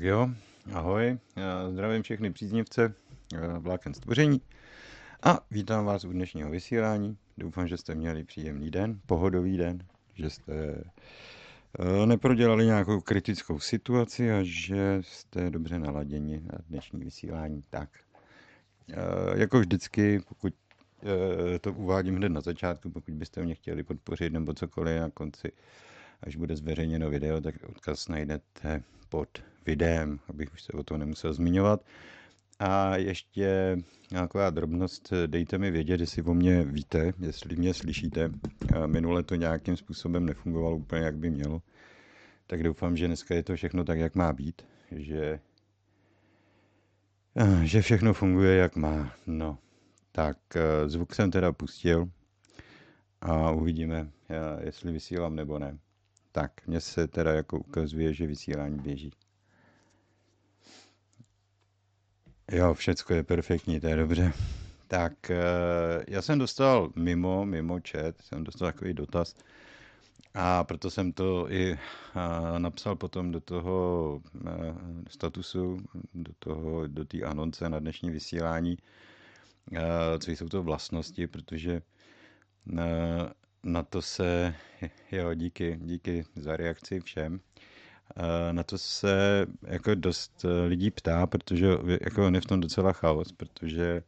Tak jo, ahoj, já zdravím všechny příznivce eh, vláken stvoření a vítám vás u dnešního vysílání. Doufám, že jste měli příjemný den, pohodový den, že jste eh, neprodělali nějakou kritickou situaci a že jste dobře naladěni na dnešní vysílání. Tak, eh, jako vždycky, pokud to uvádím hned na začátku, pokud byste mě chtěli podpořit nebo cokoliv na konci, až bude zveřejněno video, tak odkaz najdete pod videem, abych už se o tom nemusel zmiňovat. A ještě nějaká drobnost, dejte mi vědět, jestli o mě víte, jestli mě slyšíte. Minule to nějakým způsobem nefungovalo úplně, jak by mělo. Tak doufám, že dneska je to všechno tak, jak má být. Že, že všechno funguje, jak má. No, tak zvuk jsem teda pustil a uvidíme, jestli vysílám nebo ne. Tak, mně se teda jako ukazuje, že vysílání běží. Jo, všecko je perfektní, to je dobře. Tak eh, já jsem dostal mimo, mimo chat, jsem dostal takový dotaz a proto jsem to i eh, napsal potom do toho eh, statusu, do toho, do té anonce na dnešní vysílání, co jsou to vlastnosti, protože na to se, jo, díky, díky za reakci všem. Na to se jako dost eh, lidí ptá, protože jako on je v tom docela chaos, protože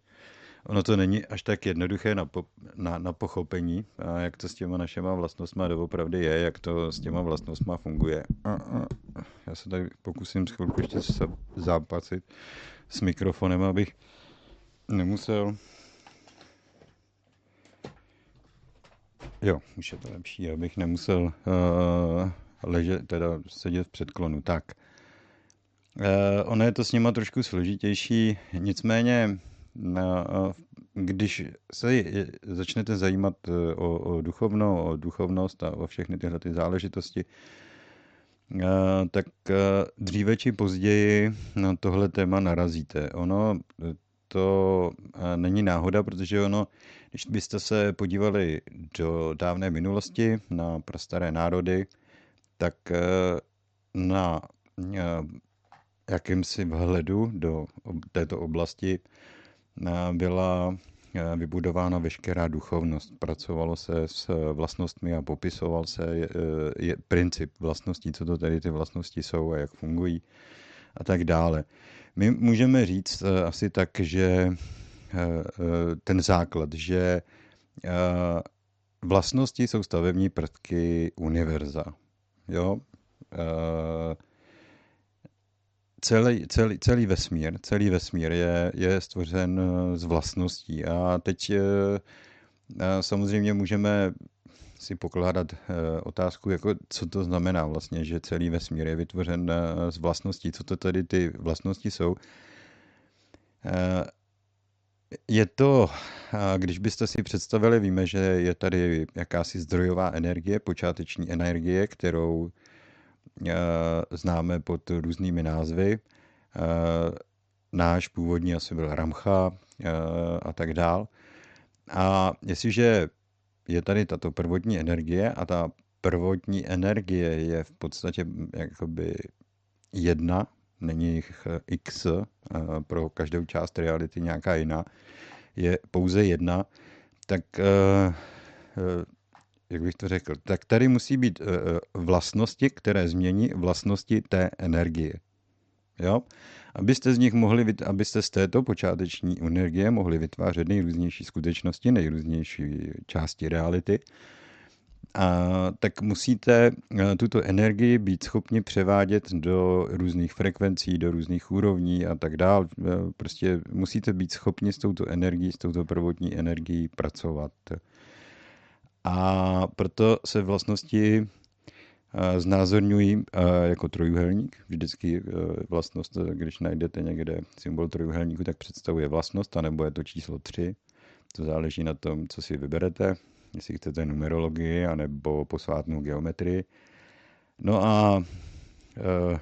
ono to není až tak jednoduché na, po, na, na pochopení, a jak to s těma našima vlastnostma doopravdy je, jak to s těma vlastnostma funguje. A, a, já se tady pokusím chvilku ještě zápasit s mikrofonem, abych nemusel Jo, už je to lepší, abych nemusel uh, ležet, teda sedět v předklonu. Tak. Uh, ono je to s nima trošku složitější, nicméně uh, když se začnete zajímat o, o duchovno, o duchovnost a o všechny tyhle ty záležitosti, tak dříve či později na tohle téma narazíte. Ono to není náhoda, protože ono když byste se podívali do dávné minulosti na prastaré národy, tak eh, na eh, jakýmsi vhledu do této oblasti eh, byla vybudována veškerá duchovnost. Pracovalo se s vlastnostmi a popisoval se je, je, princip vlastností, co to tedy ty vlastnosti jsou a jak fungují a tak dále. My můžeme říct asi tak, že ten základ, že eh, vlastnosti jsou stavební prvky univerza. Jo? Eh, celý, celý, celý vesmír, celý vesmír je, je stvořen z vlastností. A teď samozřejmě můžeme si pokládat otázku, jako co to znamená vlastně, že celý vesmír je vytvořen z vlastností, co to tedy ty vlastnosti jsou. Je to, když byste si představili, víme, že je tady jakási zdrojová energie, počáteční energie, kterou známe pod různými názvy. Náš původní asi byl Ramcha a tak dál. A jestliže je tady tato prvotní energie a ta prvotní energie je v podstatě jakoby jedna, není jich eh, x, eh, pro každou část reality nějaká jiná, je pouze jedna, tak eh, jak bych to řekl, tak tady musí být vlastnosti, které změní vlastnosti té energie. Jo? Abyste z nich mohli, abyste z této počáteční energie mohli vytvářet nejrůznější skutečnosti, nejrůznější části reality, a, tak musíte eh, tuto energii být schopni převádět do různých frekvencí, do různých úrovní a tak dále. Eh, prostě musíte být schopni s touto energií, s touto prvotní energií pracovat. A proto se vlastnosti eh, znázorňují jako trojuhelník. Vždycky vlastnost, když najdete někde symbol trojuhelníku, tak představuje vlastnost, anebo je to číslo 3. To záleží na tom, co si vyberete jestli chcete numerologii anebo posvátnou geometrii. No a e,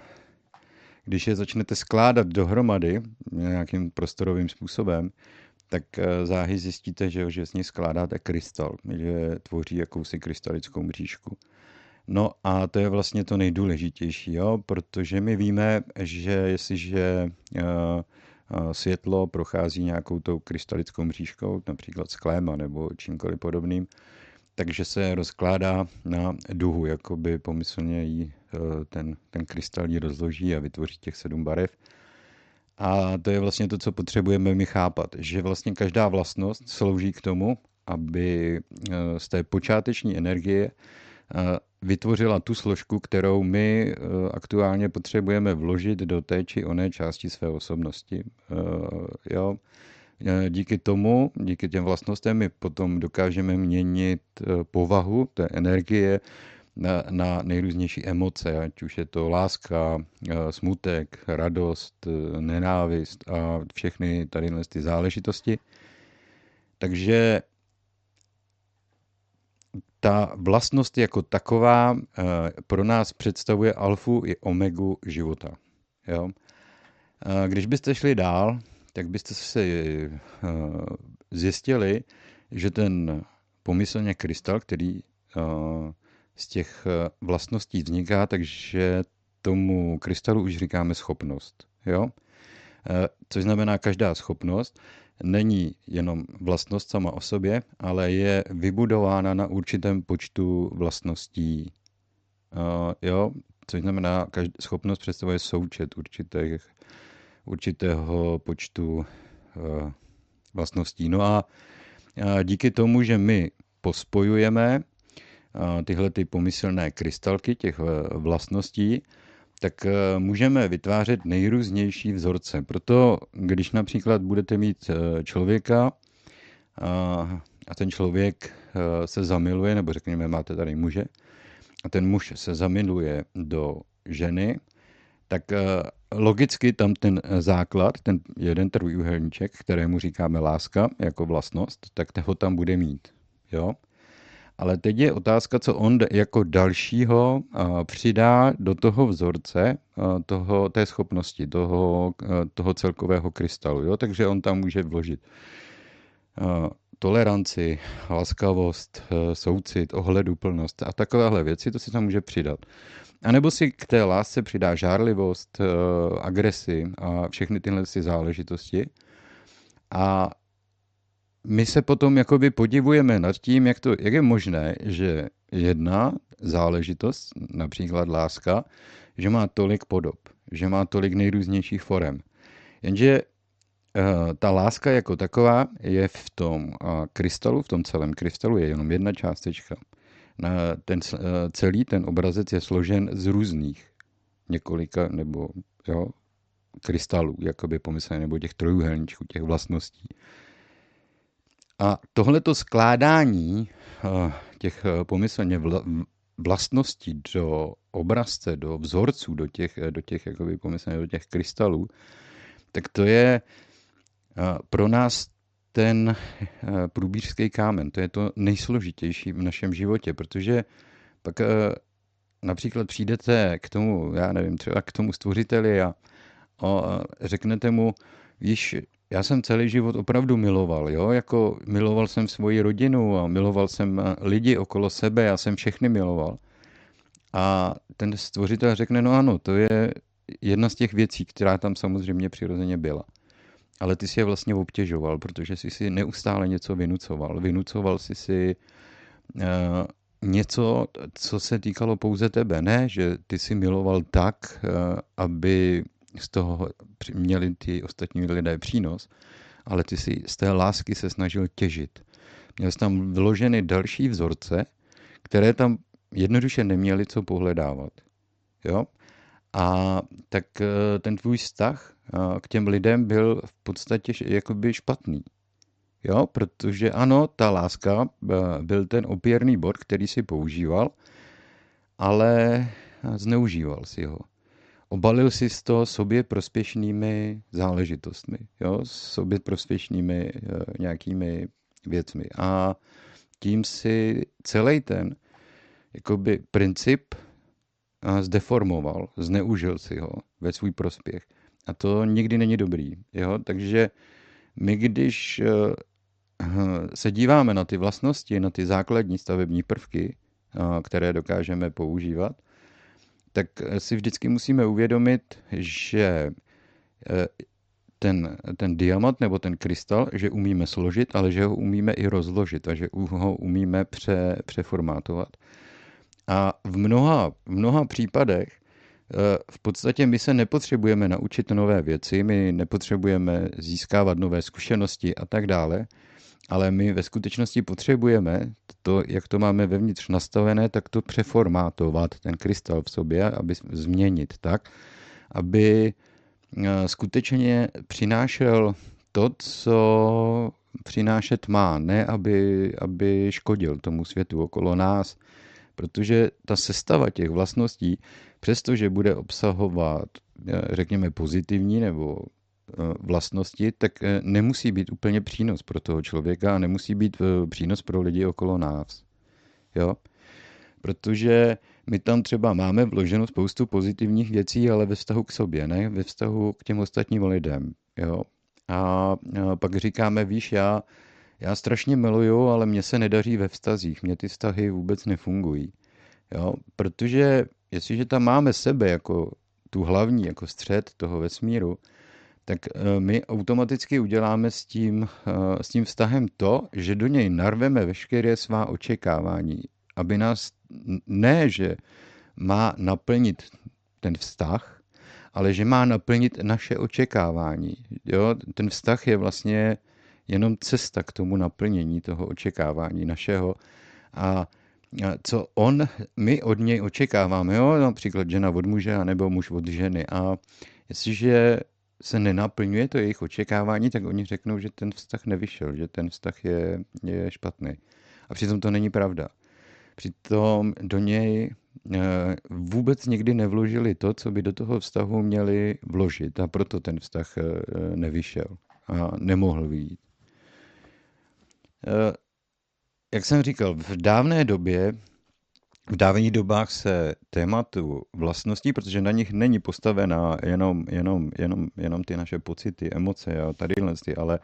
když je začnete skládat dohromady nějakým prostorovým způsobem, tak e, záhy zjistíte, že, že z skládáte krystal, že tvoří jakousi krystalickou mřížku. No a to je vlastně to nejdůležitější, jo? protože my víme, že jestliže uh, světlo prochází nějakou tou krystalickou mřížkou, například sklem nebo čímkoliv podobným, takže se rozkládá na duhu, jakoby pomyslně jí eh, ten, ten krystal jí rozloží a vytvoří těch sedm barev. A to je vlastně to, co potřebujeme my chápat, že vlastně každá vlastnost slouží k tomu, aby eh, z té počáteční energie eh, vytvořila tu složku, kterou my aktuálně potřebujeme vložit do té či oné části své osobnosti. Jo? E, díky tomu, díky těm vlastnostem, my potom dokážeme měnit povahu té energie na, na nejrůznější emoce, ať už je to láska, smutek, radost, nenávist a všechny tady ty záležitosti. Takže ta vlastnost jako taková pro nás představuje alfu i omegu života. Jo? Když byste šli dál, tak byste si eh, zjistili, že ten pomyslně krystal, který eh, z těch eh, vlastností vzniká, takže tomu krystalu už říkáme schopnost. Jo? Což znamená, každá schopnost není jenom vlastnost sama o sobě, ale je vybudována na určitém počtu vlastností. Jo? Což znamená, každá schopnost představuje součet určitých určitého počtu eh, vlastností. No a díky tomu, že my pospojujeme eh, tyhle ty pomyslné krystalky těch eh, vlastností, tak můžeme vytvářet nejrůznější vzorce. Proto, když například budete mít člověka a ten člověk se zamiluje, nebo řekněme, máte tady muže, a ten muž se zamiluje do ženy, tak logicky tam ten eh, základ, ten jeden trojúhelníček, kterému říkáme láska jako vlastnost, tak toho tam bude mít. Jo? Ale teď je otázka, co on jako dalšího přidá do toho vzorce, toho, té schopnosti, toho, toho celkového krystalu. Jo? Takže on tam může vložit toleranci, laskavost, e, soucit, ohleduplnost a takovéhle věci, to si tam může přidat. A nebo si k té lásce přidá žárlivost, eh, agresi a všechny tyhle záležitosti. A my se potom jakoby podivujeme nad tím, jak, to, jak je možné, že jedna záležitost, například láska, že má tolik podob, že má tolik nejrůznějších forem. Jenže uh, ta láska jako taková je v tom uh, krystalu, v tom celém krystalu je jenom jedna částečka ten eh, celý ten obrazec je složen z různých několika nebo jo, krystalů, jakoby pomyslené, nebo těch trojuhelníčků, těch vlastností. A tohleto skládání eh, těch eh, pomyslně vlastností do obrazce, do vzorců, do těch, do těch jakoby pomyslně, do těch krystalů, tak to je pro nás ten eh, průbířský kámen. To je to nejsložitější v našem životě, protože pak eh, například přijdete k tomu, já nevím, třeba k tomu stvořiteli a, a řeknete mu, víš, já jsem celý život opravdu miloval, jo, jako miloval jsem svoji rodinu a miloval jsem eh, lidi okolo sebe, já jsem všechny miloval. A ten stvořitel řekne, no ano, to je jedna z těch věcí, která tam samozřejmě přirozeně byla ale ty si je vlastně obtěžoval, protože jsi si neustále něco vynucoval. Vynucoval jsi si uh, něco, co se týkalo pouze tebe. Ne, že ty si miloval tak, uh, aby z toho měli ty ostatní lidé přínos, ale ty si z té lásky se snažil těžit. Měl jsi tam vloženy další vzorce, které tam jednoduše neměli co pohledávat. Jo? A tak eh, ten tvůj vztah k těm lidem byl v podstatě jakoby špatný. Jo, protože ano, ta láska eh, byl ten opěrný bod, který si používal, ale zneužíval si ho. Obalil si toho sobě prospěšnými záležitostmi, jo, sobě prospěšnými eh, nějakými věcmi. A tím si celý ten jakoby princip eh, zdeformoval, zneužil si ho ve svůj prospěch. A to nikdy není dobrý. Jo? Takže my, když eh, se díváme na ty vlastnosti, na ty základní stavební prvky které dokážeme používat, tak si vždycky musíme uvědomit, že ten, ten diamant nebo ten krystal, že umíme složit, ale že ho umíme i rozložit a že ho umíme pře, přeformátovat. A v mnoha, v mnoha případech eh, v podstatě my se nepotřebujeme naučit nové věci, my nepotřebujeme získávat nové zkušenosti a tak dále, ale my ve skutečnosti potřebujeme to, jak to máme vevnitř nastavené, tak to přeformátovat, ten krystal v sobě, aby změnit tak, aby Eh, skutečně přinášel to, co přinášet má, ne aby, aby škodil tomu světu okolo nás, protože ta sestava těch vlastností, přestože bude obsahovat, eh, řekněme, pozitivní nebo vlastnosti, tak nemusí být úplně přínos pro toho člověka a nemusí být přínos pro lidi okolo nás. Jo? Protože my tam třeba máme vloženo spoustu pozitivních věcí, ale ve vztahu k sobě, ne ve vztahu k těm ostatním lidem. Jo? A pak říkáme, víš, já, já strašně miluju, ale mně se nedaří ve vztazích, mně ty vztahy vůbec nefungují. Jo? Protože jestliže tam máme sebe jako tu hlavní, jako střed toho vesmíru, tak e, my automaticky uděláme s tím, e, s tím vztahem to, že do něj narveme veškeré svá očekávání, aby nás ne, že má naplnit ten vztah, ale že má naplnit naše očekávání. Jo? Ten vztah je vlastně jenom cesta k tomu naplnění toho očekávání našeho. A co on, my od něj očekáváme, jo? například žena od muže, nebo muž od ženy. A jestliže se nenaplňuje to jejich očekávání, tak oni řeknou, že ten vztah nevyšel, že ten vztah je, je špatný. A přitom to není pravda. Přitom do něj eh, vůbec nikdy nevložili to, co by do toho vztahu měli vložit a proto ten vztah eh, nevyšel a nemohl vyjít. Eh, jak jsem říkal, v dávné době, v dávných dobách se tématu vlastností, protože na nich není postavená jenom, jenom, jenom, jenom ty naše pocity, emoce a tady ale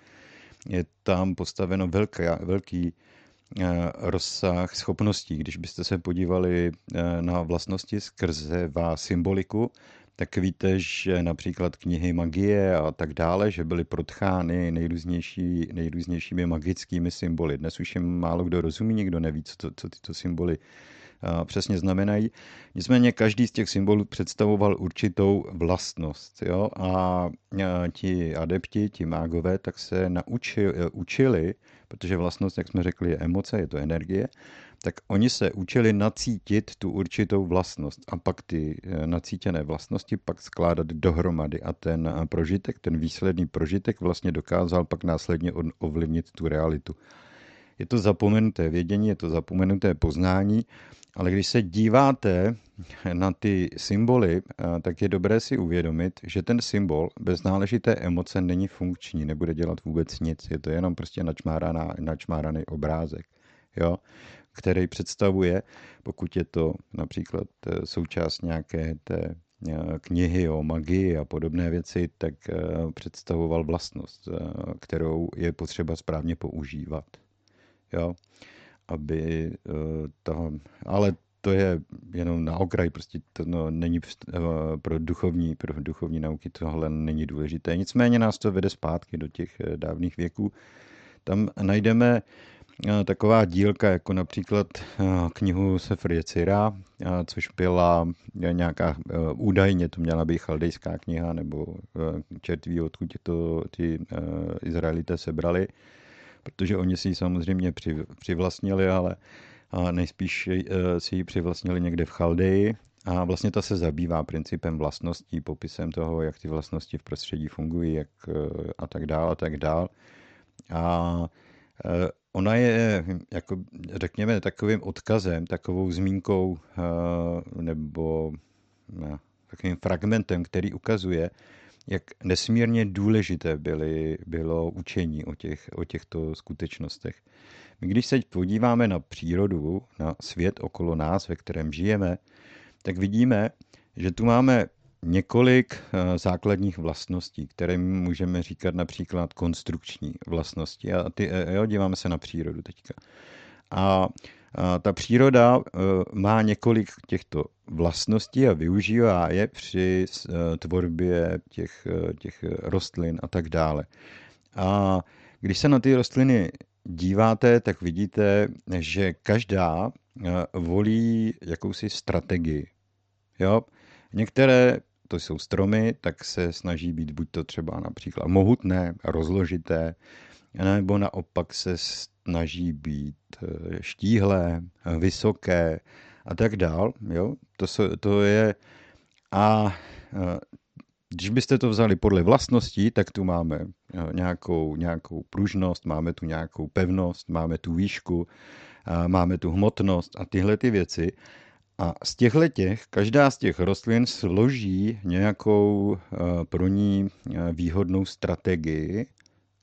je tam postaveno velká, velký Eh, rozsah schopností. Když byste se podívali eh, na vlastnosti skrze vás symboliku, tak víte, že například knihy magie a tak dále, že byly protchány nejrůznější, nejrůznějšími magickými symboly. Dnes už jim málo kdo rozumí, nikdo neví, co, co tyto symboly přesně znamenají. Nicméně každý z těch symbolů představoval určitou vlastnost. Jo? A ti adepti, ti mágové, tak se naučili, učili, protože vlastnost, jak jsme řekli, je emoce, je to energie, tak oni se učili nacítit tu určitou vlastnost a pak ty e, nacítěné vlastnosti pak skládat dohromady a ten prožitek, ten výsledný prožitek vlastně dokázal pak následně ovlivnit tu realitu. Je to zapomenuté vědění, je to zapomenuté poznání ale když se díváte na ty symboly, eh, tak je dobré si uvědomit, že ten symbol bez náležité emoce není funkční, nebude dělat vůbec nic. Je to jenom prostě načmáraná, načmáraný obrázek, jo? který představuje, pokud je to například eh, součást nějaké té eh, knihy o magii a podobné věci, tak představoval vlastnost, kterou je potřeba správně používat. Jo? aby uh, to, ale to je jenom na okraj, prostě to no, není uh, pro duchovní, pro duchovní nauky tohle není důležité. Nicméně nás to vede zpátky do těch uh, dávných věků. Tam najdeme taková dílka, jako například knihu Sefer Jecira, uh, což byla nějaká, údajně to měla být chaldejská kniha, nebo uh, čertví, odkud to ty Izraelité sebrali protože oni si ji samozřejmě přivlastnili, ale nejspíš eh, si ji přivlastnili někde v Chaldeji. A vlastně ta se zabývá principem vlastností, popisem toho, jak ty vlastnosti v prostředí fungují, jak eh, a tak dál a tak dál. A eh, ona je, jako řekněme, takovým odkazem, takovou zmínkou nebo takovým fragmentem, který ukazuje, jak nesmírně důležité byly, bylo učení o, těch, o těchto skutečnostech. My když se podíváme na přírodu, na svět okolo nás, ve kterém žijeme, tak vidíme, že tu máme několik eh, základních vlastností, které můžeme říkat například konstrukční vlastnosti. A ty, eh, jo, díváme se na přírodu teďka. A, a ta příroda má několik těchto vlastností a využívá je při tvorbě těch, těch rostlin a tak dále. A když se na ty rostliny díváte, tak vidíte, že každá volí jakousi strategii. Jo? Některé, to jsou stromy, tak se snaží být buď to třeba například mohutné, rozložité, nebo naopak se snaží být eh, štíhlé, vysoké a tak dál. Jo? To, to je a eh, když byste to vzali podle vlastností, tak tu máme eh, nějakou, nějakou pružnost, máme tu nějakou pevnost, máme tu výšku, máme tu hmotnost a tyhle ty věci. A z těchto těch, každá z těch rostlin složí nějakou pro ní výhodnou strategii,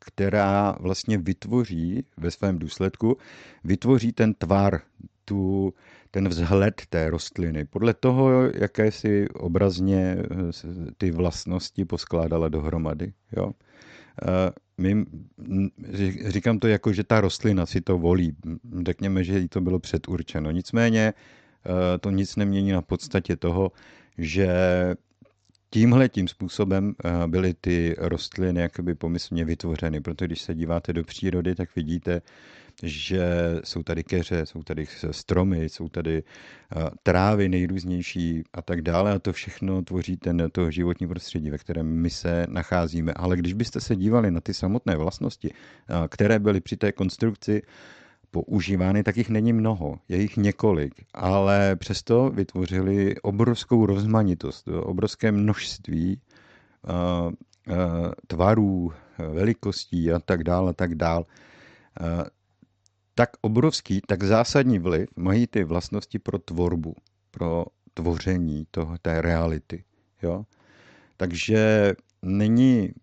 která vlastně vytvoří ve svém důsledku, vytvoří ten tvar, tu, ten vzhled té rostliny. Podle toho, jaké si obrazně eh, ty vlastnosti poskládala dohromady. Jo? My, říkám to jako, že ta rostlina si to volí. Řekněme, že jí to bylo předurčeno. Nicméně Eh, to nic nemění na podstatě toho, že tímhle tím způsobem eh, byly ty rostliny jakoby pomyslně vytvořeny. Proto když se díváte do přírody, tak vidíte, že jsou tady keře, jsou tady stromy, jsou tady eh, trávy nejrůznější a tak dále a to všechno tvoří ten, to životní prostředí, ve kterém my se nacházíme. Ale když byste se dívali na ty samotné vlastnosti, které byly při té konstrukci používány, tak jich není mnoho, je jich několik, ale přesto vytvořili obrovskou rozmanitost, obrovské množství uh, uh, tvarů, velikostí a tak dále, a tak dále. Uh, tak obrovský, tak zásadní vliv mají ty vlastnosti pro tvorbu, pro tvoření toho, té reality. Jo? Takže není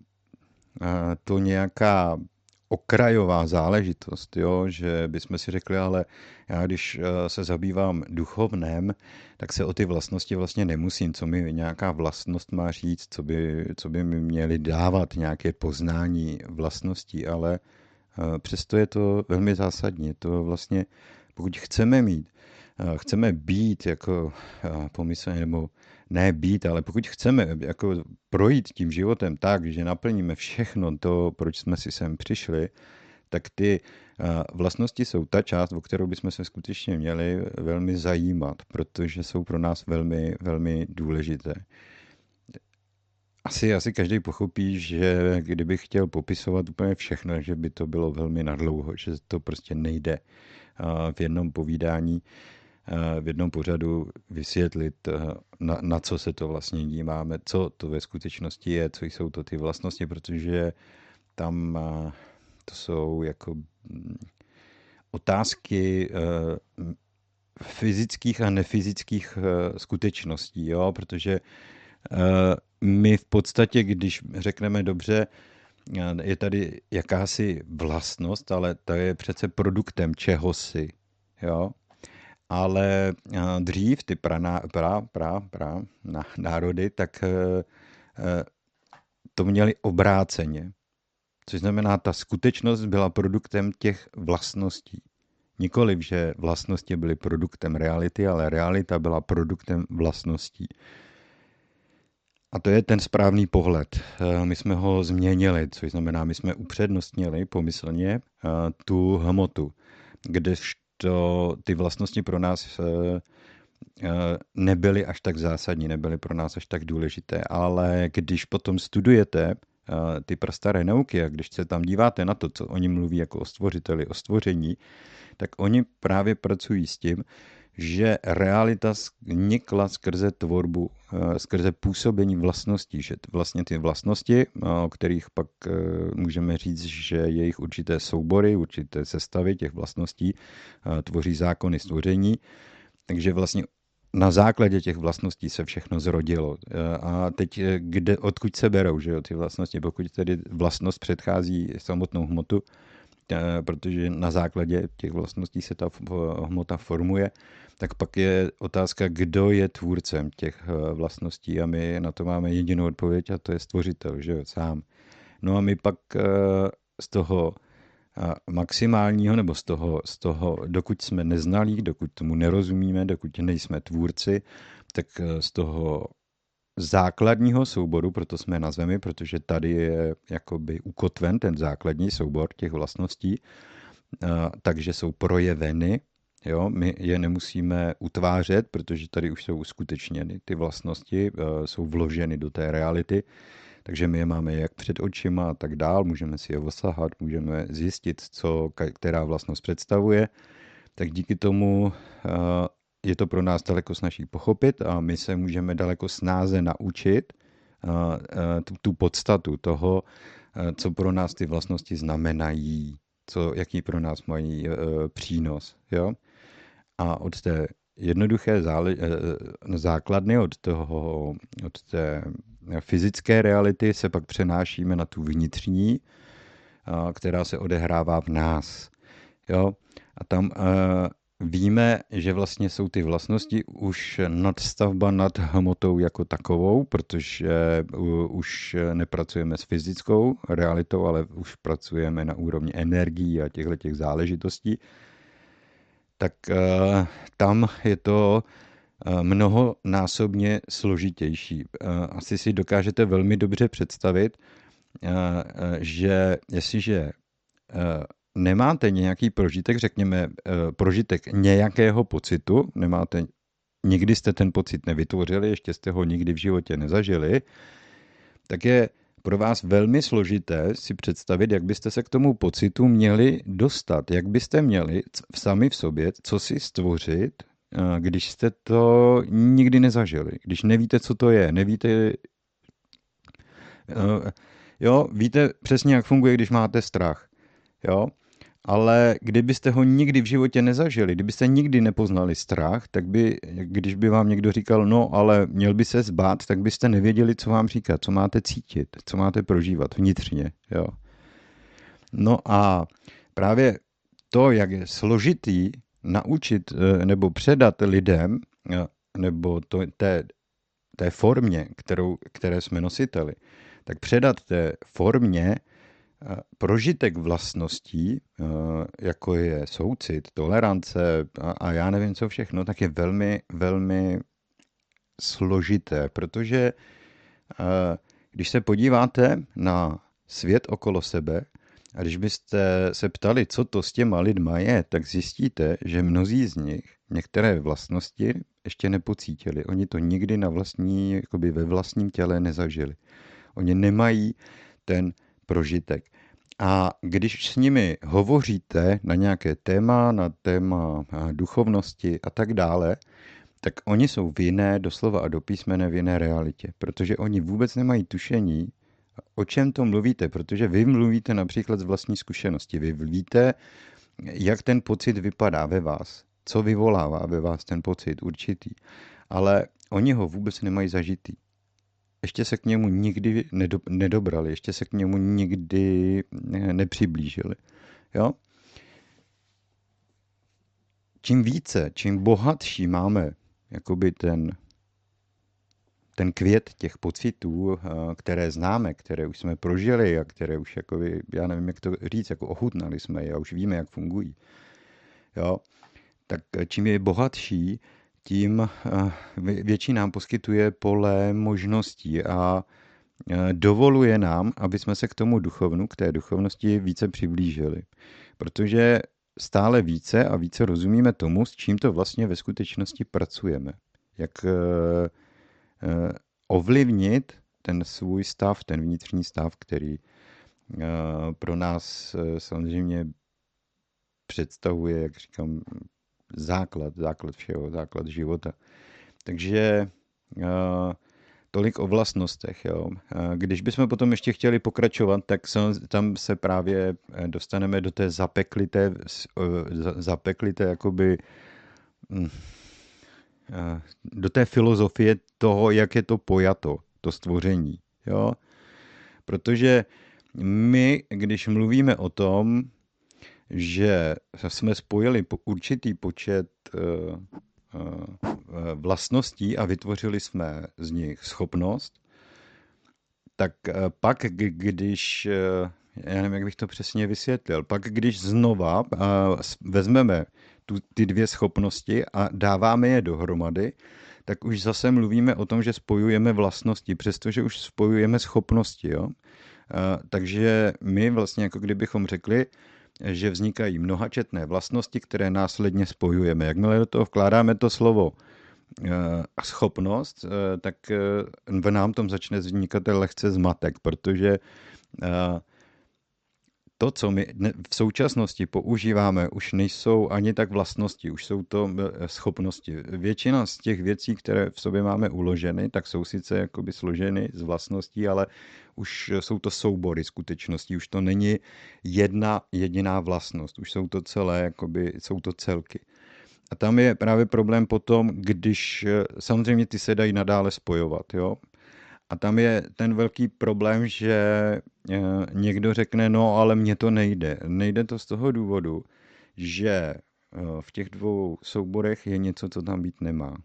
to nějaká okrajová záležitost, jo? že bychom si řekli, ale já když eh, se zabývám duchovném, tak se o ty vlastnosti vlastně nemusím, co mi nějaká vlastnost má říct, co by, co by mi měli dávat nějaké poznání vlastností, ale eh, přesto je to velmi zásadní. To vlastně, pokud chceme mít, eh, chceme být jako pomyslně nebo ne být, ale pokud chceme jako projít tím životem tak, že naplníme všechno to, proč jsme si sem přišli, tak ty vlastnosti jsou ta část, o kterou bychom se skutečně měli velmi zajímat, protože jsou pro nás velmi, velmi důležité. Asi, asi každý pochopí, že kdybych chtěl popisovat úplně všechno, že by to bylo velmi nadlouho, že to prostě nejde v jednom povídání. Eh, v jednom pořadu vysvětlit, eh, na, na co se to vlastně díváme, co to ve skutečnosti je, co jsou to ty vlastnosti, protože tam eh, to jsou jako mm, otázky fyzických a nefyzických skutečností, jo? protože my v podstatě, když řekneme dobře, je tady jakási vlastnost, ale to je přece produktem čehosi. Jo? Ale eh, dřív ty pra, pra, pra, pra národy, tak eh, eh, to měli obráceně. Což znamená, ta skutečnost byla produktem těch vlastností. Nikoliv, že vlastnosti byly produktem reality, ale realita byla produktem vlastností. A to je ten správný pohled. My jsme ho změnili, což znamená, my jsme upřednostnili pomyslně tu hmotu, kdež to, ty vlastnosti pro nás eh, eh, nebyly až tak zásadní, nebyly pro nás až tak důležité, ale když potom studujete eh, ty prastaré nauky a když se tam díváte na to, co oni mluví jako o stvořiteli, o stvoření, tak oni právě pracují s tím, že realita vznikla skrze tvorbu, skrze působení vlastností, že vlastně ty vlastnosti, o kterých pak můžeme říct, že jejich určité soubory, určité sestavy těch vlastností tvoří zákony stvoření, takže vlastně na základě těch vlastností se všechno zrodilo. A teď, kde, odkud se berou že jo, ty vlastnosti? Pokud tedy vlastnost předchází samotnou hmotu, protože na základě těch vlastností se ta hmota formuje, tak pak je otázka, kdo je tvůrcem těch eh, vlastností a my na to máme jedinou odpověď a to je stvořitel, že jo, sám. No a my pak eh, z toho maximálního, nebo z toho, z toho, dokud jsme neznalí, dokud tomu nerozumíme, dokud nejsme tvůrci, tak z toho základního souboru, proto jsme na Zemi, protože tady je jakoby ukotven ten základní soubor těch vlastností, takže jsou projeveny, jo, my je nemusíme utvářet, protože tady už jsou uskutečněny ty vlastnosti, jsou vloženy do té reality, takže my je máme jak před očima a tak dál, můžeme si je osahat, můžeme zjistit, co která vlastnost představuje, tak díky tomu je to pro nás daleko snažší pochopit a my se můžeme daleko snáze naučit tu, tu podstatu toho, co pro nás ty vlastnosti znamenají, co, jaký pro nás mají přínos. Jo? A od té jednoduché základny, od, toho, od té fyzické reality se pak přenášíme na tu vnitřní, která se odehrává v nás. Jo? A tam Víme, že vlastně jsou ty vlastnosti už nadstavba nad hmotou jako takovou, protože už nepracujeme s fyzickou realitou, ale už pracujeme na úrovni energií a těchto těch záležitostí. Tak uh, tam je to uh, mnohonásobně složitější. Uh, asi si dokážete velmi dobře představit, že jestliže nemáte nějaký prožitek, řekněme, eh, prožitek nějakého pocitu, nemáte, nikdy jste ten pocit nevytvořili, ještě jste ho nikdy v životě nezažili, tak je pro vás velmi složité si představit, jak byste se k tomu pocitu měli dostat, jak byste měli sami v sobě, co si stvořit, eh, když jste to nikdy nezažili, když nevíte, co to je, nevíte, eh, jo, víte přesně, jak funguje, když máte strach, jo, ale kdybyste ho nikdy v životě nezažili, kdybyste nikdy nepoznali strach, tak by, když by vám někdo říkal, no ale měl by se zbát, tak byste nevěděli, co vám říkat, co máte cítit, co máte prožívat vnitřně. Jo. No a právě to, jak je složitý naučit eh, nebo předat lidem, eh, nebo to, té, té formě, kterou, které jsme nositeli, tak předat té formě prožitek vlastností, eh, jako je soucit, tolerance a, já nevím co všechno, tak je velmi, velmi složité, protože eh, když se podíváte na svět okolo sebe a když byste se ptali, co to s těma lidma je, tak zjistíte, že mnozí z nich některé vlastnosti ještě nepocítili. Oni to nikdy na vlastní, jakoby ve vlastním těle nezažili. Oni nemají ten prožitek. A když s nimi hovoříte na nějaké téma, na téma duchovnosti a tak dále, tak oni jsou v jiné, doslova a do písmene v jiné realitě, protože oni vůbec nemají tušení, o čem to mluvíte, protože vy mluvíte například z vlastní zkušenosti. Vy víte, jak ten pocit vypadá ve vás, co vyvolává ve vás ten pocit určitý, ale oni ho vůbec nemají zažitý ještě se k němu nikdy nedo, nedobrali, ještě se k němu nikdy nepřiblížili. Jo? Čím více, čím bohatší máme jakoby ten, ten květ těch pocitů, eh, které známe, které už jsme prožili a které už, jakoby, já nevím, jak to říct, jako ochutnali jsme je a už víme, jak fungují. Jo? Tak čím je bohatší, tím eh, větší nám poskytuje pole možností a eh, dovoluje nám, aby jsme se k tomu duchovnu, k té duchovnosti více přiblížili. Protože stále více a více rozumíme tomu, s čím to vlastně ve skutečnosti pracujeme. Jak eh, ovlivnit ten svůj stav, ten vnitřní stav, který pro nás samozřejmě představuje, jak říkám, základ, základ všeho, základ života. Takže uh, tolik o vlastnostech. Jo. Uh, když bychom potom ještě chtěli pokračovat, tak tam se právě eh, dostaneme do té zapeklité, zapeklité jakoby uh, do té filozofie toho, jak je to pojato, to stvoření. Jo. Protože my, když mluvíme o tom, že jsme spojili určitý počet eh, eh, vlastností a vytvořili jsme z nich schopnost, tak eh, pak, když já nevím, jak bych to přesně vysvětlil. Pak, když znova vezmeme tu, ty dvě schopnosti a dáváme je dohromady, tak už zase mluvíme o tom, že spojujeme vlastnosti, přestože už spojujeme schopnosti. Jo? Takže my vlastně jako kdybychom řekli, že vznikají mnohačetné vlastnosti, které následně spojujeme. Jakmile do toho vkládáme to slovo a schopnost, tak v nám tom začne vznikat lehce zmatek, protože to, co my v současnosti používáme, už nejsou ani tak vlastnosti, už jsou to eh, schopnosti. Většina z těch věcí, které v sobě máme uloženy, tak jsou sice jakoby složeny z vlastností, ale už jsou to soubory skutečností, už to není jedna jediná vlastnost, už jsou to celé, jakoby, jsou to celky. A tam je právě problém potom, když eh, samozřejmě ty se dají nadále spojovat, jo. A tam je ten velký problém, že eh, někdo řekne, no ale mně to nejde. Nejde to z toho důvodu, že eh, v těch dvou souborech je něco, co tam být nemá.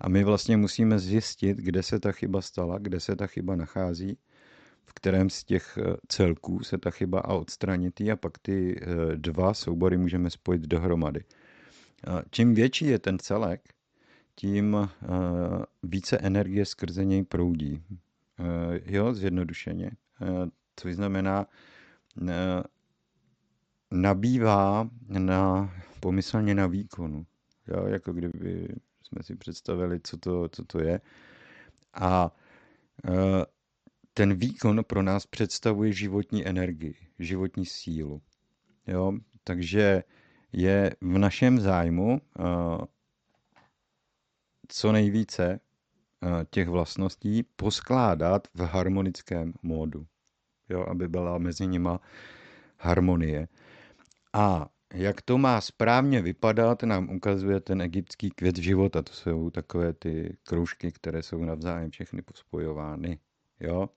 A my vlastně musíme zjistit, kde se ta chyba stala, kde se ta chyba nachází, v kterém z těch eh, celků se ta chyba a odstranit a pak ty dva soubory můžeme spojit dohromady. Čím větší je ten celek, tím eh, více energie skrze něj proudí. Eh, jo, zjednodušeně. Eh, což znamená, nabývá na, pomyslně na výkonu. Jo, jako kdyby jsme si představili, co to, co to je. A ten výkon pro nás představuje životní energii, životní sílu. Jo? Takže je v našem zájmu co nejvíce eh, těch vlastností poskládat v harmonickém módu, jo, aby byla mezi nima harmonie. A jak to má správně vypadat, nám ukazuje ten egyptský květ života. To jsou takové ty kroužky, které jsou navzájem všechny pospojovány. Jo?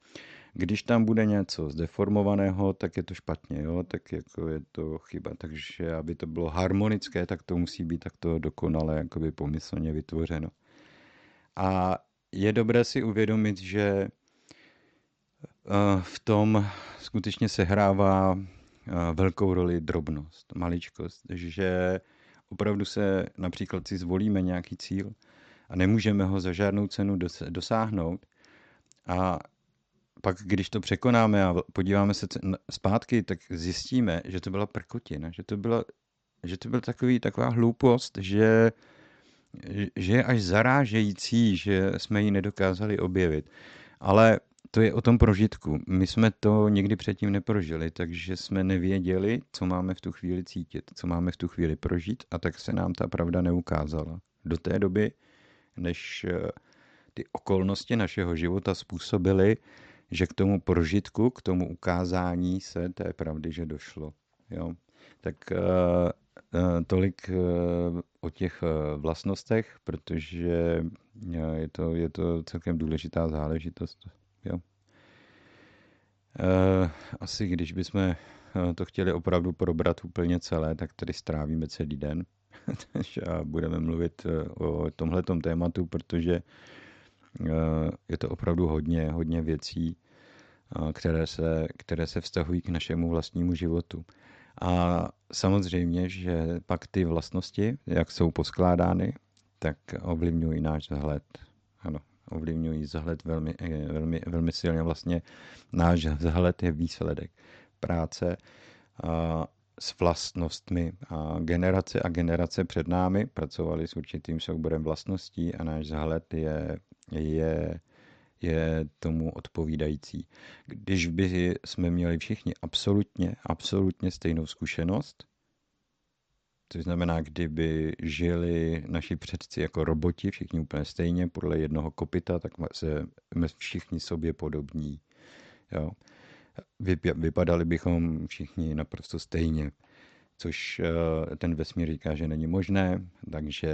Když tam bude něco zdeformovaného, tak je to špatně, jo? tak jako je to chyba. Takže aby to bylo harmonické, tak to musí být takto dokonale jakoby pomyslně vytvořeno. A je dobré si uvědomit, že eh, v tom skutečně sehrává eh, velkou roli drobnost, maličkost, že opravdu se například si zvolíme nějaký cíl a nemůžeme ho za žádnou cenu dosáhnout. A pak, když to překonáme a podíváme se zpátky, tak zjistíme, že to byla prkotina, že to byla, že to byl takový, taková hloupost, že že je až zarážející, že jsme ji nedokázali objevit. Ale to je o tom prožitku. My jsme to nikdy předtím neprožili, takže jsme nevěděli, co máme v tu chvíli cítit, co máme v tu chvíli prožít a tak se nám ta pravda neukázala. Do té doby, než eh, ty okolnosti našeho života způsobily, že k tomu prožitku, k tomu ukázání se té pravdy, že došlo. Jo? Tak eh, tolik eh, o těch eh, vlastnostech, protože je to, je to celkem důležitá záležitost. Jo. Asi když bychom to chtěli opravdu probrat úplně celé, tak tady strávíme celý den a budeme mluvit o tomhletom tématu, protože je to opravdu hodně, hodně věcí, které se, které se vztahují k našemu vlastnímu životu. A samozřejmě, že pak ty vlastnosti, jak jsou poskládány, tak ovlivňují náš vzhled. Ano, ovlivňují vzhled velmi, eh, velmi, velmi silně. Vlastně náš vzhled je výsledek práce a s vlastnostmi. A generace a generace před námi pracovali s určitým souborem vlastností a náš vzhled je, je je tomu odpovídající. Když by jsme měli všichni absolutně, absolutně stejnou zkušenost, což znamená, kdyby žili naši předci jako roboti, všichni úplně stejně, podle jednoho kopita, tak se všichni sobě podobní. Jo. Vypadali bychom všichni naprosto stejně, což eh, ten vesmír říká, že není možné, takže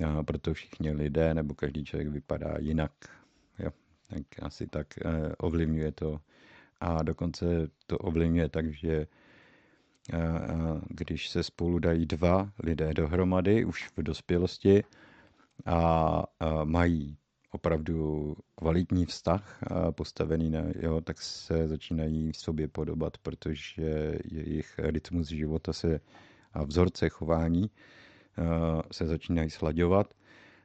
eh, proto všichni lidé nebo každý člověk vypadá jinak tak asi tak eh, ovlivňuje to. A dokonce to ovlivňuje tak, že eh, eh, když se spolu dají dva lidé dohromady už v dospělosti a mají opravdu kvalitní vztah postavený na jo, tak se začínají v sobě podobat, protože jejich rytmus života se a vzorce chování se začínají slaďovat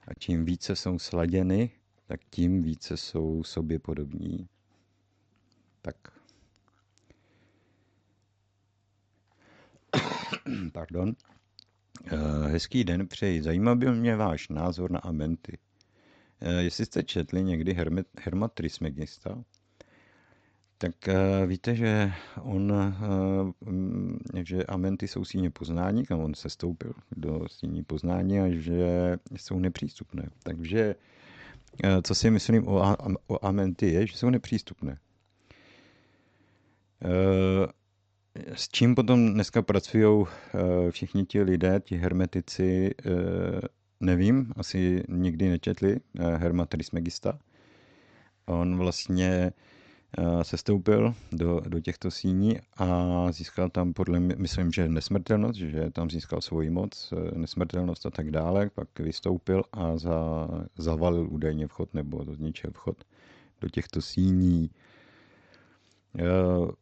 a čím více jsou sladěny, tak tím více jsou sobě podobní. Tak. Pardon. Hezký den přeji. Zajímal by mě váš názor na Amenty. Eh, jestli jste četli někdy Hermet, Herma Trismegista, tak uh, víte, že on, uh, že amenty jsou síně poznání, kam on se stoupil do síní poznání a že jsou nepřístupné. Takže co si myslím o, o amenty je, že jsou nepřístupné. Uh, s čím potom dneska pracují všichni ti lidé, ti hermetici, nevím, asi nikdy nečetli eh, Herma Trismegista. On vlastně eh, se stoupil do, do těchto síní a získal tam podle mě, myslím, že nesmrtelnost, že tam získal svoji moc, eh, nesmrtelnost a tak dále, pak vystoupil a za, zavalil údajně vchod nebo zničil vchod do těchto síní.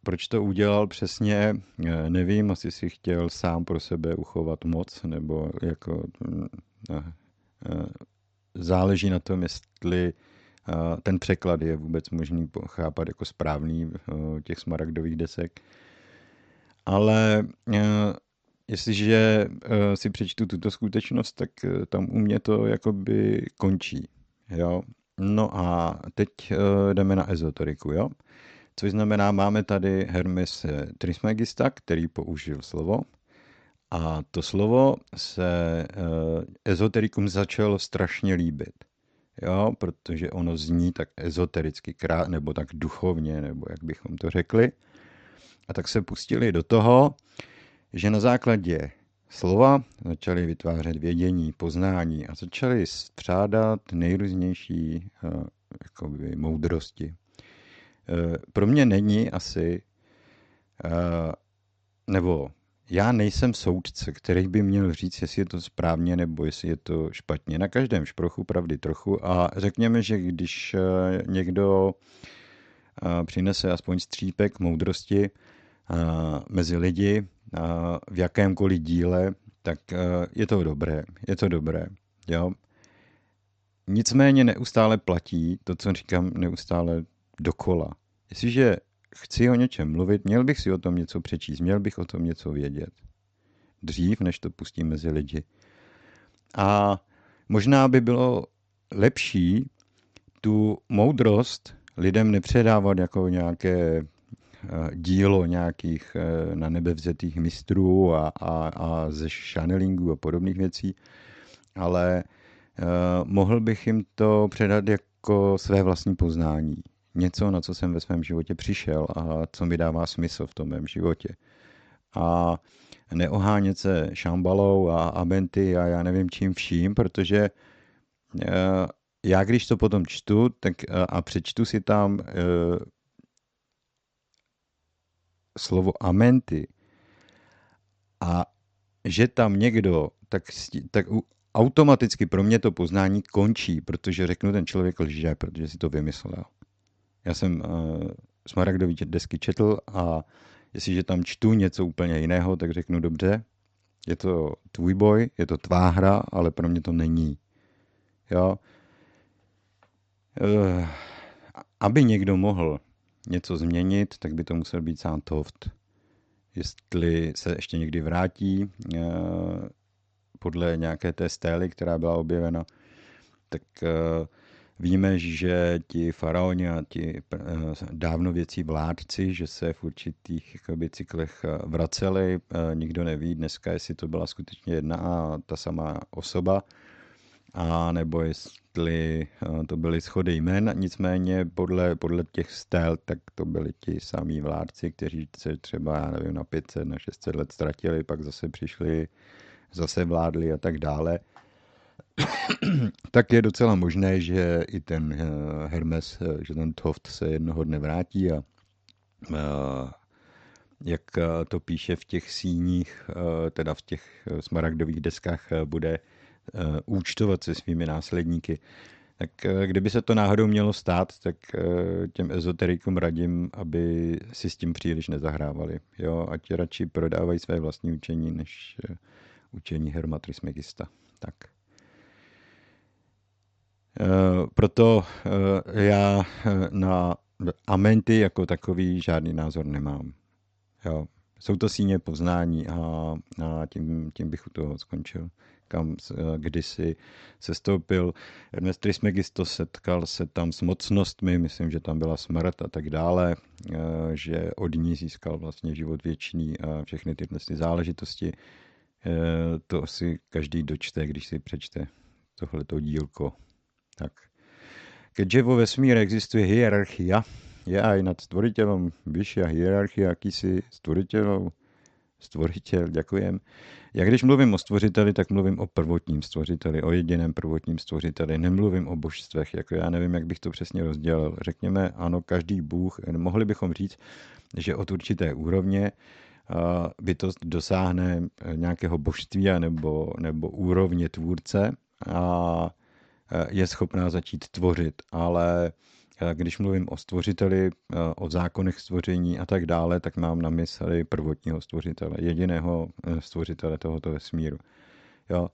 Proč to udělal přesně, nevím, asi si chtěl sám pro sebe uchovat moc, nebo jako hm, záleží na tom, jestli ten překlad je vůbec možný chápat jako správný těch smaragdových desek. Ale jestliže si přečtu tuto skutečnost, tak tam u mě to jakoby končí. Jo? No a teď jdeme na ezoteriku. Jo? Což znamená, máme tady Hermes Trismegista, který použil slovo, a to slovo se ezoterikum začalo strašně líbit. Jo, protože ono zní tak ezotericky, krát, nebo tak duchovně, nebo jak bychom to řekli. A tak se pustili do toho, že na základě slova začali vytvářet vědění, poznání a začali střádat nejrůznější uh, jakoby, moudrosti. Uh, pro mě není asi, uh, nebo já nejsem soudce, který by měl říct, jestli je to správně nebo jestli je to špatně. Na každém šprochu pravdy trochu a řekněme, že když eh, někdo eh, přinese aspoň střípek moudrosti eh, mezi lidi v jakémkoliv díle, tak je to dobré. Je to dobré. Jo? Nicméně neustále platí to, co říkám neustále dokola. Jestliže chci o něčem mluvit, měl bych si o tom něco přečíst, měl bych o tom něco vědět. Dřív, než to pustím mezi lidi. A možná by bylo lepší tu moudrost lidem nepředávat jako nějaké eh, dílo nějakých eh, na nebe vzetých mistrů a, a, a ze channelingu a podobných věcí, ale uh, mohl bych jim to předat jako své vlastní poznání něco, na co jsem ve svém životě přišel a co mi dává smysl v tom mém životě. A neohánět se šambalou a abenty a já nevím čím vším, protože eh, já když to potom čtu tak eh, a přečtu si tam eh, slovo amenty a že tam někdo, tak, tak automaticky pro mě to poznání končí, protože řeknu, ten člověk lže, protože si to vymyslel. Já jsem uh, Smaragdový desky četl a jestliže tam čtu něco úplně jiného, tak řeknu dobře, je to tvůj boj, je to tvá hra, ale pro mě to není. Jo? Uh, aby někdo mohl něco změnit, tak by to musel být sám Toft. Jestli se ještě někdy vrátí uh, podle nějaké té stély, která byla objevena, tak uh, Víme, že ti faraoni a ti eh, dávno věcí vládci, že se v určitých jakoby, cyklech eh, vraceli. Eh, nikdo neví dneska, jestli to byla skutečně jedna a ta samá osoba, a nebo jestli to byly schody jmen. Nicméně podle, podle těch stel, tak to byli ti samí vládci, kteří se třeba, já nevím, na 500, na 600 let ztratili, pak zase přišli, zase vládli a tak dále tak je docela možné, že i ten eh, Hermes, eh, že ten Toft se jednoho dne vrátí a eh, jak to píše v těch síních, teda v těch smaragdových deskách, bude účtovat se svými následníky. Tak kdyby se to náhodou mělo stát, tak těm ezoterikům radím, aby si s tím příliš nezahrávali. Jo, ať radši prodávají své vlastní učení, než učení Herma Trismegista. Tak. Proto já na amenty jako takový žádný názor nemám. Jo. Jsou to síně poznání a, a tím, tím bych u toho skončil kam kdysi se stoupil. Ernest Trismegisto setkal se tam s mocnostmi, myslím, že tam byla smrt a tak dále, eh, že od ní získal vlastně život věčný a všechny tyhle záležitosti. Eh, to si každý dočte, když si přečte tohleto dílko. Tak. Keďže vo vesmíre existuje hierarchia, je aj nad stvoriteľom vyššia hierarchia, akýsi stvoriteľov, stvoriteľ, ďakujem, já když mluvím o stvořiteli, tak mluvím o prvotním stvořiteli, o jediném prvotním stvořiteli. Nemluvím o božstvech, jako já nevím, jak bych to přesně rozdělil. Řekněme, ano, každý bůh, mohli bychom říct, že od určité úrovně bytost dosáhne nějakého božství nebo, nebo úrovně tvůrce a je schopná začít tvořit, ale když mluvím o stvořiteli, o zákonech stvoření a tak dále, tak mám na mysli prvotního stvořitele, jediného eh, stvořitele tohoto vesmíru. Jo.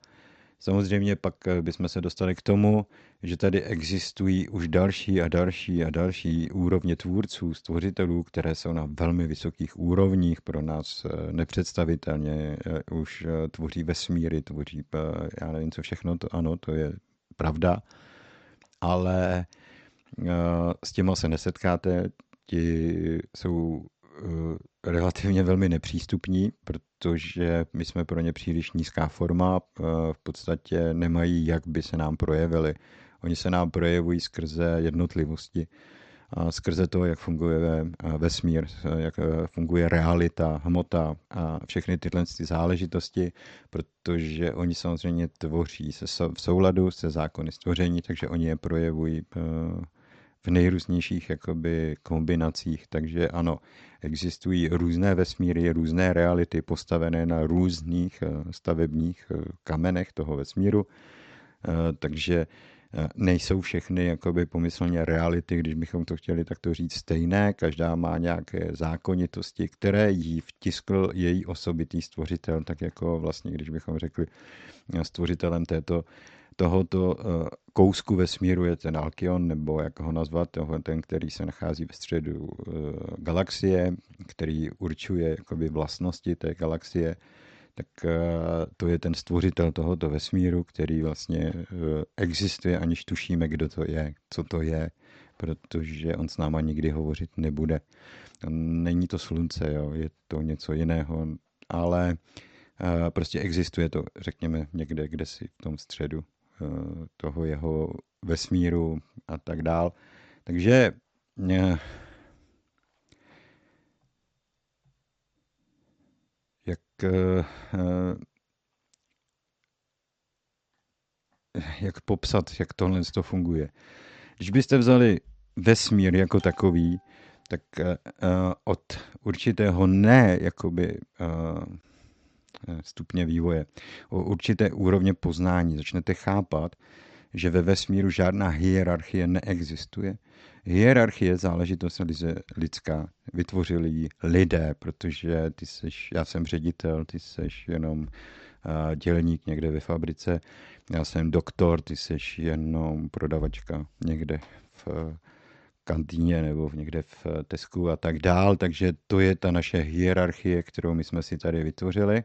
Samozřejmě pak eh, bychom se dostali k tomu, že tady existují už další a další a další úrovně tvůrců, stvořitelů, které jsou na velmi vysokých úrovních, pro nás eh, nepředstavitelně, už tvoří vesmíry, tvoří, já nevím co všechno, to ano, to je pravda, ale Eh, s těma se nesetkáte, ti jsou eh, relativně velmi nepřístupní, protože my jsme pro ně příliš nízká forma, eh, v podstatě nemají, jak by se nám projevili. Oni se nám projevují skrze jednotlivosti, skrze to, jak funguje vesmír, jak funguje realita, hmota a všechny tyhle záležitosti, protože oni samozřejmě tvoří se v souladu se zákony stvoření, takže oni je projevují v nejrůznějších jakoby kombinacích, takže ano, existují různé vesmíry, různé reality postavené na různých eh, stavebních eh, kamenech toho vesmíru, eh, takže nejsou všechny jakoby pomyslně reality, když bychom to chtěli takto říct stejné, každá má nějaké zákonitosti, které jí vtiskl její osobitý stvořitel, tak jako vlastně, když bychom řekli stvořitelem této tohoto eh, kousku vesmíru je ten Alkion, nebo jak ho nazvat, ten, který se nachází ve středu eh, galaxie, který určuje jakoby vlastnosti té galaxie, tak eh, to je ten stvořitel tohoto vesmíru, který vlastně existuje, aniž tušíme, kdo to je, co to je, protože on s náma nikdy hovořit nebude. Není to slunce, jo, je to něco jiného, ale prostě existuje to, řekněme, někde, kde si v tom středu toho jeho vesmíru a tak dál. Takže jak eh, jak popsat, jak tohle to funguje. Když byste vzali vesmír jako takový, tak uh, od určitého ne jakoby Eh, stupně vývoje, o určité úrovně poznání. Začnete chápat, že ve vesmíru žádná hierarchie neexistuje. Hierarchie je záležitost lidská. Vytvořili ji lidé, protože ty seš, já jsem ředitel, ty seš jenom dělník někde ve fabrice, já jsem doktor, ty seš jenom prodavačka někde v uh, kantýně nebo někde v Tesku a tak dál. Takže to je ta naše hierarchie, kterou my jsme si tady vytvořili.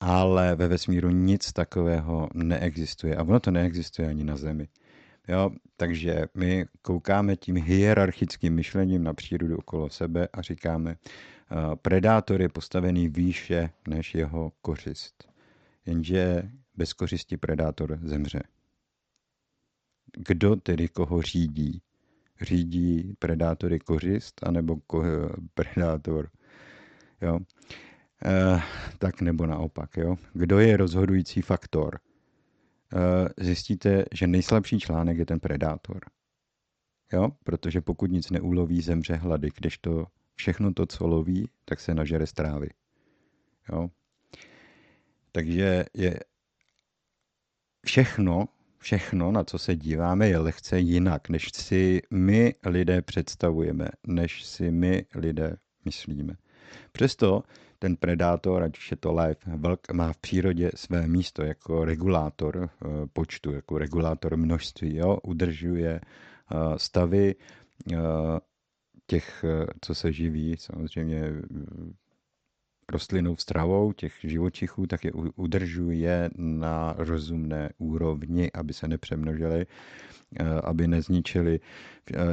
Ale ve vesmíru nic takového neexistuje. A ono to neexistuje ani na Zemi. Jo, takže my koukáme tím hierarchickým myšlením na přírodu okolo sebe a říkáme, uh, predátor je postavený výše než jeho kořist. Jenže bez kořisti predátor zemře. Kdo tedy koho řídí? řídí predátory kořist, anebo ko- predátor. Jo? E, tak nebo naopak. Jo? Kdo je rozhodující faktor? E, zjistíte, že nejslabší článek je ten predátor. Jo? Protože pokud nic neuloví, zemře hlady, když to všechno to, co loví, tak se nažere strávy. Jo? Takže je všechno všechno, na co se díváme, je lehce jinak, než si my lidé představujeme, než si my lidé myslíme. Přesto ten predátor, ať už je to lev, vlk, má v přírodě své místo jako regulátor eh, počtu, jako regulátor množství. Jo? Udržuje eh, stavy eh, těch, co se živí, samozřejmě rostlinou stravou těch živočichů, tak je udržuje na rozumné úrovni, aby se nepřemnožili, aby nezničili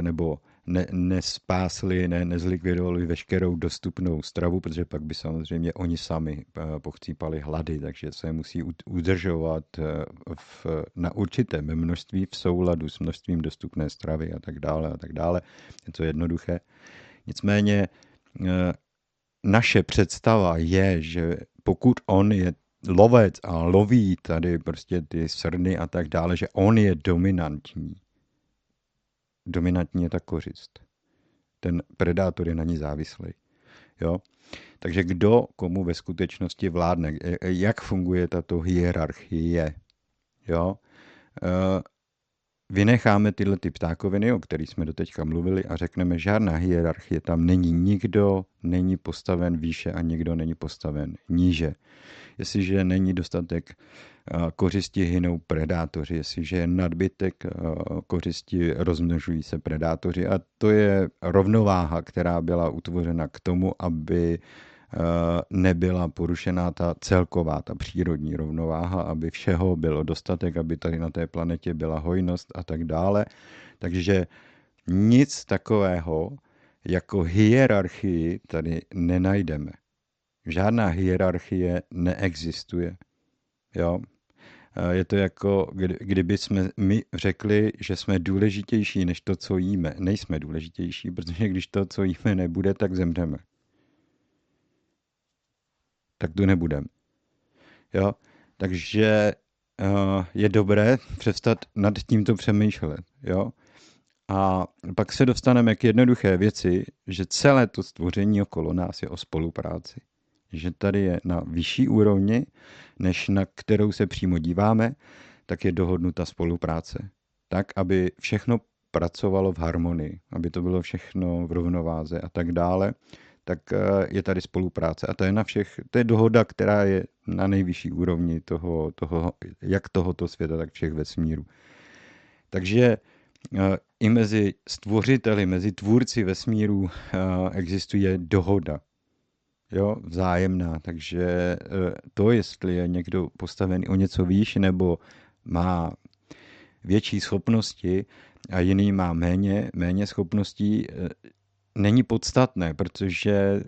nebo ne, nespásli, ne, nezlikvidovali veškerou dostupnou stravu, protože pak by samozřejmě oni sami eh, pochcípali hlady, takže se musí udržovat eh, v, na určitém množství v souladu s množstvím dostupné stravy a tak dále a tak dále. Je to jednoduché. Nicméně eh, naše představa je, že pokud on je lovec a loví tady prostě ty srny a tak dále, že on je dominantní dominantní je ta kořist. Ten predátor je na ní závislý. Jo? Takže kdo komu ve skutečnosti vládne? Jak funguje tato hierarchie? Jo? E, vynecháme tyhle ty ptákoviny, o kterých jsme doteďka mluvili a řekneme, žádná hierarchie, tam není nikdo, není postaven výše a nikdo není postaven níže. Jestliže není dostatek kořisti hynou predátoři, jestliže je nadbytek kořisti, rozmnožují se predátoři a to je rovnováha, která byla utvořena k tomu, aby nebyla porušená ta celková, ta přírodní rovnováha, aby všeho bylo dostatek, aby tady na té planetě byla hojnost a tak dále. Takže nic takového jako hierarchii tady nenajdeme. Žádná hierarchie neexistuje. Jo? Je to jako, kdyby jsme my řekli, že jsme důležitější než to, co jíme. Nejsme důležitější, protože když to, co jíme, nebude, tak zemřeme. Tak to nebudeme. Jo? Takže uh, je dobré přestat nad tímto přemýšlet. Jo? A pak se dostaneme k jednoduché věci, že celé to stvoření okolo nás je o spolupráci že tady je na vyšší úrovni, než na kterou se přímo díváme, tak je dohodnuta spolupráce. Tak, aby všechno pracovalo v harmonii, aby to bylo všechno v rovnováze a tak dále, tak eh, je tady spolupráce. A to je na všech, to je dohoda, která je na nejvyšší úrovni toho, toho jak tohoto světa, tak všech vesmíru. Takže eh, i mezi stvořiteli, mezi tvůrci vesmíru eh, existuje dohoda jo, vzájemná. Takže eh, to, jestli je někdo postavený o něco výš nebo má větší schopnosti a jiný má méně, méně schopností, eh, není podstatné, protože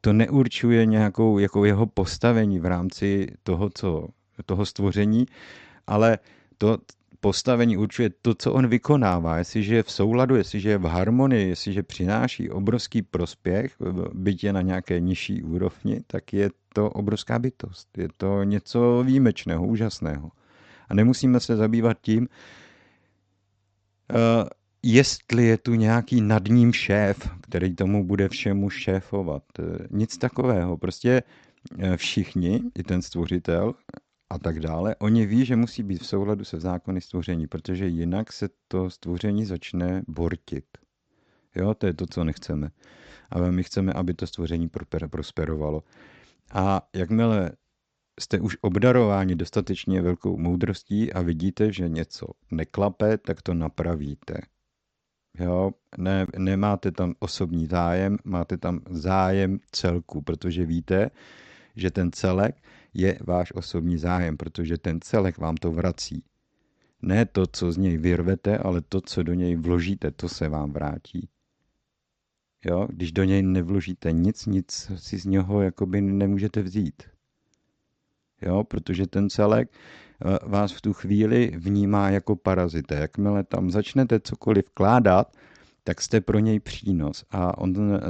to neurčuje nějakou jako jeho postavení v rámci toho, co, toho stvoření, ale to, postavení určuje to, co on vykonává. Jestliže je v souladu, jestliže je v harmonii, jestliže přináší obrovský prospěch, byť je na nějaké nižší úrovni, tak je to obrovská bytost. Je to něco výjimečného, úžasného. A nemusíme se zabývat tím, uh, jestli je tu nějaký nad ním šéf, který tomu bude všemu šéfovat. Nic takového. Prostě eh, všichni, i ten stvořitel, a tak dále. Oni ví, že musí být v souladu se zákony stvoření, protože jinak se to stvoření začne bortit. Jo, to je to, co nechceme. Ale my chceme, aby to stvoření prosperovalo. A jakmile jste už obdarováni dostatečně velkou moudrostí a vidíte, že něco neklape, tak to napravíte. Jo, ne, nemáte tam osobní zájem, máte tam zájem celku, protože víte, že ten celek je váš osobní zájem, protože ten celek vám to vrací. Ne to, co z něj vyrvete, ale to, co do něj vložíte, to se vám vrátí. Jo? Když do něj nevložíte nic, nic si z něho jakoby nemůžete vzít. Jo? Protože ten celek eh, vás v tu chvíli vnímá jako parazita. Jakmile tam začnete cokoliv vkládat, tak jste pro něj přínos. A on eh,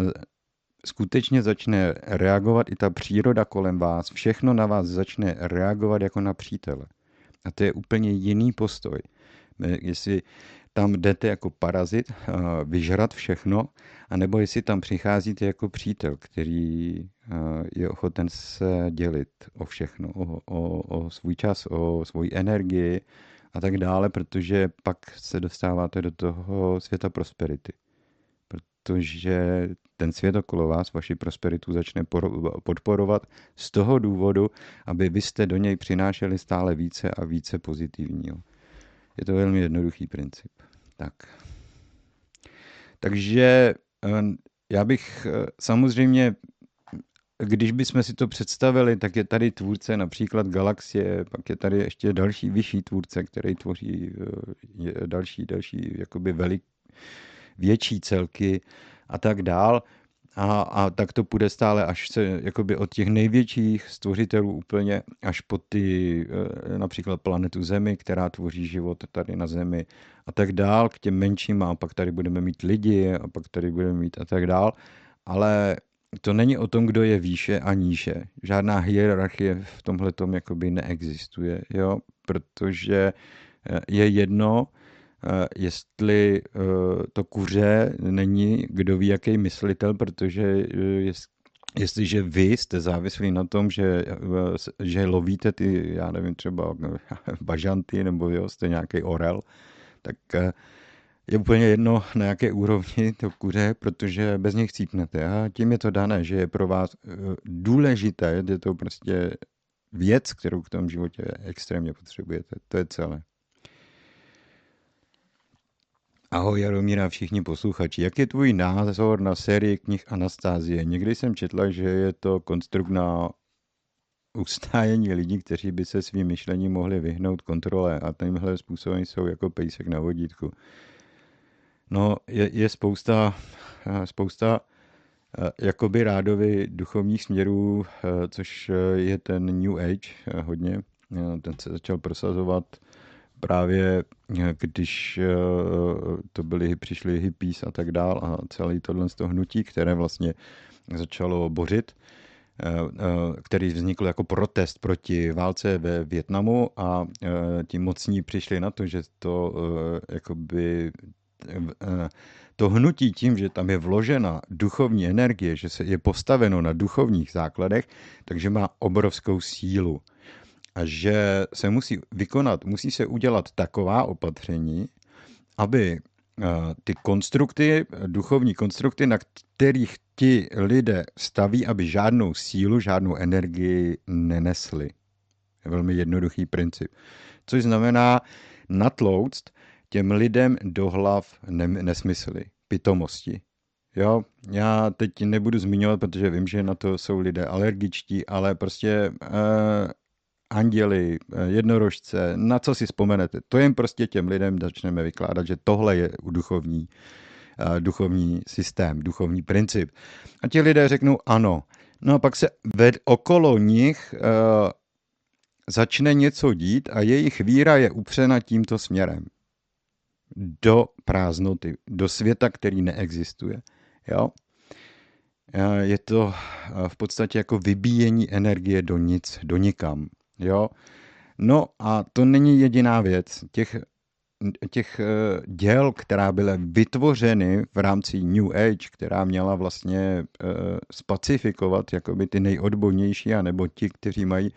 skutečně začne reagovat i ta příroda kolem vás, všechno na vás začne reagovat jako na přítele. A to je úplně jiný postoj. Jestli tam jdete jako parazit, vyžrat všechno, anebo jestli tam přicházíte jako přítel, který je ochoten se dělit o všechno, o, o, o svůj čas, o svoji energii a tak dále, protože pak se dostáváte do toho světa prosperity. Protože ten svět okolo vás vaši prosperitu začne podporovat z toho důvodu, aby vy jste do něj přinášeli stále více a více pozitivního. Je to velmi jednoduchý princip. Tak. Takže eh, já bych eh, samozřejmě, když bychom si to představili, tak je tady tvůrce například galaxie, pak je tady ještě další vyšší tvůrce, který tvoří eh, další, další jakoby velik, větší celky a tak dál. A, a tak to půjde stále až se jakoby od těch největších stvořitelů úplně až po ty eh, například planetu Zemi, která tvoří život tady na Zemi a tak dál, k těm menším a pak tady budeme mít lidi a pak tady budeme mít a tak dál. Ale to není o tom, kdo je výše a níže. Žádná hierarchie v tomhle tom jakoby neexistuje, jo? protože eh, je jedno, jestli eh, to kuře není kdo ví jaký myslitel, protože eh, jestliže vy jste závislí na tom, že, že lovíte ty, já nevím, třeba bažanty nebo jo, jste nějaký orel, tak je úplně jedno na jaké úrovni to kuře, protože bez nich cípnete. A tím je to dané, že je pro vás důležité, je to prostě věc, kterou v tom životě extrémně potřebujete. To je celé. Ahoj Jaromíra, všichni posluchači. Jak je tvůj názor na sérii knih Anastázie? Někdy jsem četla, že je to konstrukt na ustájení lidí, kteří by se svým myšlením mohli vyhnout kontrole a tímhle způsobem jsou jako pejsek na vodítku. No, je, je spousta, spousta eh, jakoby rádovi duchovních směrů, eh, což je ten New Age hodně. Ten se začal prosazovat právě eh, když eh, to byly, přišli hippies a tak dál a celý tohle z toho hnutí, které vlastně začalo bořit, eh, který vznikl jako protest proti válce ve Větnamu a ti mocní přišli na to, že to jakoby to hnutí tím, že tam je vložena duchovní energie, že se je postaveno na duchovních základech, takže má obrovskou sílu a že se musí vykonat, musí se udělat taková opatření, aby eh, ty konstrukty, duchovní konstrukty, na kterých ti lidé staví, aby žádnou sílu, žádnou energii nenesli. Je velmi jednoduchý princip. Což znamená natlouct těm lidem do hlav nesmysly, pitomosti. Jo, já teď nebudu zmiňovat, protože vím, že na to jsou lidé alergičtí, ale prostě eh, anděli, eh, jednorožce, na co si vzpomenete. To jen prostě těm lidem začneme vykládat, že tohle je duchovní, eh, duchovní systém, duchovní princip. A ti lidé řeknou ano. No a pak se ved okolo nich uh, začne něco dít a jejich víra je upřena tímto směrem. Do prázdnoty, do světa, který neexistuje. Jo? Je to v podstatě jako vybíjení energie do nic, do nikam. Jo? No a to není jediná věc. Těch, těch eh, děl, která byly vytvořeny v rámci New Age, která měla vlastně uh, spacifikovat jakoby ty nejodbornější, anebo ti, kteří mají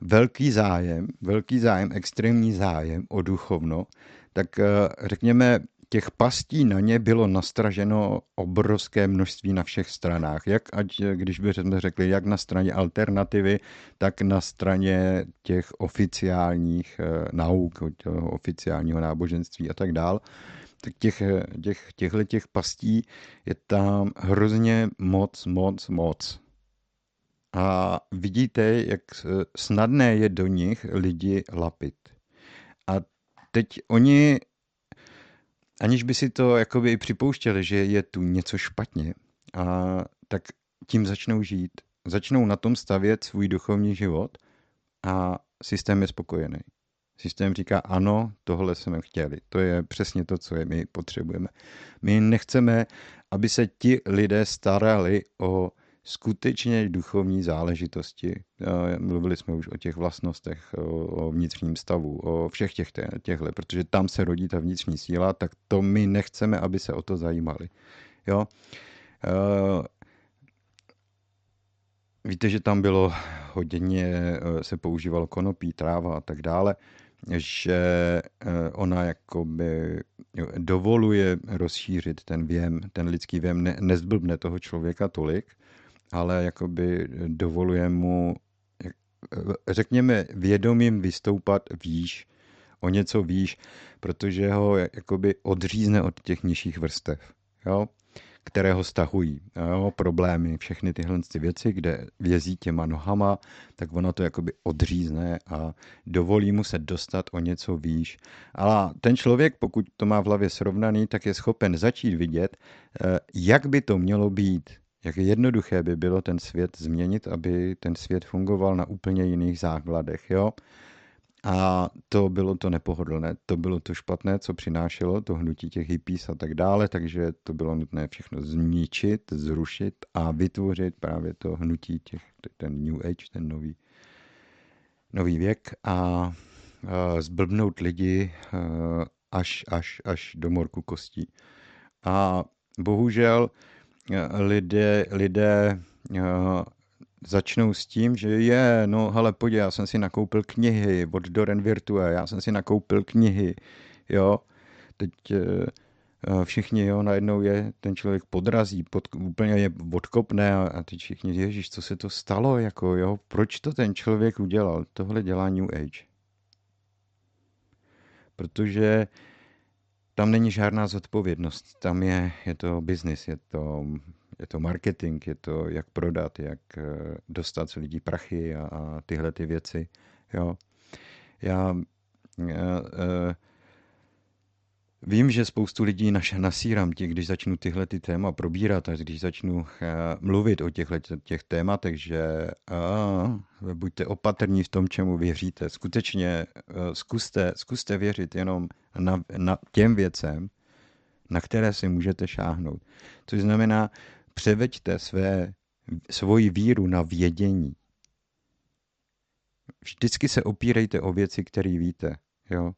velký zájem, velký zájem, extrémní zájem o duchovno, tak uh, řekněme, těch pastí na ně bylo nastraženo obrovské množství na všech stranách. Jak, ať, když bychom řekli, jak na straně alternativy, tak na straně těch oficiálních eh, nauk, oficiálního náboženství a tak dál. Tak těch, těch, těchto těch pastí je tam hrozně moc, moc, moc. A vidíte, jak snadné je do nich lidi lapit. A teď oni aniž by si to jakoby připouštěli, že je tu něco špatně, a tak tím začnou žít. Začnou na tom stavět svůj duchovní život a systém je spokojený. Systém říká, ano, tohle jsme chtěli. To je přesně to, co je my potřebujeme. My nechceme, aby se ti lidé starali o skutečně duchovní záležitosti. Mluvili jsme už o těch vlastnostech, o vnitřním stavu, o všech těch, těchhle, protože tam se rodí ta vnitřní síla, tak to my nechceme, aby se o to zajímali. Jo? Víte, že tam bylo hodně, se používalo konopí, tráva a tak dále. že eh, ona jakoby dovoluje rozšířit ten věm, ten lidský věm, ne, nezblbne toho člověka tolik, ale jakoby dovoluje mu, řekněme, vědomím vystoupat výš, o něco výš, protože ho jakoby odřízne od těch nižších vrstev. Jo? které ho stahují. Jo, problémy, všechny tyhle ty věci, kde vězí těma nohama, tak ono to jakoby odřízne a dovolí mu se dostat o něco výš. Ale ten člověk, pokud to má v hlavě srovnaný, tak je schopen začít vidět, eh, jak by to mělo být. Jak jednoduché by bylo ten svět změnit, aby ten svět fungoval na úplně jiných základech. Jo? A to bylo to nepohodlné, to bylo to špatné, co přinášelo to hnutí těch hippies a tak dále, takže to bylo nutné všechno zničit, zrušit a vytvořit právě to hnutí těch, ten New Age, ten nový, nový věk a, a zblbnout lidi až, až, až do morku kostí. A bohužel lidé, lidé začnou s tím, že je, no hele, podívej, já jsem si nakoupil knihy od Doren Virtue, já jsem si nakoupil knihy, jo, teď eh, eh, všichni, jo, najednou je, ten člověk podrazí, pod, úplně je odkopne a, a teď všichni, ježíš, co se to stalo, jako, jo, proč to ten člověk udělal, tohle dělá New Age. Protože tam není žádná zodpovědnost, tam je, je to business, je to je to marketing, je to jak prodat, jak eh, dostat z lidí prachy a, a tyhle ty věci. Jo. Já, já uh, Vím, že spoustu lidí naše nasírám ti, když začnu tyhle ty téma probírat a když začnu uh, mluvit o těchto těch tématech, že uh, buďte opatrní v tom, čemu věříte. Skutečně uh, zkuste, zkuste věřit jenom na, na těm věcem, na které si můžete šáhnout. Což znamená, Převeďte své, svoji víru na vědění. Vždycky se opírejte o věci, které víte. Jo.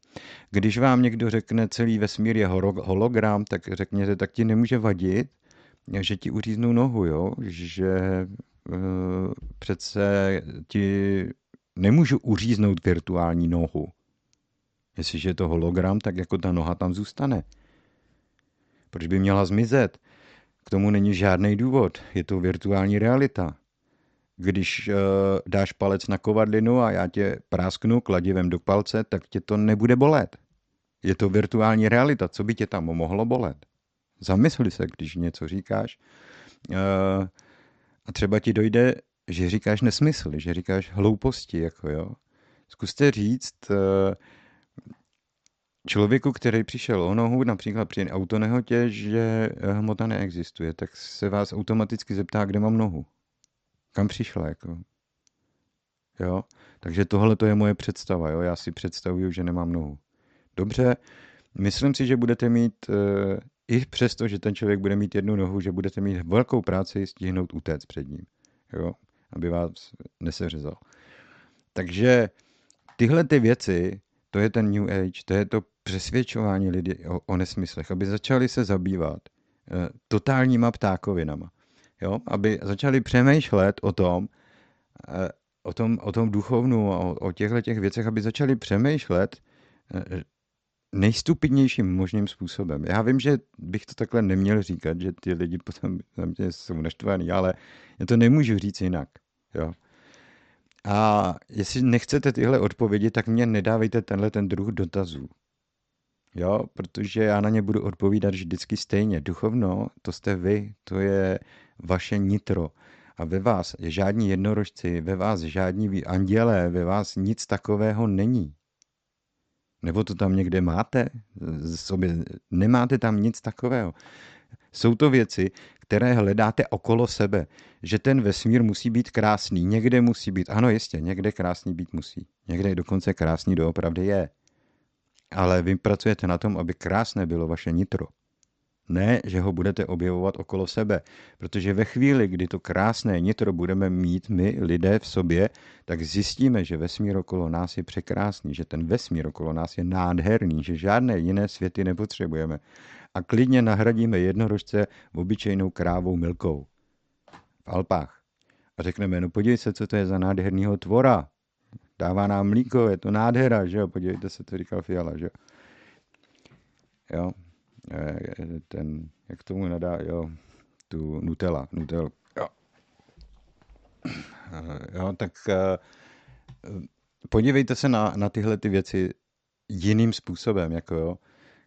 Když vám někdo řekne, celý vesmír je hologram, tak řekněte, tak ti nemůže vadit, že ti uříznou nohu, jo? že uh, přece ti nemůžu uříznout virtuální nohu. Jestliže je to hologram, tak jako ta noha tam zůstane. Proč by měla zmizet? K tomu není žádný důvod, je to virtuální realita. Když uh, dáš palec na kovadlinu a já tě prásknu kladivem do palce, tak tě to nebude bolet. Je to virtuální realita, co by tě tam mohlo bolet? Zamysli se, když něco říkáš. Uh, a třeba ti dojde, že říkáš nesmysly, že říkáš hlouposti, jako jo. Zkuste říct, uh, člověku, který přišel o nohu, například při autonehotě, že hmota neexistuje, tak se vás automaticky zeptá, kde mám nohu. Kam přišla, jako. Jo? Takže tohle to je moje představa, jo? Já si představuju, že nemám nohu. Dobře, myslím si, že budete mít, e, i přesto, že ten člověk bude mít jednu nohu, že budete mít velkou práci stihnout utéct před ním, jo? Aby vás neseřezal. Takže tyhle ty věci, to je ten New Age, to je to přesvědčování lidí o, o nesmyslech, aby začali se zabývat e, totálníma ptákovinama. Jo? Aby začali přemýšlet o tom, e, o tom, o tom duchovnu, o, o těchto těch věcech, aby začali přemýšlet e, nejstupidnějším možným způsobem. Já vím, že bych to takhle neměl říkat, že ty lidi potom mě jsou naštvaný, ale já to nemůžu říct jinak. Jo? A jestli nechcete tyhle odpovědi, tak mě nedávejte tenhle ten druh dotazů. Jo, protože já na ně budu odpovídat vždycky stejně. Duchovno, to jste vy, to je vaše nitro. A ve vás žádní jednorožci, ve vás žádní andělé, ve vás nic takového není. Nebo to tam někde máte? Sobě, nemáte tam nic takového. Jsou to věci, které hledáte okolo sebe. Že ten vesmír musí být krásný, někde musí být. Ano, jistě, někde krásný být musí. Někde dokonce krásný doopravdy je ale vy pracujete na tom, aby krásné bylo vaše nitro. Ne, že ho budete objevovat okolo sebe, protože ve chvíli, kdy to krásné nitro budeme mít my, lidé v sobě, tak zjistíme, že vesmír okolo nás je překrásný, že ten vesmír okolo nás je nádherný, že žádné jiné světy nepotřebujeme. A klidně nahradíme jednorožce obyčejnou krávou milkou v Alpách. A řekneme, no podívej se, co to je za nádherného tvora. dává nám mlíko, je to nádhera, že jo, podívejte se, to říkal Fiala, že jo. Jo, ten, jak tomu nadá, jo, tu Nutella, Nutella, jo. E, jo, tak podívejte se na, na tyhle ty věci jiným způsobem, jako jo.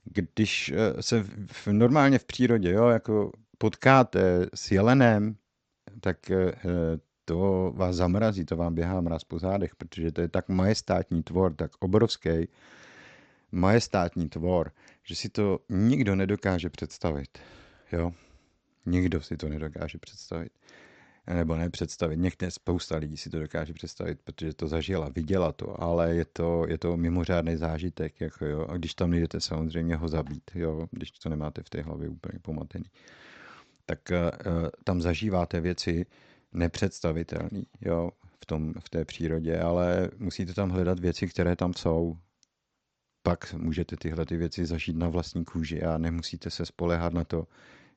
Když se v, normálně v přírodě, jo, jako potkáte s jelenem, tak to vás zamrazí, to vám běhá mraz po zádech, protože to je tak majestátní tvor, tak obrovský majestátní tvor, že si to nikdo nedokáže představit. Jo? Nikdo si to nedokáže představit. Nebo ne představit. Někde spousta lidí si to dokáže představit, protože to zažila, viděla to, ale je to, je to mimořádný zážitek. Jako jo? A když tam jdete samozřejmě ho zabít, jo? když to nemáte v té hlavě úplně pomatený, tak uh, tam zažíváte věci, nepředstavitelný jo, v, tom, v té přírodě, ale musíte tam hledat věci, které tam jsou. Pak můžete tyhle ty věci zažít na vlastní kůži a nemusíte se spolehat na to,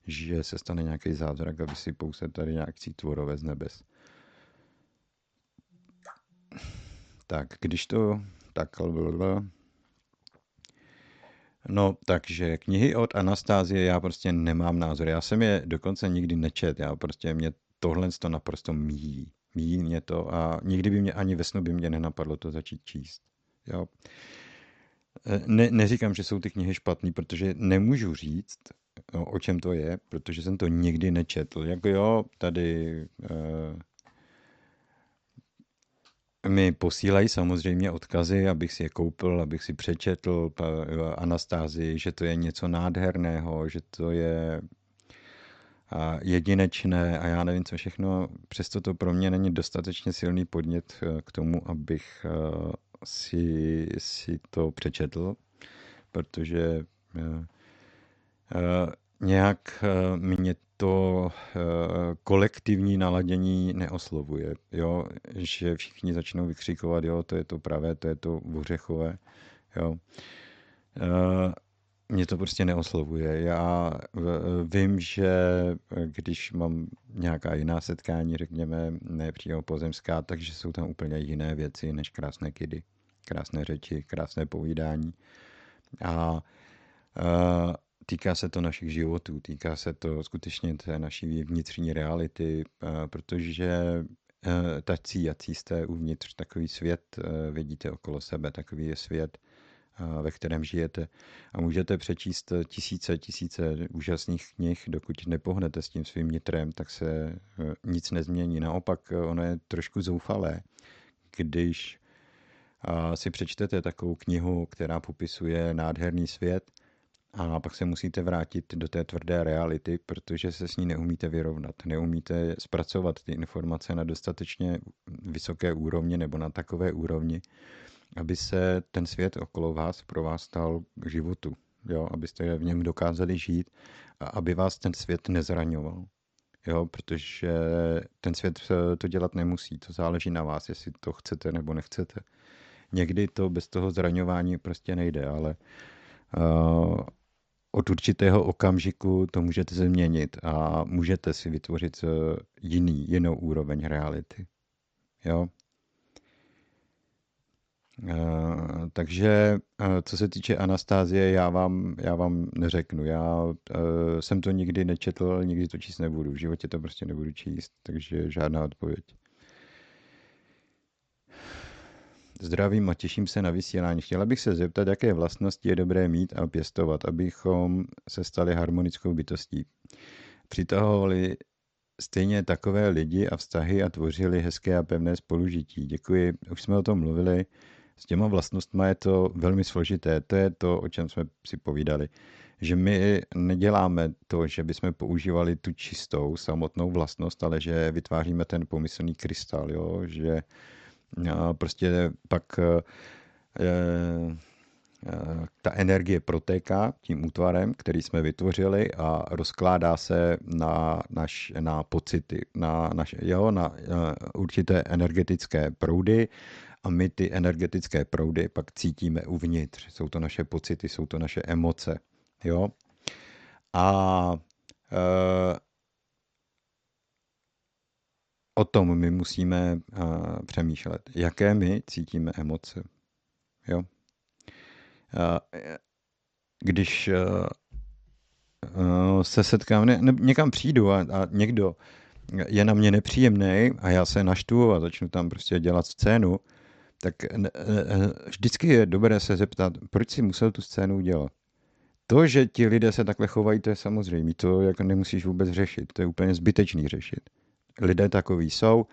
že se stane nějaký zázrak, aby si pouze tady nějaký tvorové z nebes. Tak, když to tak No, takže knihy od Anastázie já prostě nemám názor. Já jsem je dokonce nikdy nečet. Já prostě mě tohle to naprosto míjí. Míjí mě to a nikdy by mě ani ve snu by mě nenapadlo to začít číst. Jo. E, ne, neříkám, že jsou ty knihy špatné, protože nemůžu říct, no, o čem to je, protože jsem to nikdy nečetl. Jako jo, tady e, mi posílají samozřejmě odkazy, abych si je koupil, abych si přečetl Anastázii, že to je něco nádherného, že to je jedinečné a já nevím co všechno. Přesto to pro mě není dostatečně silný podnět eh, k tomu, abych eh, si, si to přečetl, protože eh, nějak mě to kolektivní naladění neoslovuje, jo? že všichni začnou vykřikovat, jo, to je to pravé, to je to ořechové. Jo? Mě to prostě neoslovuje. Já vím, že když mám nějaká jiná setkání, řekněme, ne přímo pozemská, takže jsou tam úplně jiné věci než krásné kidy, krásné řeči, krásné povídání. A, týká se to našich životů, týká se to skutečně té naší vnitřní reality, protože tací, jací jste uvnitř, takový svět vidíte okolo sebe, takový je svět, ve kterém žijete. A můžete přečíst tisíce, tisíce úžasných knih, dokud nepohnete s tím svým nitrem, tak se e, nic nezmění. Naopak, ono je trošku zoufalé, když si přečtete takovou knihu, která popisuje nádherný svět, a pak se musíte vrátit do té tvrdé reality, protože se s ní neumíte vyrovnat. Neumíte zpracovat ty informace na dostatečně vysoké úrovni nebo na takové úrovni, aby se ten svět okolo vás pro vás stal k životu, jo? abyste v něm dokázali žít a aby vás ten svět nezraňoval. Jo, protože ten svět to dělat nemusí, to záleží na vás, jestli to chcete nebo nechcete. Někdy to bez toho zraňování prostě nejde, ale uh, od určitého okamžiku to můžete změnit a můžete si vytvořit jiný, jinou úroveň reality. Jo? Uh, takže uh, co se týče Anastázie, já vám, já vám neřeknu. Já uh, jsem to nikdy nečetl, nikdy to číst nebudu. V životě to prostě nebudu číst, takže žádná odpověď. Zdravím a těším se na vysílání. Chtěla bych se zeptat, jaké vlastnosti je dobré mít a pěstovat, abychom se stali harmonickou bytostí. Přitahovali stejně takové lidi a vztahy a tvořili hezké a pevné spolužití. Děkuji, už jsme o tom mluvili. S těma vlastnostmi je to velmi složité. To je to, o čem jsme si povídali. Že my neděláme to, že bychom používali tu čistou samotnou vlastnost, ale že vytváříme ten pomyslný krystal, jo? že prostě pak ta energie protéká tím útvarem, který jsme vytvořili a rozkládá se na, naš, na pocity, na, naše, jo, na určité energetické proudy a my ty energetické proudy pak cítíme uvnitř. Jsou to naše pocity, jsou to naše emoce. Jo? A e, o tom my musíme uh, přemýšlet. Jaké my cítíme emoce. Jo? Uh, když uh, se setkám, ne, ne, někam přijdu a, a někdo je na mě nepříjemný a já se naštvu a začnu tam prostě dělat scénu, tak vždycky je dobré se zeptat, proč si musel tu scénu udělat. To, že ti lidé se takhle chovají, to je samozřejmě, to jako nemusíš vůbec řešit, to je úplně zbytečný řešit. Lidé takový jsou,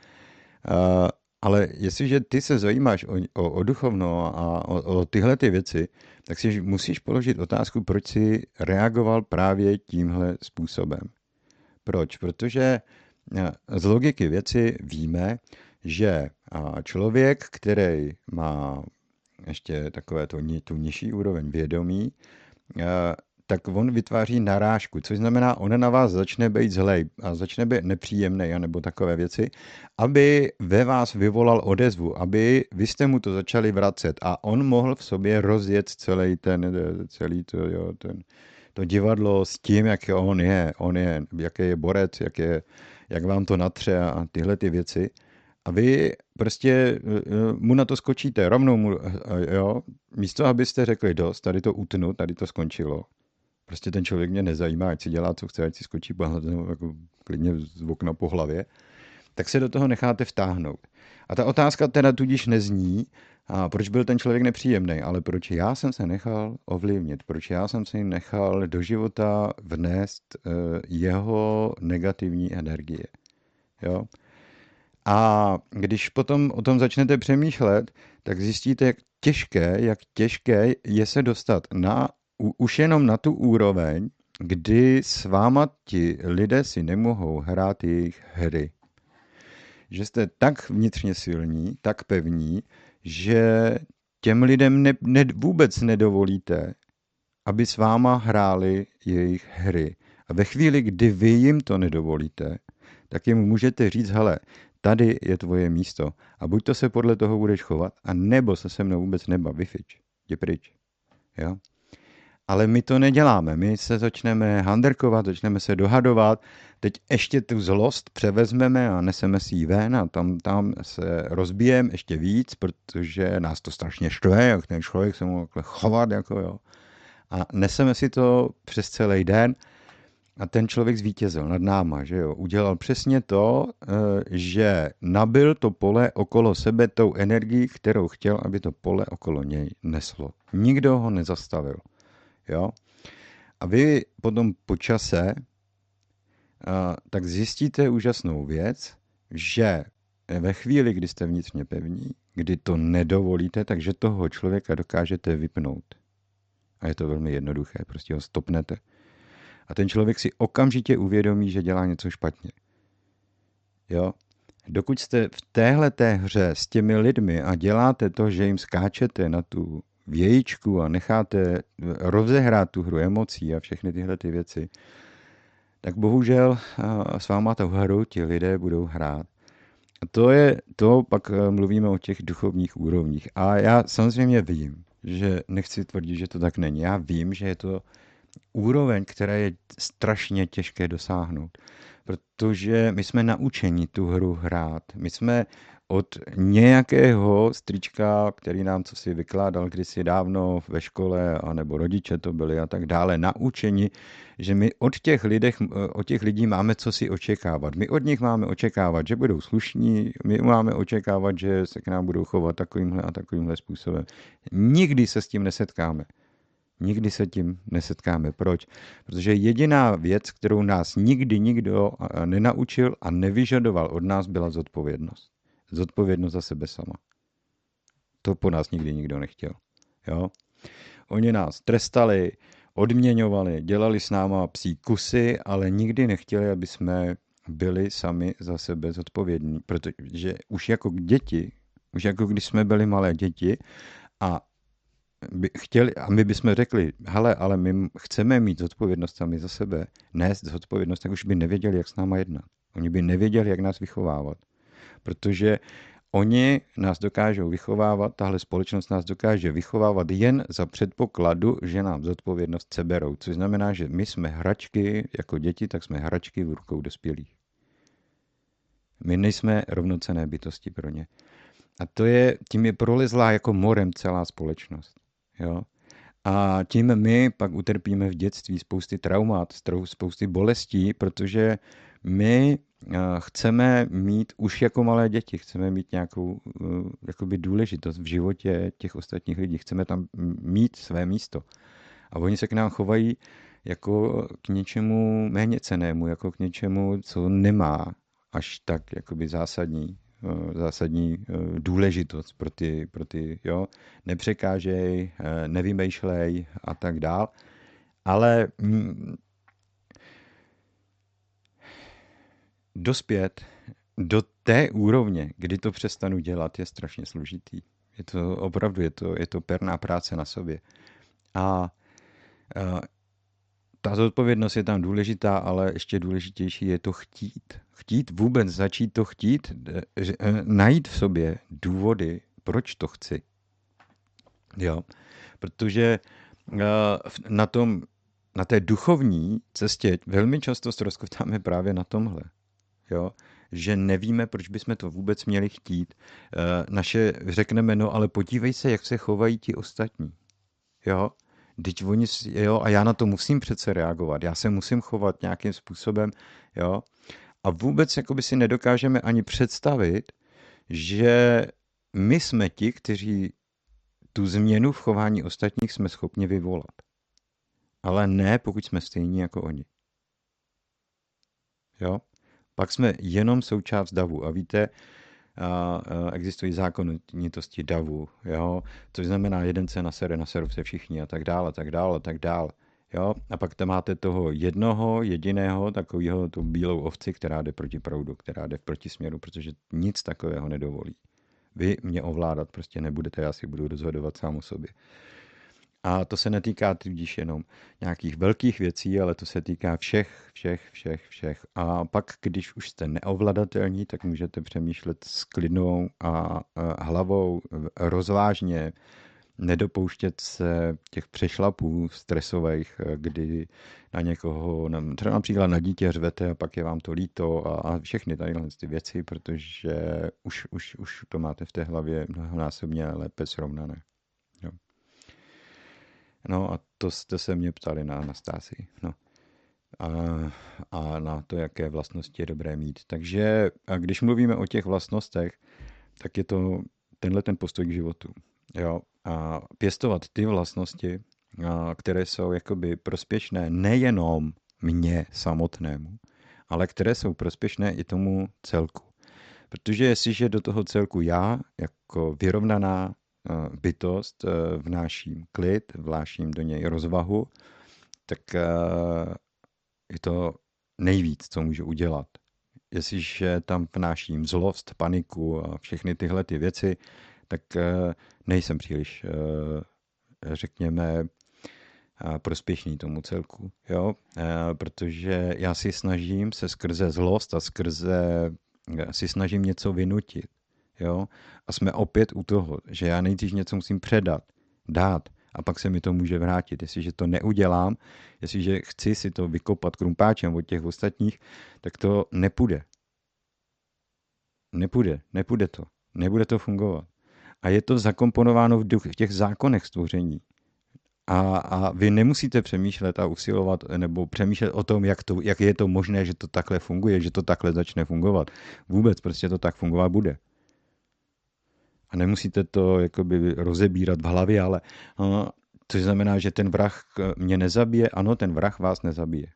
ale jestliže ty se zajímáš o, o, o duchovno a o, o tyhle ty věci, tak si musíš položit otázku, proč si reagoval právě tímhle způsobem. Proč? Protože z logiky věci víme, že člověk, který má ještě takové to, tu nižší úroveň vědomí, tak on vytváří narážku, což znamená, on na vás začne být zlej a začne být nepříjemný, nebo takové věci, aby ve vás vyvolal odezvu, aby vy jste mu to začali vracet a on mohl v sobě rozjet celý ten, celý to, jo, ten, to divadlo s tím, jak on je, on je, jaký je borec, jak, je, jak vám to natře a tyhle ty věci. A vy prostě eh, eh, mu na to skočíte, rovnou mu, eh, jo, místo abyste řekli dost, tady to utnu, tady to skončilo. Prostě ten člověk mě nezajímá, ať si dělá, co chce, ať si skočí jako klidně z okna po hlavě, tak se do toho necháte vtáhnout. A ta otázka teda tudíž nezní, a proč byl ten člověk nepříjemný, ale proč já jsem se nechal ovlivnit, proč já jsem si nechal do života vnést jeho negativní energie. Jo? A když potom o tom začnete přemýšlet, tak zjistíte, jak těžké, jak těžké je se dostat na, už jenom na tu úroveň, kdy s váma ti lidé si nemohou hrát jejich hry. Že jste tak vnitřně silní, tak pevní, že těm lidem ne, ne, vůbec nedovolíte, aby s váma hráli jejich hry. A ve chvíli, kdy vy jim to nedovolíte, tak jim můžete říct, hele, tady je tvoje místo. A buď to se podle toho budeš chovat, a nebo se se mnou vůbec neba, vyfič, jdi pryč. Jo? Ale my to neděláme. My se začneme handerkovat, začneme se dohadovat, teď ještě tu zlost převezmeme a neseme si ji ven a tam, tam se rozbijeme ještě víc, protože nás to strašně štve, jak ten člověk se mohl chovat, jako jo. A neseme si to přes celý den a ten člověk zvítězil nad náma, že jo. Udělal přesně to, eh, že nabil to pole okolo sebe tou energií, kterou chtěl, aby to pole okolo něj neslo. Nikdo ho nezastavil, jo. A vy potom po čase eh, tak zjistíte úžasnou věc, že ve chvíli, kdy jste vnitřně pevní, kdy to nedovolíte, takže toho člověka dokážete vypnout. A je to velmi jednoduché, prostě ho stopnete a ten člověk si okamžitě uvědomí, že dělá něco špatně. Jo? Dokud jste v téhle té hře s těmi lidmi a děláte to, že jim skáčete na tu vějíčku a necháte rozehrát tu hru emocí a všechny tyhle ty věci, tak bohužel s váma tu hru ti lidé budou hrát. A to je, to pak mluvíme o těch duchovních úrovních. A já samozřejmě vím, že nechci tvrdit, že to tak není. Já vím, že je to úroveň, která je strašně těžké dosáhnout. Protože my jsme naučeni tu hru hrát. My jsme od nějakého strička, který nám co si vykládal kdysi dávno ve škole, anebo rodiče to byli a tak dále, naučeni, že my od těch, lidech, od těch lidí máme co si očekávat. My od nich máme očekávat, že budou slušní, my máme očekávat, že se k nám budou chovat takovýmhle a takovýmhle způsobem. Nikdy se s tím nesetkáme. Nikdy se tím nesetkáme. Proč? Protože jediná věc, kterou nás nikdy nikdo nenaučil a nevyžadoval od nás, byla zodpovědnost. Zodpovědnost za sebe sama. To po nás nikdy nikdo nechtěl. Jo? Oni nás trestali, odměňovali, dělali s náma psí kusy, ale nikdy nechtěli, aby jsme byli sami za sebe zodpovědní. Protože už jako děti, už jako když jsme byli malé děti a by chtěli, a my bychom řekli, hele, ale my chceme mít zodpovědnost sami za sebe, nést zodpovědnost, tak už by nevěděli, jak s náma jednat. Oni by nevěděli, jak nás vychovávat. Protože oni nás dokážou vychovávat, tahle společnost nás dokáže vychovávat jen za předpokladu, že nám zodpovědnost seberou. Což znamená, že my jsme hračky, jako děti, tak jsme hračky v rukou dospělých. My nejsme rovnocené bytosti pro ně. A to je, tím je prolezlá jako morem celá společnost. Jo? A tím my pak utrpíme v dětství spousty traumat, spousty bolestí, protože my eh, chceme mít už jako malé děti, chceme mít nějakou eh, jakoby důležitost v životě těch ostatních lidí, chceme tam mít své místo. A oni se k nám chovají jako k něčemu méně cenému, jako k něčemu, co nemá až tak jakoby zásadní, zásadní důležitost pro ty, pro ty jo, nepřekážej, nevymýšlej a tak dál. Ale mm, dospět do té úrovně, kdy to přestanu dělat, je strašně složitý. Je to opravdu, je to, je to perná práce na sobě. A ta zodpovědnost je tam důležitá, ale ještě důležitější je to chtít. Chtít vůbec začít to chtít, e, najít v sobě důvody, proč to chci. Jo, protože na tom, na té duchovní cestě velmi často ztroskotáme právě na tomhle jo, že nevíme, proč bychom to vůbec měli chtít. E, naše řekneme, no ale podívej se, jak se chovají ti ostatní. Jo, Teď oni, jo, a já na to musím přece reagovat, já se musím chovat nějakým způsobem, jo. A vůbec jakoby si nedokážeme ani představit, že my jsme ti, kteří tu změnu v chování ostatních jsme schopni vyvolat. Ale ne, pokud jsme stejní jako oni. Jo? Pak jsme jenom součást davu. A víte, existují zákonitosti davu, jo? což znamená, jeden se nasere, naserou se všichni a tak dále, tak dále, tak dále. Jo? A pak tam máte toho jednoho, jediného, takového tu bílou ovci, která jde proti proudu, která jde v protisměru, protože nic takového nedovolí. Vy mě ovládat prostě nebudete, já si budu rozhodovat sám o sobě. A to se netýká tudíž jenom nějakých velkých věcí, ale to se týká všech, všech, všech, všech. A pak, když už jste neovladatelní, tak můžete přemýšlet s klidnou a hlavou rozvážně, nedopouštět se těch přešlapů stresových, kdy na někoho, třeba například na dítě řvete a pak je vám to líto a, a všechny tady ty věci, protože už, už, už to máte v té hlavě mnohonásobně lépe srovnané. No a to jste se mě ptali na Anastázii. No. A, a na to, jaké vlastnosti je dobré mít. Takže a když mluvíme o těch vlastnostech, tak je to tenhle ten postoj k životu. Jo? A pěstovat ty vlastnosti, a, které jsou jakoby prospěšné nejenom mně samotnému, ale které jsou prospěšné i tomu celku. Protože jestliže do toho celku já, jako vyrovnaná, bytost, eh, vnáším klid, vnáším do něj rozvahu, tak eh, je to nejvíc, co můžu udělat. Jestliže tam vnáším zlost, paniku a všechny tyhle ty věci, tak nejsem příliš, řekněme, prospěšný tomu celku, jo? protože já si snažím se skrze zlost a skrze si snažím něco vynutit. Jo? A jsme opět u toho, že já nejdřív něco musím předat, dát a pak se mi to může vrátit. Jestliže to neudělám, jestliže chci si to vykopat krumpáčem od těch ostatních, tak to nepůjde. Nepůjde, nepůjde to. Nebude to fungovat. A je to zakomponováno v, duch, v těch zákonech stvoření. A, a vy nemusíte přemýšlet a usilovat nebo přemýšlet o tom, jak, to, jak je to možné, že to takhle funguje, že to takhle začne fungovat. Vůbec prostě to tak fungovat bude a nemusíte to jakoby rozebírat v hlavě, ale uh, což znamená, že ten vrah mě nezabije, ano, ten vrah vás nezabije.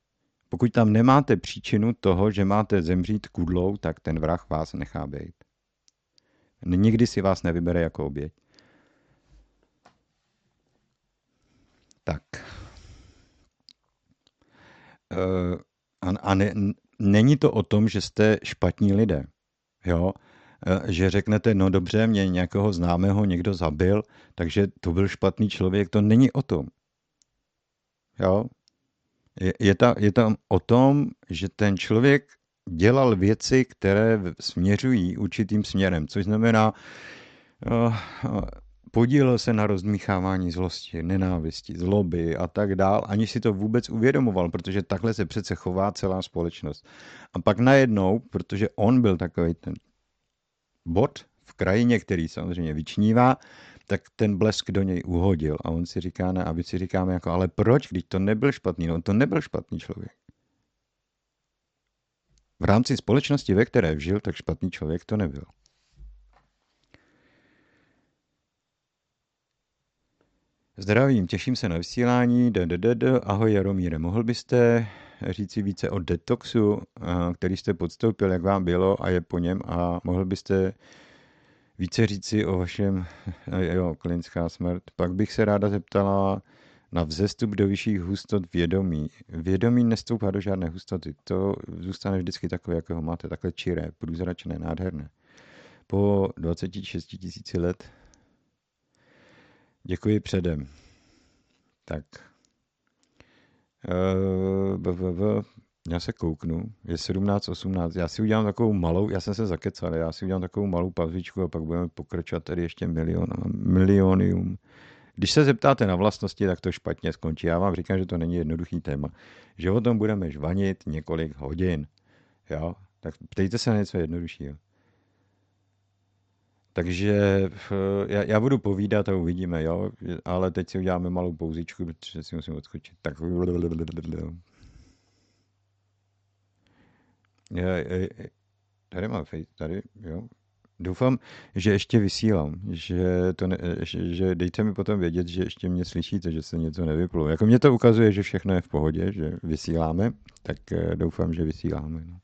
Pokud tam nemáte příčinu toho, že máte zemřít kudlou, tak ten vrah vás nechá být. Nikdy si vás nevybere jako oběť. Tak. Uh, a, a ne, není to o tom, že jste špatní lidé. Jo? Eh, že řeknete, no dobře, mě nějakého známého někdo zabil, takže to byl špatný člověk, to není o tom. Jo? Je, je, ta, je tam o tom, že ten člověk dělal věci, které směřují určitým směrem, což znamená, uh, podílel se na rozdmíchávání zlosti, nenávisti, zloby a tak dál, aniž si to vůbec uvědomoval, protože takhle se přece chová celá společnost. A pak najednou, protože on byl takový ten bod v krajině, který samozřejmě vyčnívá, tak ten blesk do něj uhodil a on si říká, ne, a my si říkáme jako, ale proč, když to nebyl špatný, no on to nebyl špatný člověk. V rámci společnosti, ve které žil, tak špatný člověk to nebyl. Zdravím, těším se na vysílání. DDD, ahoj Jaromíre, mohl byste říci více o detoxu, který jste podstoupil, jak vám bylo a je po něm a mohl byste více říci o vašem, jo, klinická smrt. Pak bych se ráda zeptala na vzestup do vyšších hustot vědomí. Vědomí nestoupá do žádné hustoty. To zůstane vždycky takové, jako ho máte, takhle čiré, průzračné, nádherné. Po 26 tisíci let Děkuji předem. Tak. Uh, já se kouknu, je 17.18, já si udělám takovou malou, já jsem se zakecal, já si udělám takovou malou pauzičku a pak budeme pokračovat tady ještě milion, milionium. Když se zeptáte na vlastnosti, tak to špatně skončí. Já vám říkám, že to není jednoduchý téma. Že o tom budeme žvanit několik hodin. Jo? Tak ptejte se na něco jednoduššího. Takže eh, já, já budu povídat a uvidíme, jo? ale teď si uděláme malou pouzičku, protože si musím odskočit. Tak tady mám tady, jo. Doufám, že ještě vysílám, že, to ne, že, že dejte mi potom vědět, že ještě mě slyšíte, že se něco nevyplo. Jako mě to ukazuje, že všechno je v pohodě, že vysíláme, tak eh, doufám, že vysíláme. No.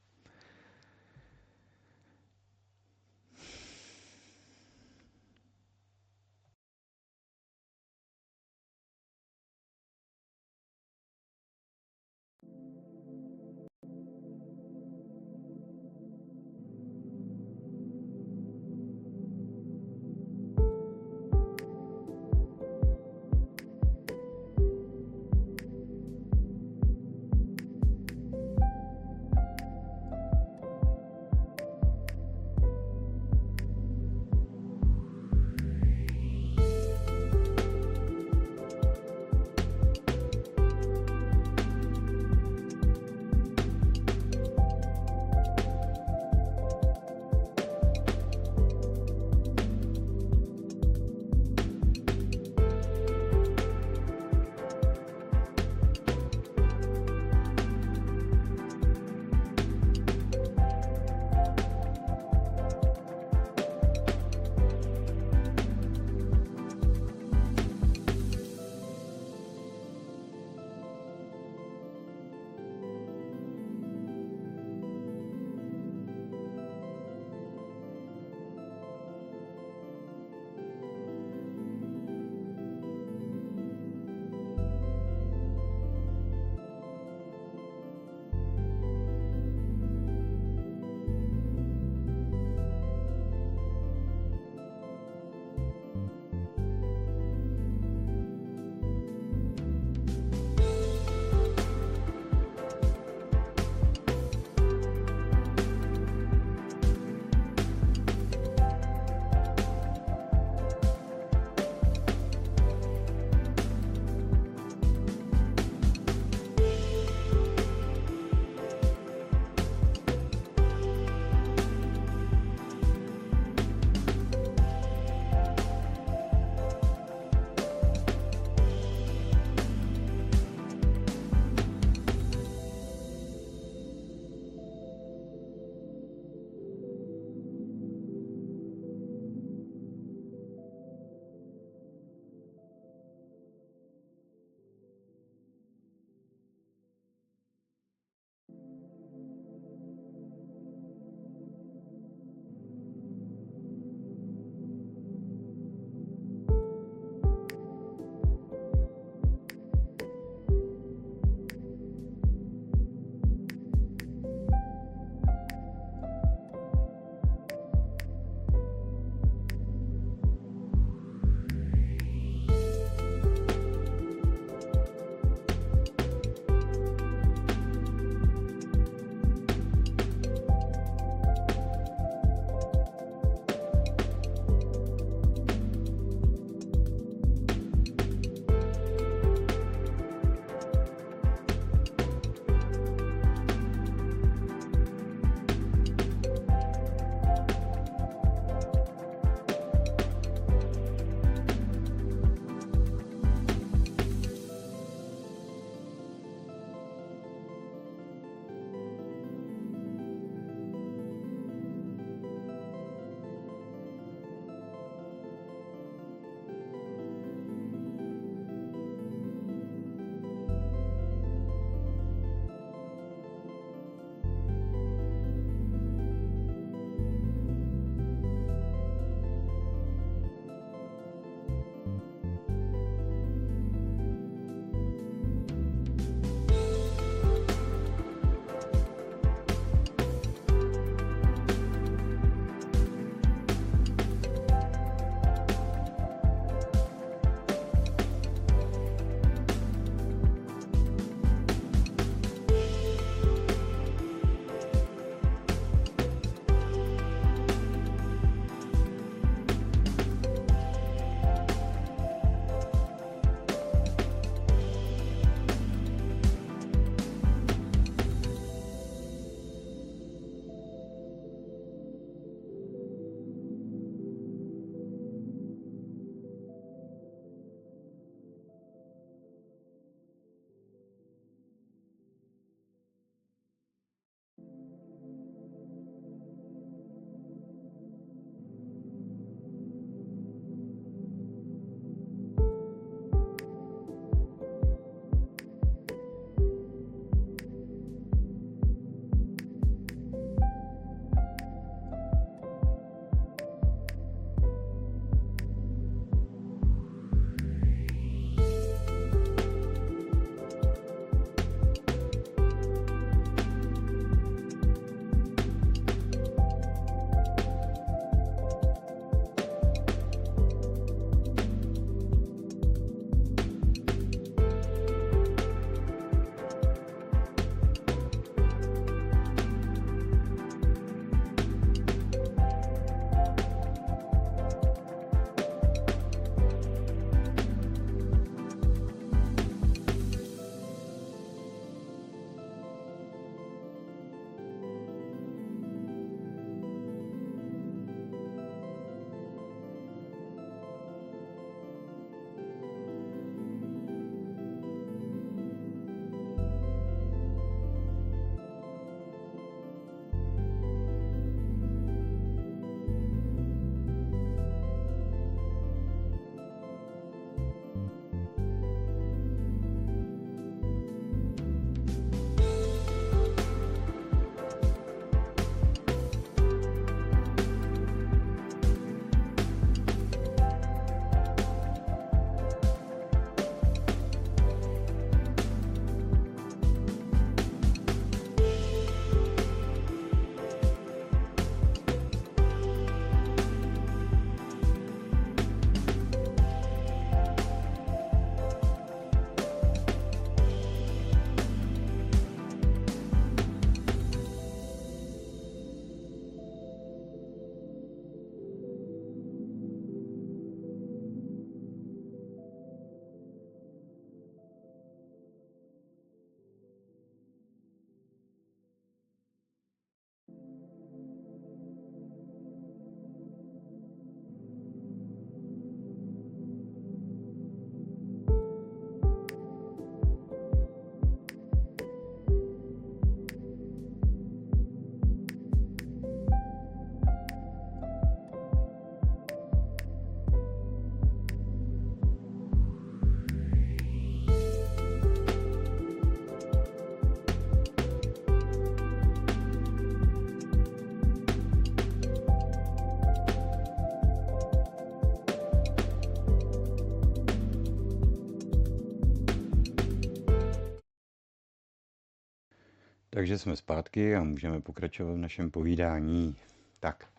Takže jsme zpátky a můžeme pokračovat v našem povídání. Tak.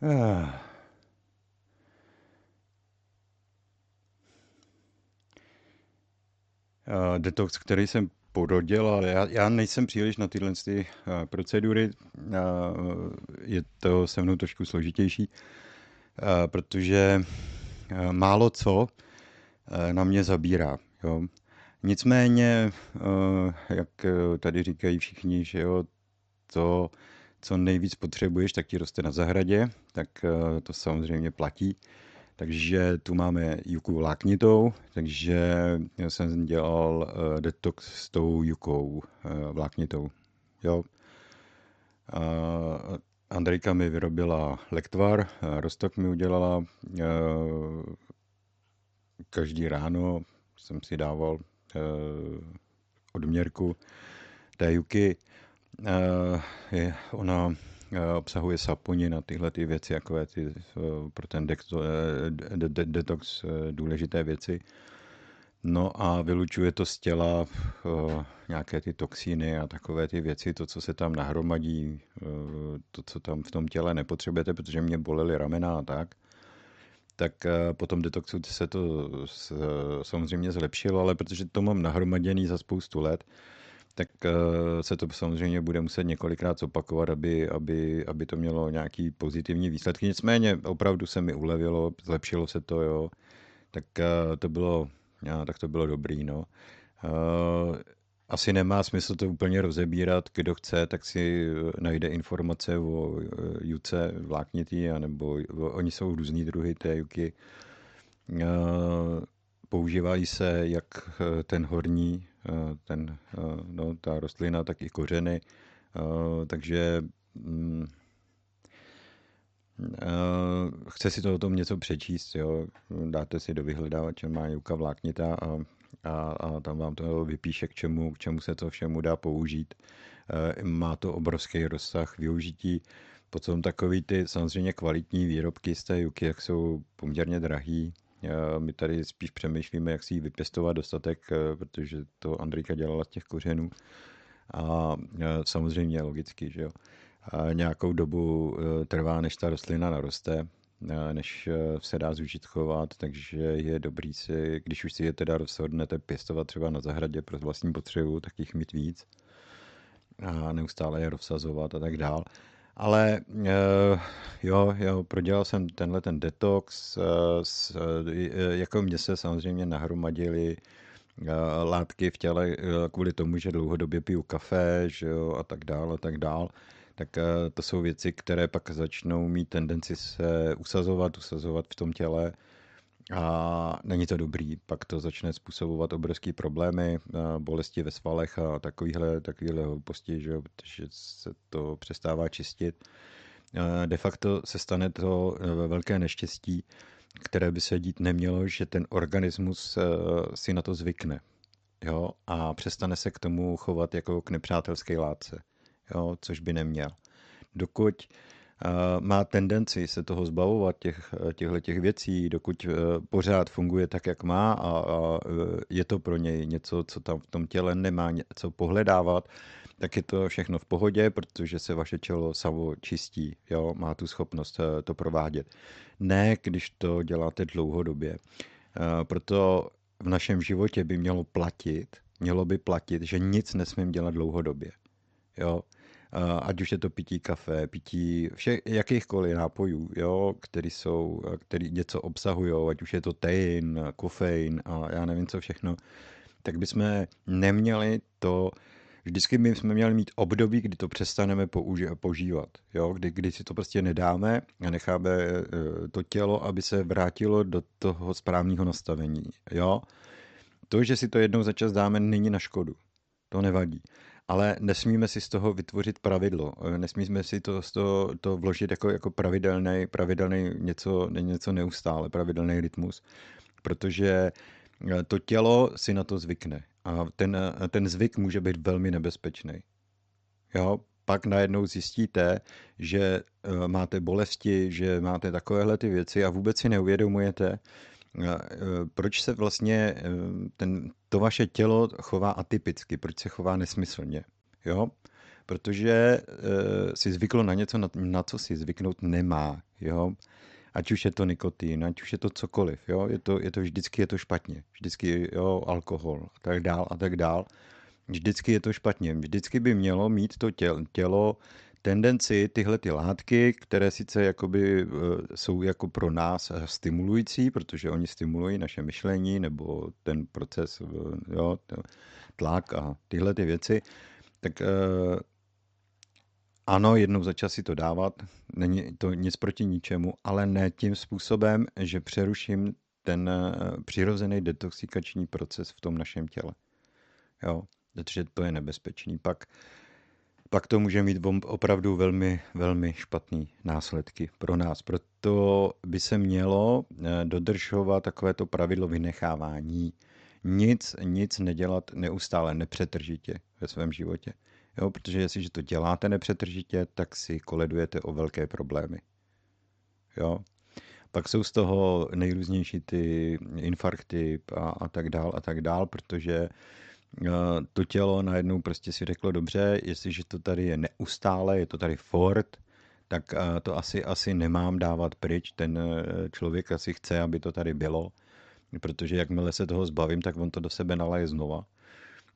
Uh. Detox, který jsem porodil, ale já, já nejsem příliš na tyhle ty, uh, procedury. Je to se mnou trošku složitější, protože málo co na mě zabírá. Jo. Nicméně, eh, jak eh, tady říkají všichni, že jo, to, co nejvíc potřebuješ, tak ti roste na zahradě, tak eh, to samozřejmě platí. Takže tu máme juku vláknitou, takže já jsem dělal detox s tou jukou vláknitou. Jo. Andrejka mi vyrobila lektvar, Rostok mi udělala každý ráno jsem si dával odměrku té juky. Eh, je, ona eh, obsahuje saponin a tyhle ty věci, jako ty, pro ten detox důležité věci. No a vylučuje to z těla nějaké ty toxíny a takové ty věci, to, co se tam nahromadí, to, co tam v tom těle nepotřebujete, protože mě bolely ramena a tak tak eh, po tom detoxu se to samozřejmě zlepšilo, ale protože to mám nahromaděný za spoustu let, tak eh, se to samozřejmě bude muset několikrát zopakovat, aby, aby, aby to mělo nějaký pozitivní výsledky. Nicméně opravdu se mi ulevilo, zlepšilo se to, jo. Tak eh, to bylo, tak to bylo dobrý, no asi nemá smysl to úplně rozebírat. Kdo chce, tak si eh, najde informace o eh, juce vláknitý, anebo oni jsou různý druhy té juky. Eh, používají se jak ten horní, ten, no, ta rostlina, tak i kořeny. Takže mm, chce si to o tom něco přečíst, jo. dáte si do vyhledávače má juka vláknitá a a, a tam vám to vypíše, k čemu, k čemu se to všemu dá použít. E, má to obrovský rozsah využití. Potom takový ty samozřejmě kvalitní výrobky z té juky, jak jsou poměrně drahý. E, my tady spíš přemýšlíme, jak si ji vypěstovat dostatek, e, protože to Andrika dělala z těch kořenů. A samozřejmě logicky, že jo. A nějakou dobu trvá, než ta rostlina naroste, než eh, se dá zužitkovat, takže je dobrý si, když už si je teda rozhodnete pěstovat třeba na zahradě pro vlastní potřebu, tak jich mít víc a neustále je rozsazovat a tak dál. Ale eh, jo, jo, prodělal jsem tenhle ten detox, eh, jako mě se samozřejmě nahromadili látky v těle kvůli tomu, že dlouhodobě piju kafe, že jo, a tak dál, a tak dál tak eh, to jsou věci, které pak začnou mít tendenci se usazovat, usazovat v tom těle a není to dobrý. Pak to začne způsobovat obrovské problémy, eh, bolesti ve svalech a takovýhle, takovýhle hlouposti, že protože se to přestává čistit. Eh, de facto se stane to velké neštěstí, které by se dít nemělo, že ten organismus si na to zvykne jo, a přestane se k tomu chovat jako k nepřátelské látce jo, což by neměl. Dokud uh, má tendenci se toho zbavovat, těch, těchto těch věcí, dokud uh, pořád funguje tak, jak má a, a je to pro něj něco, co tam v tom těle nemá co pohledávat, tak je to všechno v pohodě, protože se vaše tělo samo čistí, jo, má tu schopnost to provádět. Ne, když to děláte dlouhodobě. Proto v našem životě by mělo platit, mělo by platit, že nic nesmím dělat dlouhodobě. Jo? Ať už je to pití kafe, pití všech, jakýchkoliv nápojů, jo, který jsou, který něco obsahují, ať už je to tein, kofein a já nevím co všechno, tak bychom neměli to, vždycky my jsme měli mít období, kdy to přestaneme použi- požívat, jo, kdy, kdy si to prostě nedáme a necháme eh, to tělo, aby se vrátilo do toho správného nastavení, jo. To, že si to jednou za čas dáme, není na škodu. To nevadí ale nesmíme si z toho vytvořit pravidlo. Eh, nesmíme si to, z toho, to vložit jako, jako pravidelný, pravidelný něco, něco neustále, pravidelný rytmus, protože eh, to tělo si na to zvykne a ten, eh, ten zvyk může být velmi nebezpečný. Jo, pak najednou zjistíte, že máte bolesti, že máte takovéhle ty věci a vůbec si neuvědomujete, proč se vlastně e, ten, to vaše tělo chová atypicky, proč se chová nesmyslně. jo, protože uh, si zvyklo na něco, na, na co si zvyknout nemá, jo, ať už je to nikotin, ať už je to cokoliv, jo, je to, je to vždycky je to špatně, vždycky, jo, alkohol a tak dál a tak dál, vždycky je to špatně, vždycky by mělo mít to tělo, tělo tendenci tyhle ty látky, které sice jakoby eh, jsou jako pro nás stimulující, protože oni stimulují naše myšlení nebo ten proces, eh, jo, tlak a tyhle ty věci, tak eh, ano, jednou za čas si to dávat, není to nic proti ničemu, ale ne tím způsobem, že přeruším ten přirozený detoxikační proces v tom našem těle. Jo, protože to je nebezpečný. Pak pak to může mít opravdu velmi, velmi špatné následky pro nás. Proto by se mělo eh, dodržovat takovéto pravidlo vynechávání. Nic, nic nedělat neustále, nepřetržitě ve svém životě. Jo, protože jestliže to děláte nepřetržitě, tak si koledujete o velké problémy. Jo. Pak jsou z toho nejrůznější ty infarkty a, a tak dál a tak dál, protože to tělo najednou prostě si řeklo, dobře, jestliže to tady je neustále, je to tady fort, tak to asi, asi nemám dávat pryč. Ten e, člověk asi chce, aby to tady bylo, protože jakmile se toho zbavím, tak on to do sebe nalaje znova.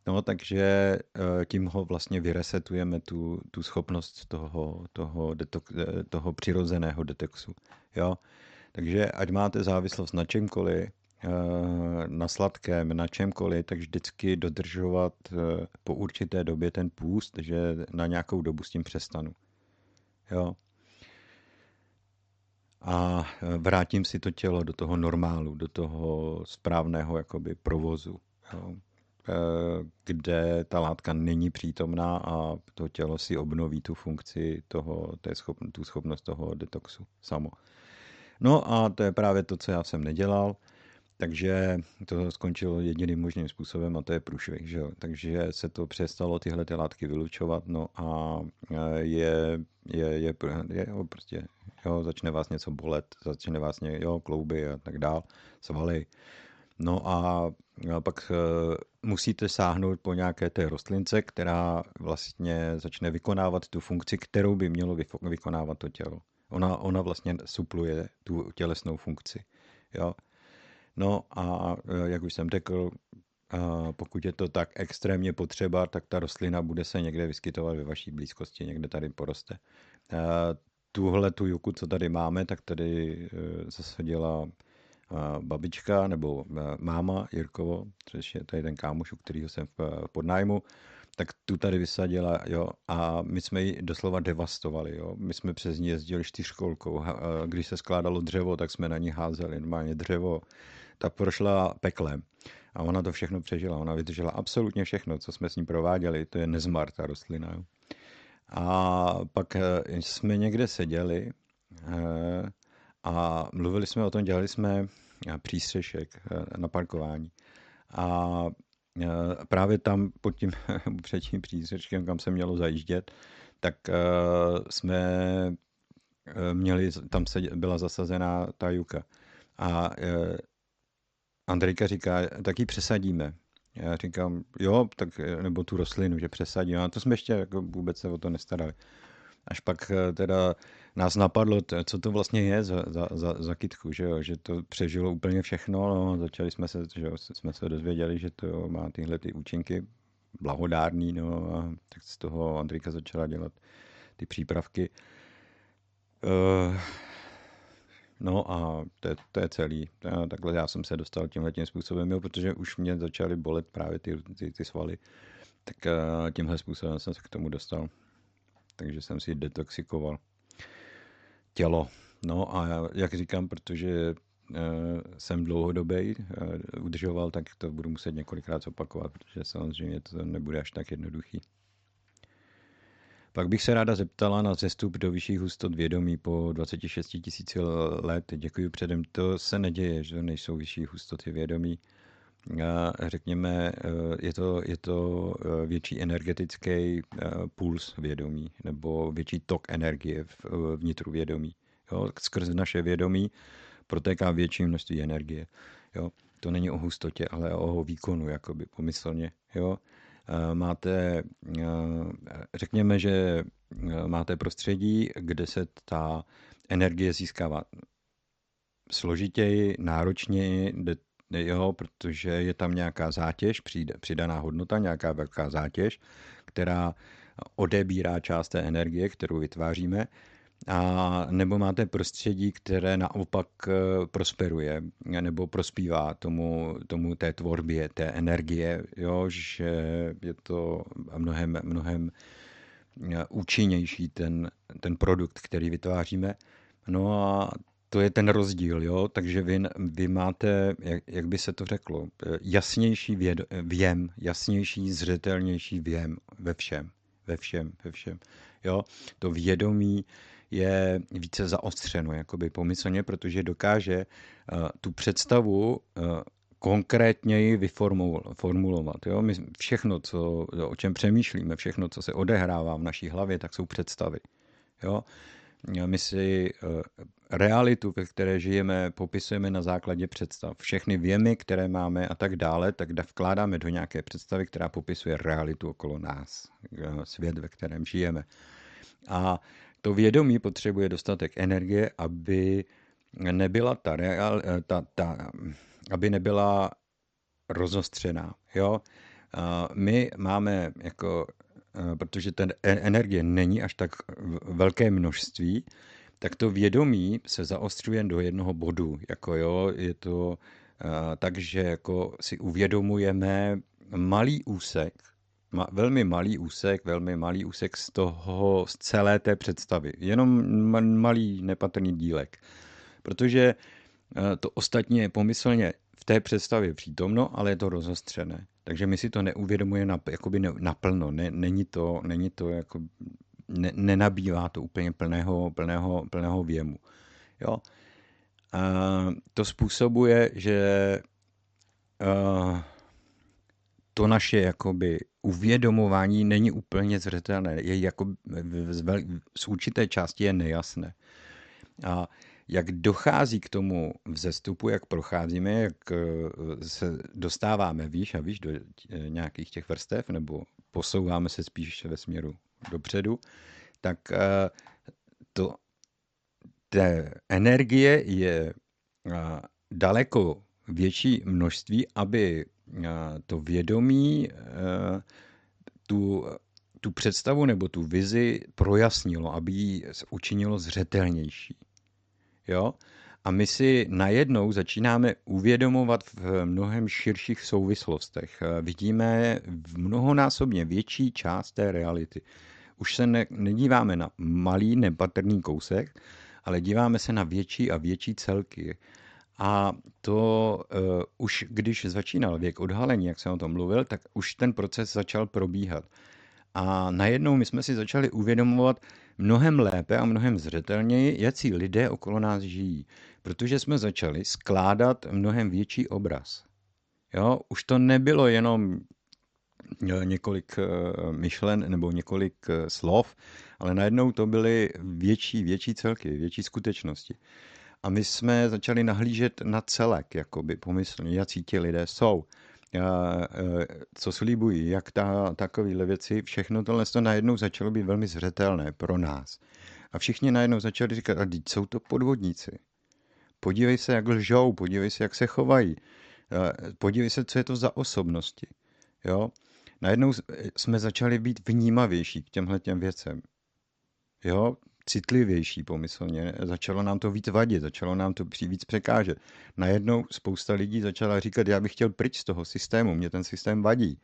No, takže tím ho vlastně vyresetujeme tu, tu schopnost toho, toho, detok, toho přirozeného detoxu. Jo? Takže ať máte závislost na čemkoliv, Eh, na sladkém, na čemkoliv, tak vždycky dodržovat eh, po určité době ten půst, že na nějakou dobu s tím přestanu. Jo. A eh, vrátím si to tělo do toho normálu, do toho správného jakoby provozu, jo. kde ta látka není přítomná a to tělo si obnoví tu funkci toho, té schop, tu schopnost toho detoxu samo. No a to je právě to, co já jsem nedělal. Takže to skončilo jediným možným způsobem a to je průšvih. Že? Takže se to přestalo tyhle ty látky vylučovat no a je, je, je, je jo, prostě, jo, začne vás něco bolet, začne vás ně, jo, klouby a tak dál, svaly. No a, pak uh, musíte sáhnout po nějaké té rostlince, která vlastně začne vykonávat tu funkci, kterou by mělo vykonávat to tělo. Ona, ona vlastně supluje tu tělesnou funkci. Jo? No a e, jak už jsem řekl, pokud je to tak extrémně potřeba, tak ta rostlina bude se někde vyskytovat ve vaší blízkosti, někde tady poroste. Tuhle tu juku, co tady máme, tak tady zasadila babička nebo máma Jirkovo, což je tady ten kámoš, u kterého jsem v podnájmu, tak tu tady vysadila, jo, a my jsme ji doslova devastovali, jo. My jsme přes ní jezdili čtyřkolkou. Když se skládalo dřevo, tak jsme na ní házeli normálně dřevo, ta prošla peklem. A ona to všechno přežila. Ona vydržela absolutně všechno, co jsme s ní prováděli. To je nezmar, ta rostlina. Jo. A pak eh, jsme někde seděli eh, a mluvili jsme o tom, dělali jsme eh, přístřešek na parkování. A právě tam pod tím, před tím přístřeškem, kam se mělo zajíždět, tak jsme měli, tam byla zasazená ta juka. A Andrejka říká, tak ji přesadíme. Já říkám, jo, tak, nebo tu rostlinu, že přesadíme. A to jsme ještě jako vůbec se o to nestarali. Až pak eh, teda nás napadlo, co to vlastně je za, za, za, za kytku, že, jo? že to přežilo úplně všechno. No, začali jsme se, že jo, jsme se dozvěděli, že to má tyhle ty účinky blahodárný, no a tak z toho Andrika začala dělat ty přípravky. Uh, No a to je, to je celý. Takhle já jsem se dostal tímhle tím způsobem, jo, protože už mě začaly bolet právě ty, ty, ty svaly. Tak eh, tímhle způsobem jsem se k tomu dostal. Takže jsem si detoxikoval tělo. No a jak říkám, protože eh, jsem dlouhodobý eh, udržoval, tak to budu muset několikrát opakovat, protože samozřejmě to nebude až tak jednoduchý. Pak bych se ráda zeptala na zestup do vyšších hustot vědomí po 26 tisíci let. Děkuji předem. To se neděje, že nejsou vyšší hustoty vědomí. Řekněme, eh, je to, je to eh, větší energetický eh, puls vědomí nebo větší tok energie vnitru vědomí. Jo? Skrz naše vědomí protéká větší množství energie. Jo? To není o hustotě, ale o výkonu, jakoby pomyslně. Jo? Máte, řekněme, že máte prostředí, kde se ta energie získává složitěji, náročněji, jo, protože je tam nějaká zátěž, přidaná hodnota, nějaká velká zátěž, která odebírá část té energie, kterou vytváříme, a nebo máte prostředí, které naopak eh, prosperuje, nebo prospívá tomu, tomu té tvorbě, té energie, jo, že je to mnohem, mnohem eh, účinnější ten, ten produkt, který vytváříme. No a to je ten rozdíl, jo? takže vy, vy máte, jak, jak by se to řeklo, eh, jasnější věd, věm, jasnější, zřetelnější věm ve všem, ve všem, ve všem. Jo? To vědomí je více zaostřeno, jakoby pomyslně, protože dokáže uh, tu představu uh, konkrétněji vyformulovat. Jo? My všechno, co, o čem přemýšlíme, všechno, co se odehrává v naší hlavě, tak jsou představy. Jo? My si realitu, ve které žijeme, popisujeme na základě představ. Všechny věmy, které máme a tak dále, tak vkládáme do nějaké představy, která popisuje realitu okolo nás, svět, ve kterém žijeme. A to vědomí potřebuje dostatek energie, aby nebyla ta, real, ta, ta aby nebyla rozostřená. Jo? My máme jako, protože ten e, energie není až tak velké množství, tak to vědomí se zaostřuje do jednoho bodu. Jako jo, je to uh, tak, že jako si uvědomujeme malý úsek, ma, velmi malý úsek, velmi malý úsek z toho, z celé té představy. Jenom malý nepatrný dílek. Protože uh, to ostatní je pomyslně v té představě přítomno, ale je to rozostřené. Takže my si to neuvědomujeme na, jakoby naplno. Ne, není to, není to jako ne, nenabývá to úplně plného, plného, plného věmu. Jo? A to způsobuje, že uh, to naše jakoby uvědomování není úplně zřetelné, je jako z, vel, z určité části je nejasné. A jak dochází k tomu vzestupu, jak procházíme, jak se dostáváme výš a výš do nějakých těch vrstev, nebo posouváme se spíš ve směru dopředu, tak eh, to, té energie je eh, daleko větší množství, aby eh, to vědomí tu, tu představu nebo tu vizi projasnilo, aby ji učinilo zřetelnější. Jo? A my si najednou začínáme uvědomovat v mnohem širších souvislostech. Vidíme v mnohonásobně větší část té reality. Už se ne, nedíváme na malý, nepatrný kousek, ale díváme se na větší a větší celky. A to uh, už když začínal věk odhalení, jak jsem o tom mluvil, tak už ten proces začal probíhat. A najednou my jsme si začali uvědomovat mnohem lépe a mnohem zřetelněji, jaký lidé okolo nás žijí. Protože jsme začali skládat mnohem větší obraz. Jo, už to nebylo jenom eh, několik eh, myšlen nebo několik slov, ale najednou to byly větší, větší celky, větší skutečnosti. A my jsme začali nahlížet na celek, jakoby pomyslně, jaký ti lidé jsou. E, co slibují, jak ta, takovéhle věci, všechno tohle to najednou začalo být velmi zřetelné pro nás. A všichni najednou začali říkat, a teď jsou to podvodníci. Podívej se, jak lžou, podívej se, jak se chovají. E, podívej se, co je to za osobnosti. Jo? Najednou jsme začali být vnímavější k těmhle těm věcem. Jo? Citlivější pomyslně. Začalo nám to víc vadit, začalo nám to víc překážet. Najednou spousta lidí začala říkat, já bych chtěl pryč z toho systému, mě ten systém vadí.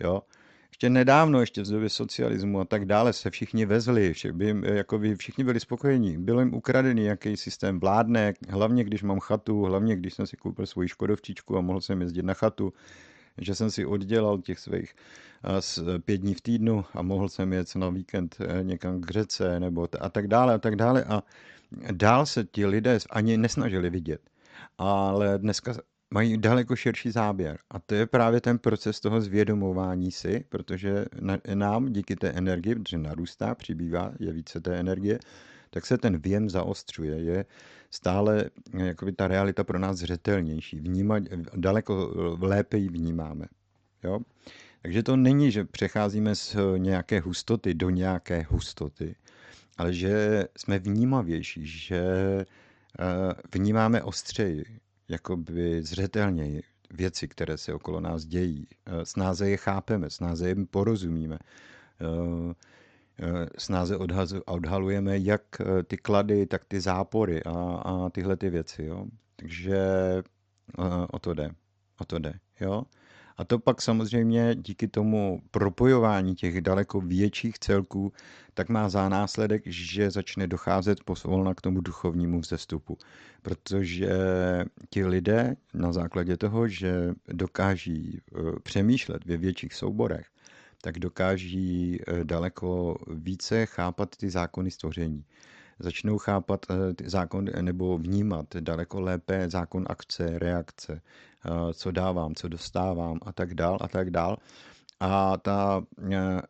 Jo? Ještě nedávno, ještě v době socialismu a tak dále, se všichni vezli, by, jako by všichni byli spokojení. Byl jim ukradený, jaký systém vládne, hlavně když mám chatu, hlavně když jsem si koupil svoji škodovčičku a mohl jsem jezdit na chatu, že jsem si oddělal těch svých pět dní v týdnu a mohl jsem jet na víkend eh, někam k řece nebo a tak dále a tak dále a dál se ti lidé ani nesnažili vidět. Ale dneska mají daleko širší záběr. A to je právě ten proces toho zvědomování si, protože nám díky té energii, protože narůstá, přibývá, je více té energie, tak se ten věm zaostřuje. Je stále jakoby ta realita pro nás zřetelnější. Vnímat, daleko lépe ji vnímáme. Jo? Takže to není, že přecházíme z nějaké hustoty do nějaké hustoty, ale že jsme vnímavější, že eh, vnímáme ostřeji, jakoby zřetelněji věci, které se okolo nás dějí. Eh, snáze je chápeme, snáze je porozumíme. Eh, snáze odhalujeme jak ty klady, tak ty zápory a, a tyhle ty věci. Jo? Takže o to jde. O to jde. Jo? A to pak samozřejmě díky tomu propojování těch daleko větších celků, tak má za následek, že začne docházet posvolna k tomu duchovnímu vzestupu. Protože ti lidé na základě toho, že dokáží přemýšlet ve větších souborech, tak dokáží e, daleko více chápat ty zákony stvoření začnou chápat eh, zákon nebo vnímat daleko lépe zákon akce, reakce, eh, co dávám, co dostávám a tak dál a tak dál. A ta, eh,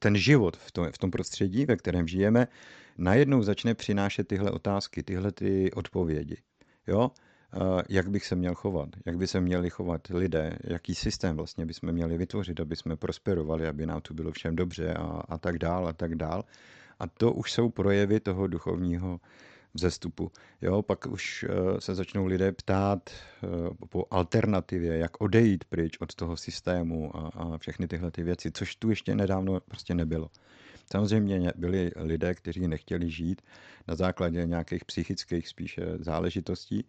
ten život v tom, v tom prostředí, ve kterém žijeme, najednou začne přinášet tyhle otázky, tyhle ty odpovědi. Jo? Jak bych se měl chovat, jak by se měli chovat lidé, jaký systém vlastně bychom měli vytvořit, aby jsme prosperovali, aby nám tu bylo všem dobře a, a tak dál a tak dál. A to už jsou projevy toho duchovního vzestupu. Jo, pak už eh, se začnou lidé ptát eh, po alternativě, jak odejít pryč od toho systému a, a všechny tyhle ty věci, což tu ještě nedávno prostě nebylo. Samozřejmě byli lidé, kteří nechtěli žít na základě nějakých psychických spíše záležitostí,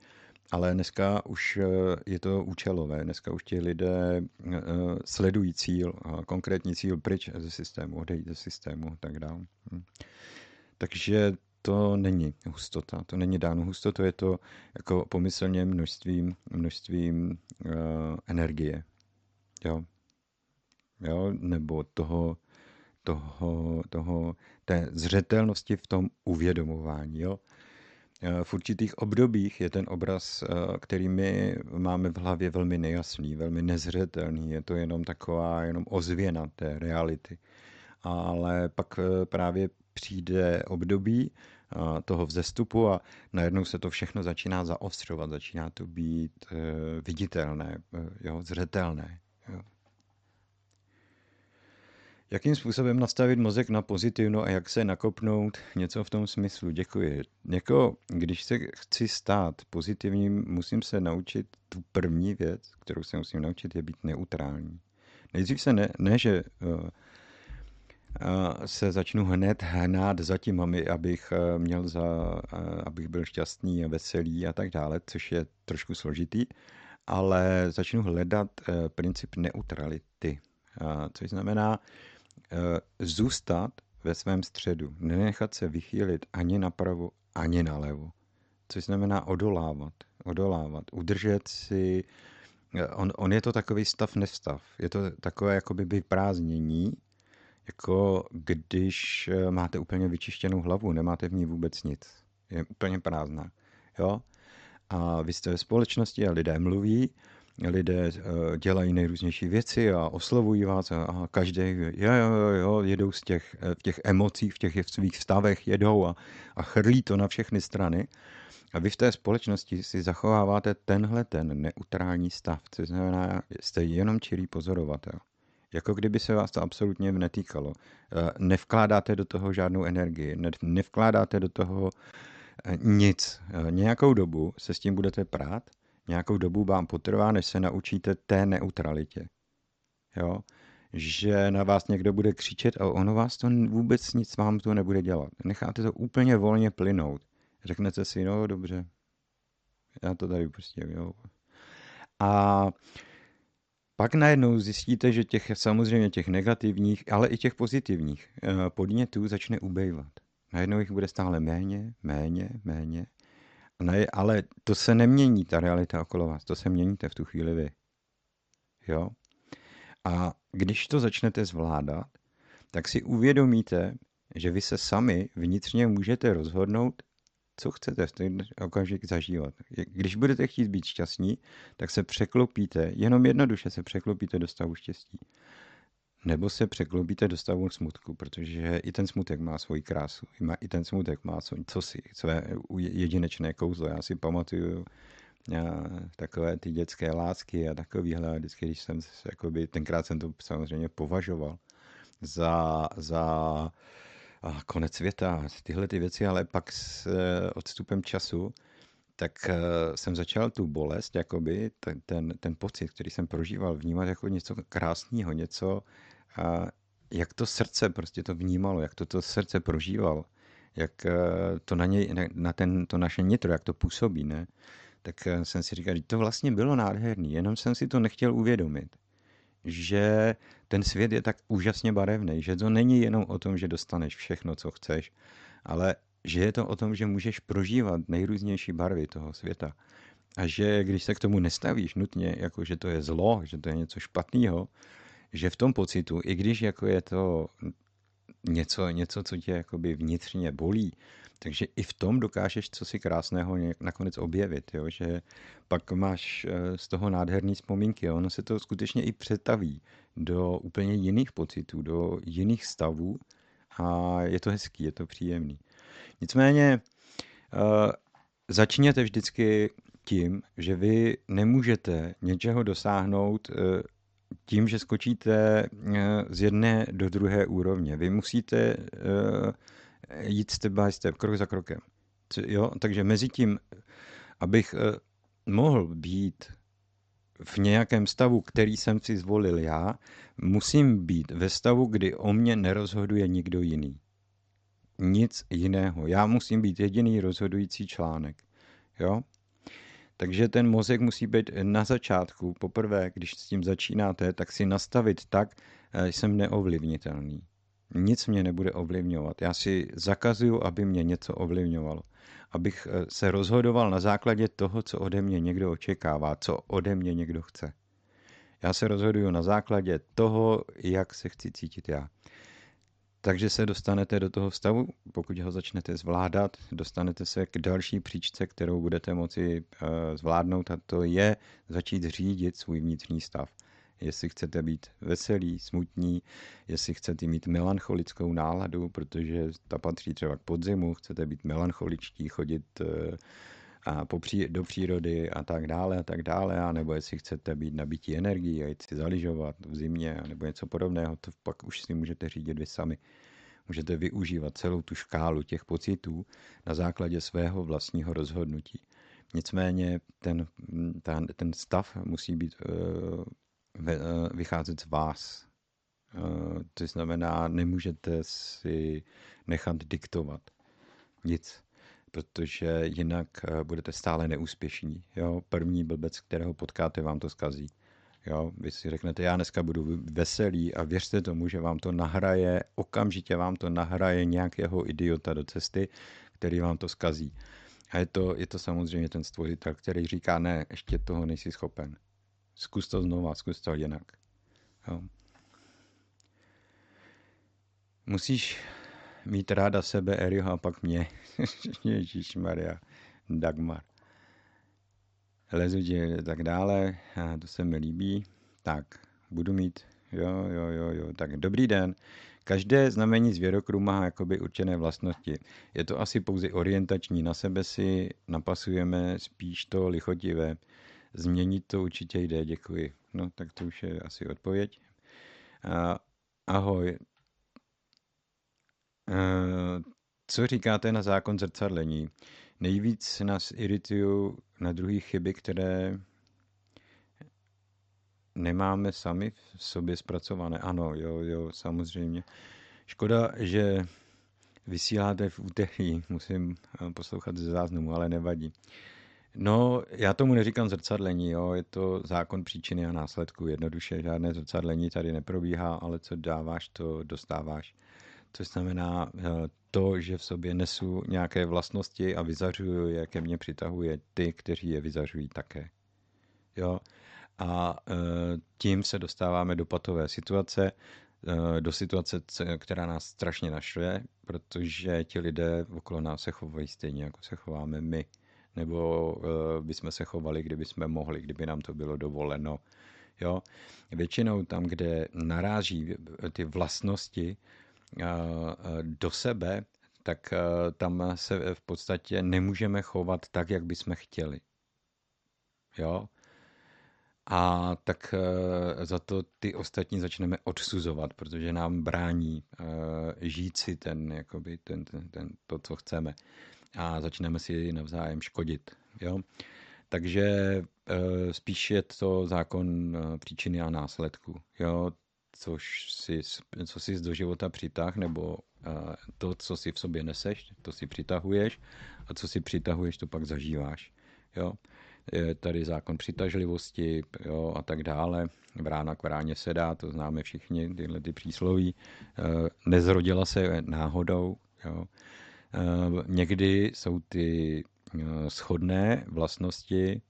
ale dneska už eh, je to účelové. Dneska už ti lidé eh, sledují cíl, konkrétní cíl pryč ze systému, odejít ze systému a tak dále. Hm. Takže to není hustota, to není dáno hustotou, je to jako pomyslně množstvím, množstvím uh, energie. Jo. jo. Nebo toho, toho, toho, té zřetelnosti v tom uvědomování. Jo. Eh, v určitých obdobích je ten obraz, eh, který my máme v hlavě velmi nejasný, velmi nezřetelný. Je to jenom taková jenom ozvěna té reality. Ale pak eh, právě přijde období toho vzestupu a najednou se to všechno začíná zaostřovat, začíná to být viditelné, jo, zřetelné. Jo. Jakým způsobem nastavit mozek na pozitivno a jak se nakopnout? Něco v tom smyslu. Děkuji. Jako, když se chci stát pozitivním, musím se naučit tu první věc, kterou se musím naučit, je být neutrální. Nejdřív se ne, ne že uh, uh, se začnu hned hnát za tím, abych uh, měl za, abych byl šťastný a veselý a tak dále, což je trošku složitý, ale začnu hledat princip neutrality. Což znamená, Eh, zůstat ve svém středu, nenechat se vychýlit ani napravo, ani nalevo. Což znamená odolávat, odolávat, udržet si, eh, on, on je to takový stav nestav, je to takové jakoby vyprázdnění, jako když eh, máte úplně vyčištěnou hlavu, nemáte v ní vůbec nic. Je úplně prázdná. Jo? A vy jste ve společnosti a lidé mluví lidé eh, dělají nejrůznější věci a oslovují vás a každý, jo, jo, jo, jedou z těch, eh, v těch emocích, v těch svých stavech jedou a, a chrlí to na všechny strany. A vy v té společnosti si zachováváte tenhle ten neutrální stav, což znamená, jste jenom čirý pozorovatel. Jako kdyby se vás to absolutně netýkalo. Eh, nevkládáte do toho žádnou energii, nevkládáte do toho nic. Nějakou dobu se s tím budete prát, nějakou dobu vám potrvá, než se naučíte té neutralitě. Jo? Že na vás někdo bude křičet a ono vás to vůbec nic vám to nebude dělat. Necháte to úplně volně plynout. Řeknete si, no dobře, já to tady prostě, jo. A pak najednou zjistíte, že těch samozřejmě těch negativních, ale i těch pozitivních eh, podnětů začne ubejvat. Najednou jich bude stále méně, méně, méně ne, ale to se nemění, ta realita okolo vás. To se měníte v tu chvíli vy. Jo? A když to začnete zvládat, tak si uvědomíte, že vy se sami vnitřně můžete rozhodnout, co chcete v ten okamžik zažívat. Když budete chtít být šťastní, tak se překlopíte, jenom jednoduše se překlopíte do stavu štěstí. Nebo se překlopíte do stavu smutku, protože i ten smutek má svoji krásu. I ten smutek má co, co si, své jedinečné kouzlo. Já si pamatuju takové ty dětské lásky a takovýhle. Vždycky, když jsem, jakoby, tenkrát jsem to samozřejmě považoval za, za a konec světa, tyhle ty věci, ale pak s odstupem času tak jsem začal tu bolest, jakoby, ten, ten, ten pocit, který jsem prožíval, vnímat jako něco krásného, něco, jak to srdce prostě to vnímalo, jak to to srdce prožíval, jak eh, to na, něj, na ten, to naše nitro, jak to působí, ne? Tak eh, jsem si říkal, že to vlastně bylo nádherný, jenom jsem si to nechtěl uvědomit, že ten svět je tak úžasně barevný, že to není jenom o tom, že dostaneš všechno, co chceš, ale že je to o tom, že můžeš prožívat nejrůznější barvy toho světa. A že když se k tomu nestavíš nutně, jako že to je zlo, že to je něco špatného, že v tom pocitu, i když jako je to něco, něco co tě jakoby vnitřně bolí, takže i v tom dokážeš co si krásného nakonec objevit, jo? že pak máš eh, z toho nádherný vzpomínky. Ono se to skutečně i přetaví do úplně jiných pocitů, do jiných stavů a je to hezký, je to příjemný. Nicméně uh, začněte vždycky tím, že vy nemůžete něčeho dosáhnout uh, tím, že skočíte eh, z jedné do druhé úrovně. Vy musíte eh, jít step by step, krok za krokem. Jo? Takže mezi tím, abych eh, mohl být v nějakém stavu, který jsem si zvolil já, musím být ve stavu, kdy o mě nerozhoduje nikdo jiný. Nic jiného. Já musím být jediný rozhodující článek. Jo? Takže ten mozek musí být na začátku, poprvé, když s tím začínáte, tak si nastavit tak, že jsem neovlivnitelný. Nic mě nebude ovlivňovat. Já si zakazuju, aby mě něco ovlivňovalo. Abych eh, se rozhodoval na základě toho, co ode mě někdo očekává, co ode mě někdo chce. Já se rozhoduju na základě toho, jak se chci cítit já. Takže se dostanete do toho stavu, pokud ho začnete zvládat, dostanete se k další příčce, kterou budete moci eh, zvládnout a to je začít řídit svůj vnitřní stav. Jestli chcete být veselý, smutní, jestli chcete mít melancholickou náladu, protože ta patří třeba k podzimu, chcete být melancholičtí, chodit eh, a po pří, do přírody a tak dále a tak dále, a nebo jestli chcete být nabití energií a jít si zaližovat v zimě nebo něco podobného, to pak už si můžete řídit vy sami. Můžete využívat celou tu škálu těch pocitů na základě svého vlastního rozhodnutí. Nicméně ten, ten, ten stav musí být ve, uh, vycházet z vás. Uh, to znamená, nemůžete si nechat diktovat nic protože jinak eh, budete stále neúspěšní. Jo? První blbec, kterého potkáte, vám to skazí. Jo? Vy si řeknete, já dneska budu veselý a věřte tomu, že vám to nahraje, okamžitě vám to nahraje nějakého idiota do cesty, který vám to skazí. A je to, je to samozřejmě ten stvořitel, který říká, ne, ještě toho nejsi schopen. Zkus to znova, zkus to jinak. Jo. Musíš mít ráda sebe, Eriho a pak mě. Ježíš Maria, Dagmar. Lezu, tak dále, a to se mi líbí. Tak, budu mít, jo, jo, jo, jo. Tak dobrý den. Každé znamení zvěrokru má jakoby určené vlastnosti. Je to asi pouze orientační. Na sebe si napasujeme spíš to lichotivé. Změnit to určitě jde, děkuji. No, tak to už je asi odpověď. A, ahoj, co říkáte na zákon zrcadlení? Nejvíc nás iritují na druhé chyby, které nemáme sami v sobě zpracované. Ano, jo, jo, samozřejmě. Škoda, že vysíláte v úterý, musím eh, poslouchat ze záznamu, ale nevadí. No, já tomu neříkám zrcadlení, jo, je to zákon příčiny a následku. Jednoduše žádné zrcadlení tady neprobíhá, ale co dáváš, to dostáváš což znamená eh, to, že v sobě nesu nějaké vlastnosti a vyzařuju je, ke mně přitahuje ty, kteří je vyzařují také. Jo? A eh, tím se dostáváme do patové situace, eh, do situace, která nás strašně našle, protože ti lidé okolo nás se chovají stejně, jako se chováme my. Nebo bychom se chovali, kdyby jsme mohli, kdyby nám to bylo dovoleno. Jo? Většinou tam, kde naráží ty vlastnosti, do sebe, tak tam se v podstatě nemůžeme chovat tak, jak bychom chtěli. jo. A tak za to ty ostatní začneme odsuzovat, protože nám brání žít si ten, jakoby, ten, ten, ten, to, co chceme. A začneme si navzájem škodit, jo. Takže spíš je to zákon příčiny a následku, jo což si, co si do života přitah, nebo to, co si v sobě neseš, to si přitahuješ a co si přitahuješ, to pak zažíváš. Jo? Je tady zákon přitažlivosti jo, a tak dále. Vrána k vráně se dá, to známe všichni, tyhle ty přísloví. E, nezrodila se náhodou. Jo. E, někdy jsou ty schodné vlastnosti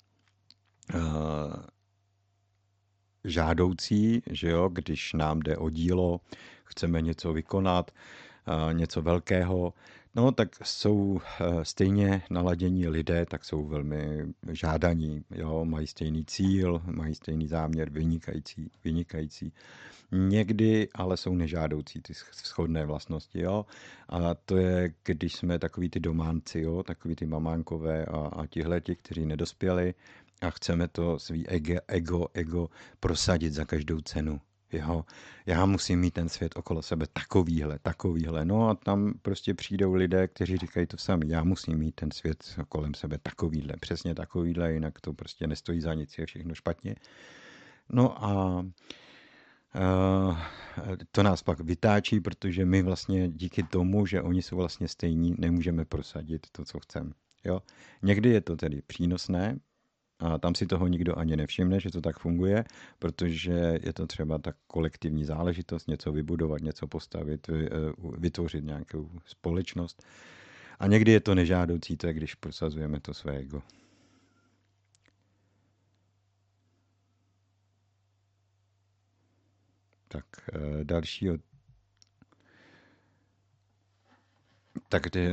žádoucí, že jo, když nám jde o dílo, chceme něco vykonat, něco velkého, no tak jsou e, stejně naladění lidé, tak jsou velmi žádaní, jo, mají stejný cíl, mají stejný záměr, vynikající, vynikající. Někdy ale jsou nežádoucí ty schodné vlastnosti, jo. A to je, když jsme takový ty dománci, jo, takový ty mamánkové a, a tihle ti, kteří nedospěli, a chceme to svý ego, ego, ego prosadit za každou cenu. Jo, já musím mít ten svět okolo sebe takovýhle, takovýhle. No a tam prostě přijdou lidé, kteří říkají to sami. Já musím mít ten svět kolem sebe takovýhle, přesně takovýhle, jinak to prostě nestojí za nic, je všechno špatně. No a Uh, to nás pak vytáčí, protože my vlastně díky tomu, že oni jsou vlastně stejní, nemůžeme prosadit to, co chceme. Jo? Někdy je to tedy přínosné, a tam si toho nikdo ani nevšimne, že to tak funguje, protože je to třeba tak kolektivní záležitost, něco vybudovat, něco postavit, eh, vytvořit nějakou společnost. A někdy je to nežádoucí, to je, když prosazujeme to své ego. Tak eh, další Tak eh,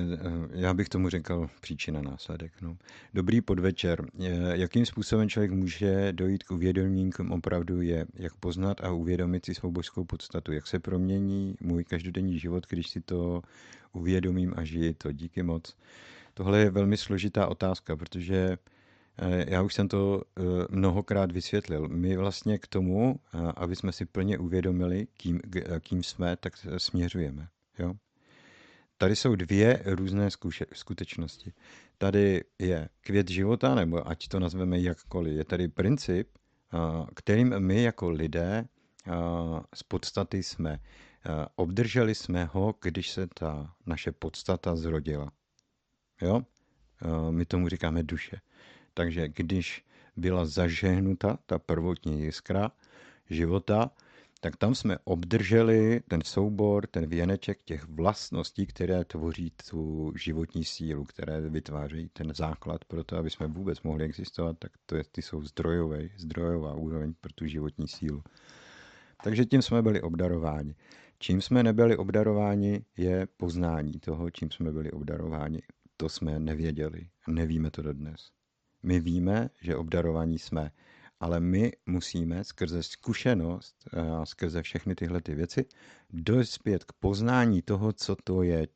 já bych tomu řekl příčina následek. No. Dobrý podvečer. Jakým způsobem člověk může dojít k uvědomění, opravdu je, jak poznat a uvědomit si svou božskou podstatu, jak se promění můj každodenní život, když si to uvědomím a žiji to. Díky moc. Tohle je velmi složitá otázka, protože eh, já už jsem to eh, mnohokrát vysvětlil. My vlastně k tomu, aby jsme si plně uvědomili, kým, kým jsme, tak směřujeme. Jo? Tady jsou dvě různé zkuše, skutečnosti. Tady je květ života, nebo ať to nazveme jakkoliv. Je tady princip, kterým my jako lidé z podstaty jsme. Obdrželi jsme ho, když se ta naše podstata zrodila. Jo? My tomu říkáme duše. Takže když byla zažehnuta ta prvotní jiskra života, tak tam jsme obdrželi ten soubor, ten věneček těch vlastností, které tvoří tu životní sílu, které vytvářejí ten základ pro to, aby jsme vůbec mohli existovat, tak to je, ty jsou zdrojové, zdrojová úroveň pro tu životní sílu. Takže tím jsme byli obdarováni. Čím jsme nebyli obdarováni, je poznání toho, čím jsme byli obdarováni. To jsme nevěděli. Nevíme to dodnes. My víme, že obdarovaní jsme ale my musíme skrze zkušenost, a skrze všechny tyhle ty věci, dospět k poznání toho, co to je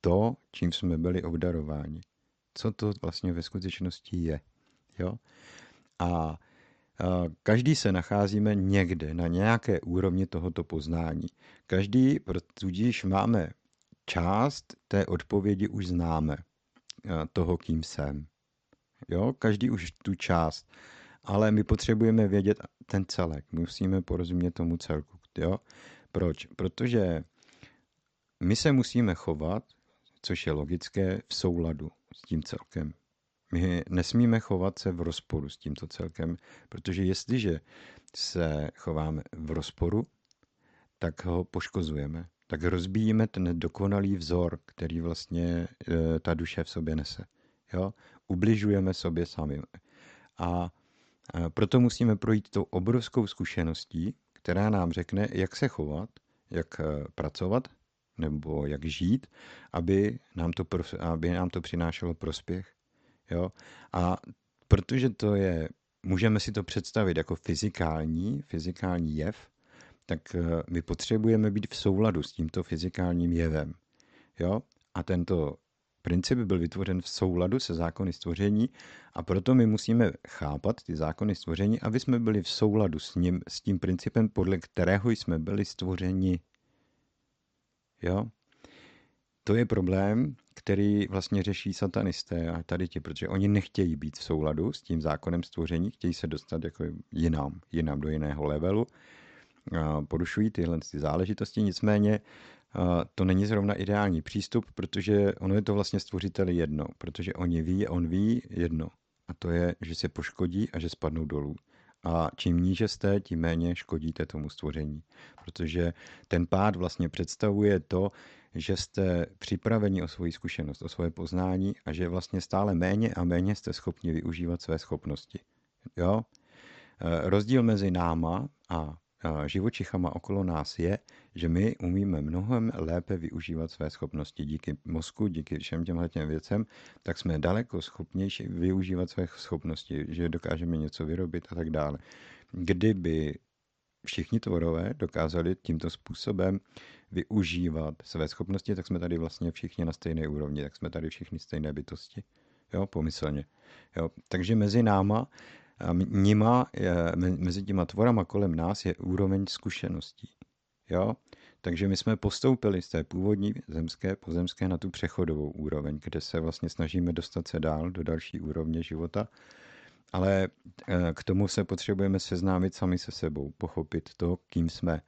to, čím jsme byli obdarováni. Co to vlastně ve skutečnosti je. Jo? A každý se nacházíme někde, na nějaké úrovni tohoto poznání. Každý, tudíž máme část té odpovědi už známe, toho, kým jsem. Jo? Každý už tu část ale my potřebujeme vědět ten celek. Musíme porozumět tomu celku. Jo? Proč? Protože my se musíme chovat, což je logické, v souladu s tím celkem. My nesmíme chovat se v rozporu s tímto celkem, protože jestliže se chováme v rozporu, tak ho poškozujeme. Tak rozbíjíme ten dokonalý vzor, který vlastně e, ta duše v sobě nese. Jo? Ubližujeme sobě sami. A proto musíme projít tou obrovskou zkušeností, která nám řekne, jak se chovat, jak eh, pracovat nebo jak žít, aby nám to, aby nám to přinášelo prospěch. Jo? A protože to je, můžeme si to představit jako fyzikální, fyzikální jev, tak eh, my potřebujeme být v souladu s tímto fyzikálním jevem. Jo? A tento princip byl vytvořen v souladu se zákony stvoření a proto my musíme chápat ty zákony stvoření, aby jsme byli v souladu s, ním, s tím principem, podle kterého jsme byli stvořeni. Jo? To je problém, který vlastně řeší satanisté a tady ti, protože oni nechtějí být v souladu s tím zákonem stvoření, chtějí se dostat jako jinam, jinam do jiného levelu, porušují tyhle ty záležitosti, nicméně to není zrovna ideální přístup, protože ono je to vlastně stvořiteli jedno, protože oni ví, on ví jedno. A to je, že se poškodí a že spadnou dolů. A čím níže jste, tím méně škodíte tomu stvoření. Protože ten pád vlastně představuje to, že jste připraveni o svoji zkušenost, o svoje poznání a že vlastně stále méně a méně jste schopni využívat své schopnosti. Jo? E, rozdíl mezi náma a živočichama okolo nás je, že my umíme mnohem lépe využívat své schopnosti díky mozku, díky všem těmhle těm věcem, tak jsme daleko schopnější využívat své schopnosti, že dokážeme něco vyrobit a tak dále. Kdyby všichni tvorové dokázali tímto způsobem využívat své schopnosti, tak jsme tady vlastně všichni na stejné úrovni, tak jsme tady všichni stejné bytosti. Jo, pomyslně. Jo, takže mezi náma nima, mezi těma tvorama kolem nás je úroveň zkušeností. Jo? Takže my jsme postoupili z té původní zemské, pozemské na tu přechodovou úroveň, kde se vlastně snažíme dostat se dál do další úrovně života. Ale eh, k tomu se potřebujeme seznámit sami se sebou, pochopit to, kým jsme.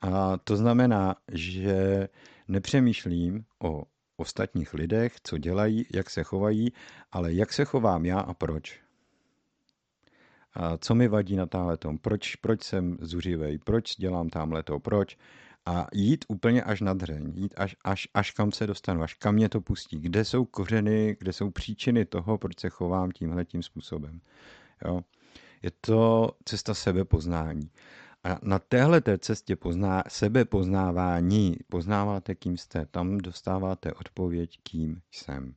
A to znamená, že nepřemýšlím o ostatních lidech, co dělají, jak se chovají, ale jak se chovám já a proč co mi vadí na táhle tom, proč, proč jsem zuřivej, proč dělám tamhle to, proč a jít úplně až na dřeň, jít až, až, až kam se dostanu, až kam mě to pustí, kde jsou kořeny, kde jsou příčiny toho, proč se chovám tímhle tím způsobem. Jo? Je to cesta sebepoznání. A na téhle té cestě pozná, sebepoznávání poznáváte, kým jste. Tam dostáváte odpověď, kým jsem.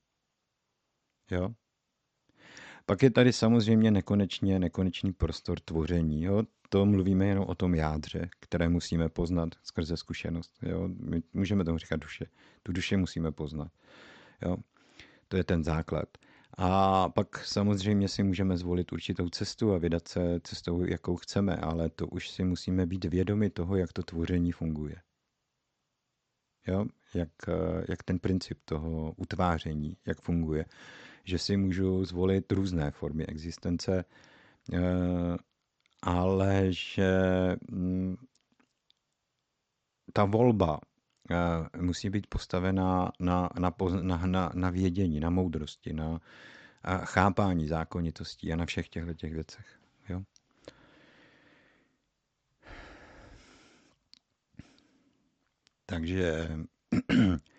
Jo? Pak je tady samozřejmě nekonečně nekonečný prostor tvoření. Jo? To mluvíme jenom o tom jádře, které musíme poznat skrze zkušenost. Jo? My můžeme tomu říkat duše. Tu duši musíme poznat. Jo? To je ten základ. A pak samozřejmě si můžeme zvolit určitou cestu a vydat se cestou, jakou chceme, ale to už si musíme být vědomi toho, jak to tvoření funguje. Jo? Jak, jak ten princip toho utváření, jak funguje že si můžu zvolit různé formy existence, eh, ale že mm, ta volba eh, musí být postavená na, na, na, na, na vědění, na moudrosti, na chápání zákonitostí a na všech těchto těch věcech. Jo? Takže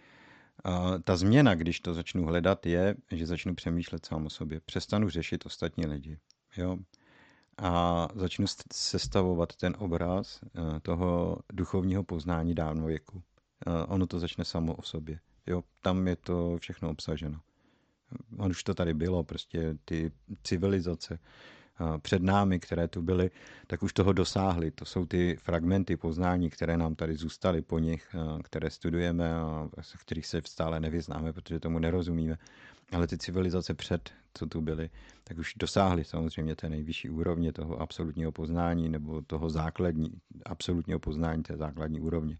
a ta změna, když to začnu hledat, je, že začnu přemýšlet sám o sobě. Přestanu řešit ostatní lidi. Jo? A začnu sestavovat ten obraz eh, toho duchovního poznání dávnověku. Ono to začne samo o sobě. Jo? Tam je to všechno obsaženo. On už to tady bylo, prostě ty civilizace, před námi, které tu byly, tak už toho dosáhli. To jsou ty fragmenty poznání, které nám tady zůstaly po nich, které studujeme a z kterých se stále nevyznáme, protože tomu nerozumíme. Ale ty civilizace před, co tu byly, tak už dosáhly samozřejmě té nejvyšší úrovně toho absolutního poznání nebo toho základní, absolutního poznání té základní úrovně.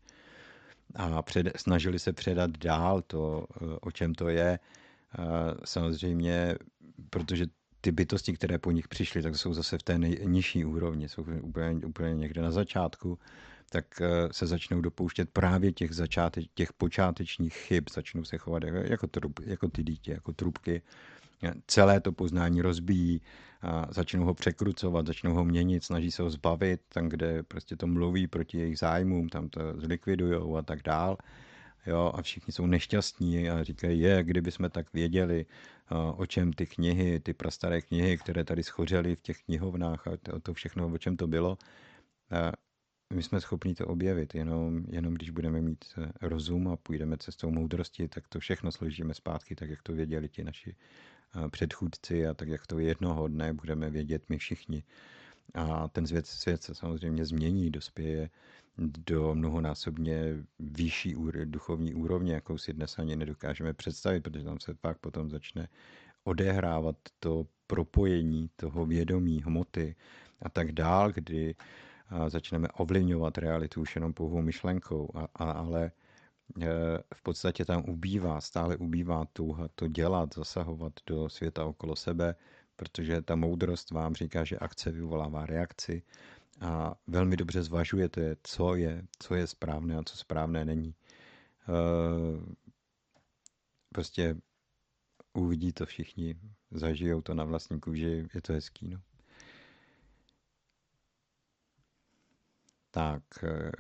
A před, snažili se předat dál to, o čem to je. Samozřejmě, protože ty bytosti, které po nich přišly, tak jsou zase v té nejnižší úrovni, jsou úplně, úplně někde na začátku, tak eh, se začnou dopouštět právě těch, začáte, těch počátečních chyb, začnou se chovat jako, jako, trup, jako ty dítě, jako trubky. Celé to poznání rozbíjí, a začnou ho překrucovat, začnou ho měnit, snaží se ho zbavit, tam, kde prostě to mluví proti jejich zájmům, tam to zlikvidujou a tak dál. Jo, a všichni jsou nešťastní a říkají, je, kdyby jsme tak věděli, o čem ty knihy, ty prastaré knihy, které tady schořely v těch knihovnách a to, všechno, o čem to bylo. My jsme schopni to objevit, jenom, jenom když budeme mít eh, rozum a půjdeme cestou moudrosti, tak to všechno složíme zpátky, tak jak to věděli ti naši předchůdci a tak jak to jednoho dne budeme vědět my všichni. A ten svět, svět se samozřejmě změní, dospěje do mnohonásobně vyšší duchovní úrovně, jakou si dnes ani nedokážeme představit, protože tam se pak potom začne odehrávat to propojení toho vědomí, hmoty a tak dál, kdy začneme ovlivňovat realitu už jenom pouhou myšlenkou, a, a, ale e, v podstatě tam ubývá, stále ubývá touha to dělat, zasahovat do světa okolo sebe, protože ta moudrost vám říká, že akce vyvolává reakci a velmi dobře zvažujete, co je, co je správné a co správné není. E, prostě uvidí to všichni, zažijou to na vlastní kůži, je to hezký. No. Tak, e,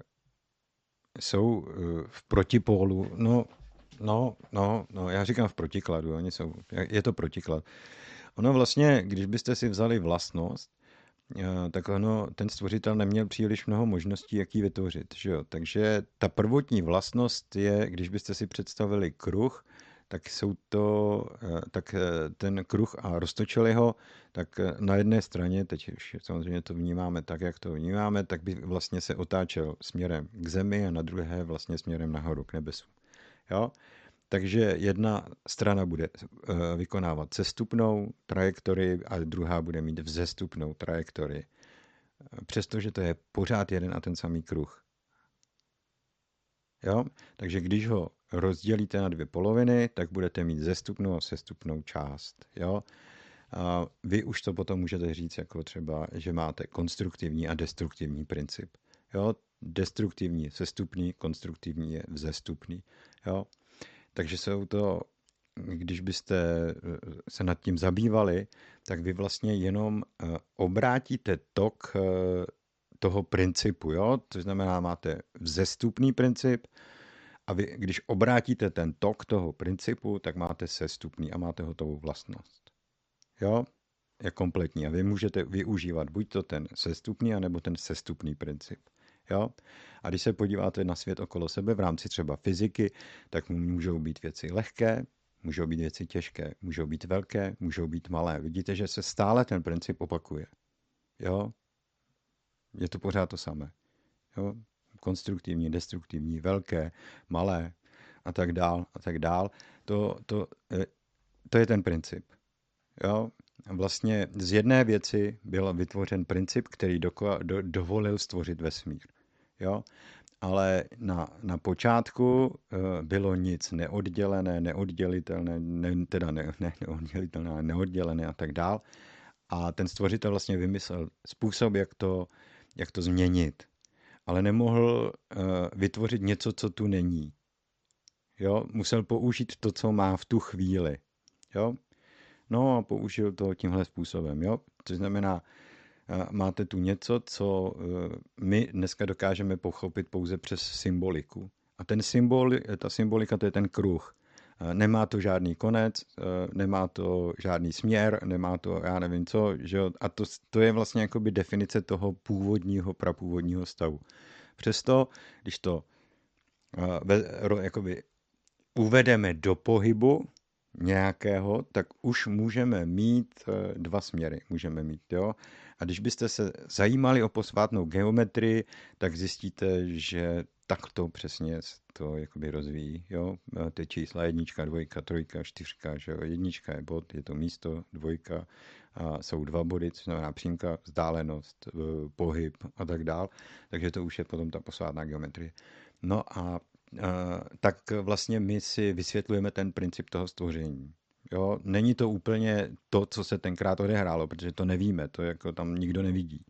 jsou e, v protipólu, no, no, no, no, já říkám v protikladu, oni jsou, je to protiklad. Ono vlastně, když byste si vzali vlastnost, tak ono, ten stvořitel neměl příliš mnoho možností, jak ji vytvořit. Že jo? Takže ta prvotní vlastnost je, když byste si představili kruh, tak jsou to, eh, tak eh, ten kruh a roztočili ho, tak na jedné straně, teď už samozřejmě to vnímáme tak, jak to vnímáme, tak by vlastně se otáčel směrem k zemi a na druhé vlastně směrem nahoru k nebesu. Jo? Takže jedna strana bude eh, vykonávat sestupnou trajektorii a druhá bude mít vzestupnou trajektorii. Přestože to je pořád jeden a ten samý kruh. Jo? Takže když ho rozdělíte na dvě poloviny, tak budete mít zestupnou a sestupnou část. Jo? A vy už to potom můžete říct jako třeba, že máte konstruktivní a destruktivní princip. Jo? Destruktivní sestupný, konstruktivní je vzestupný. Jo? Takže jsou to, když byste eh, se nad tím zabývali, tak vy vlastně jenom eh, obrátíte tok eh, toho principu, jo? To znamená, máte vzestupný princip a vy, když obrátíte ten tok toho principu, tak máte sestupný a máte hotovou vlastnost. Jo? Je kompletní a vy můžete využívat buď to ten sestupný, anebo ten sestupný princip. Jo? A když se podíváte na svět okolo sebe v rámci třeba fyziky, tak můžou být věci lehké, můžou být věci těžké, můžou být velké, můžou být malé. Vidíte, že se stále ten princip opakuje. Jo? Je to pořád to samé. Jo? Konstruktivní, destruktivní, velké, malé a tak dál a tak dál. To, to, eh, to je ten princip. Jo? Vlastně z jedné věci byl vytvořen princip, který do, do, dovolil stvořit vesmír. Jo? Ale na, na počátku uh, bylo nic neoddělené, neoddělitelné, ne, teda ne, ne neoddělitelné, neoddělené a tak dál. A ten stvořitel vlastně vymyslel způsob, jak to, jak to změnit. Ale nemohl uh, vytvořit něco, co tu není. Jo? Musel použít to, co má v tu chvíli. Jo? No a použil to tímhle způsobem, jo. Což znamená, máte tu něco, co e, my dneska dokážeme pochopit pouze přes symboliku. A ten symbol, ta symbolika, to je ten kruh. Nemá to žádný konec, e, nemá to žádný směr, nemá to já nevím co, že jo? A to, to je vlastně jakoby definice toho původního, prapůvodního stavu. Přesto, když to jakoby uvedeme do pohybu, nějakého, tak už můžeme mít eh, dva směry. Můžeme mít, jo. A když byste se zajímali o posvátnou geometrii, tak zjistíte, že takto přesně to jakoby rozvíjí. Jo? Eh, ty čísla jednička, dvojka, trojka, čtyřka. Že jo? Jednička je bod, je to místo, dvojka a jsou dva body, což znamená přímka, vzdálenost, eh, pohyb a tak dál. Takže to už je potom ta posvátná geometrie. No a tak vlastně my si vysvětlujeme ten princip toho stvoření. Jo? Není to úplně to, co se tenkrát odehrálo, protože to nevíme, to jako tam nikdo nevidí.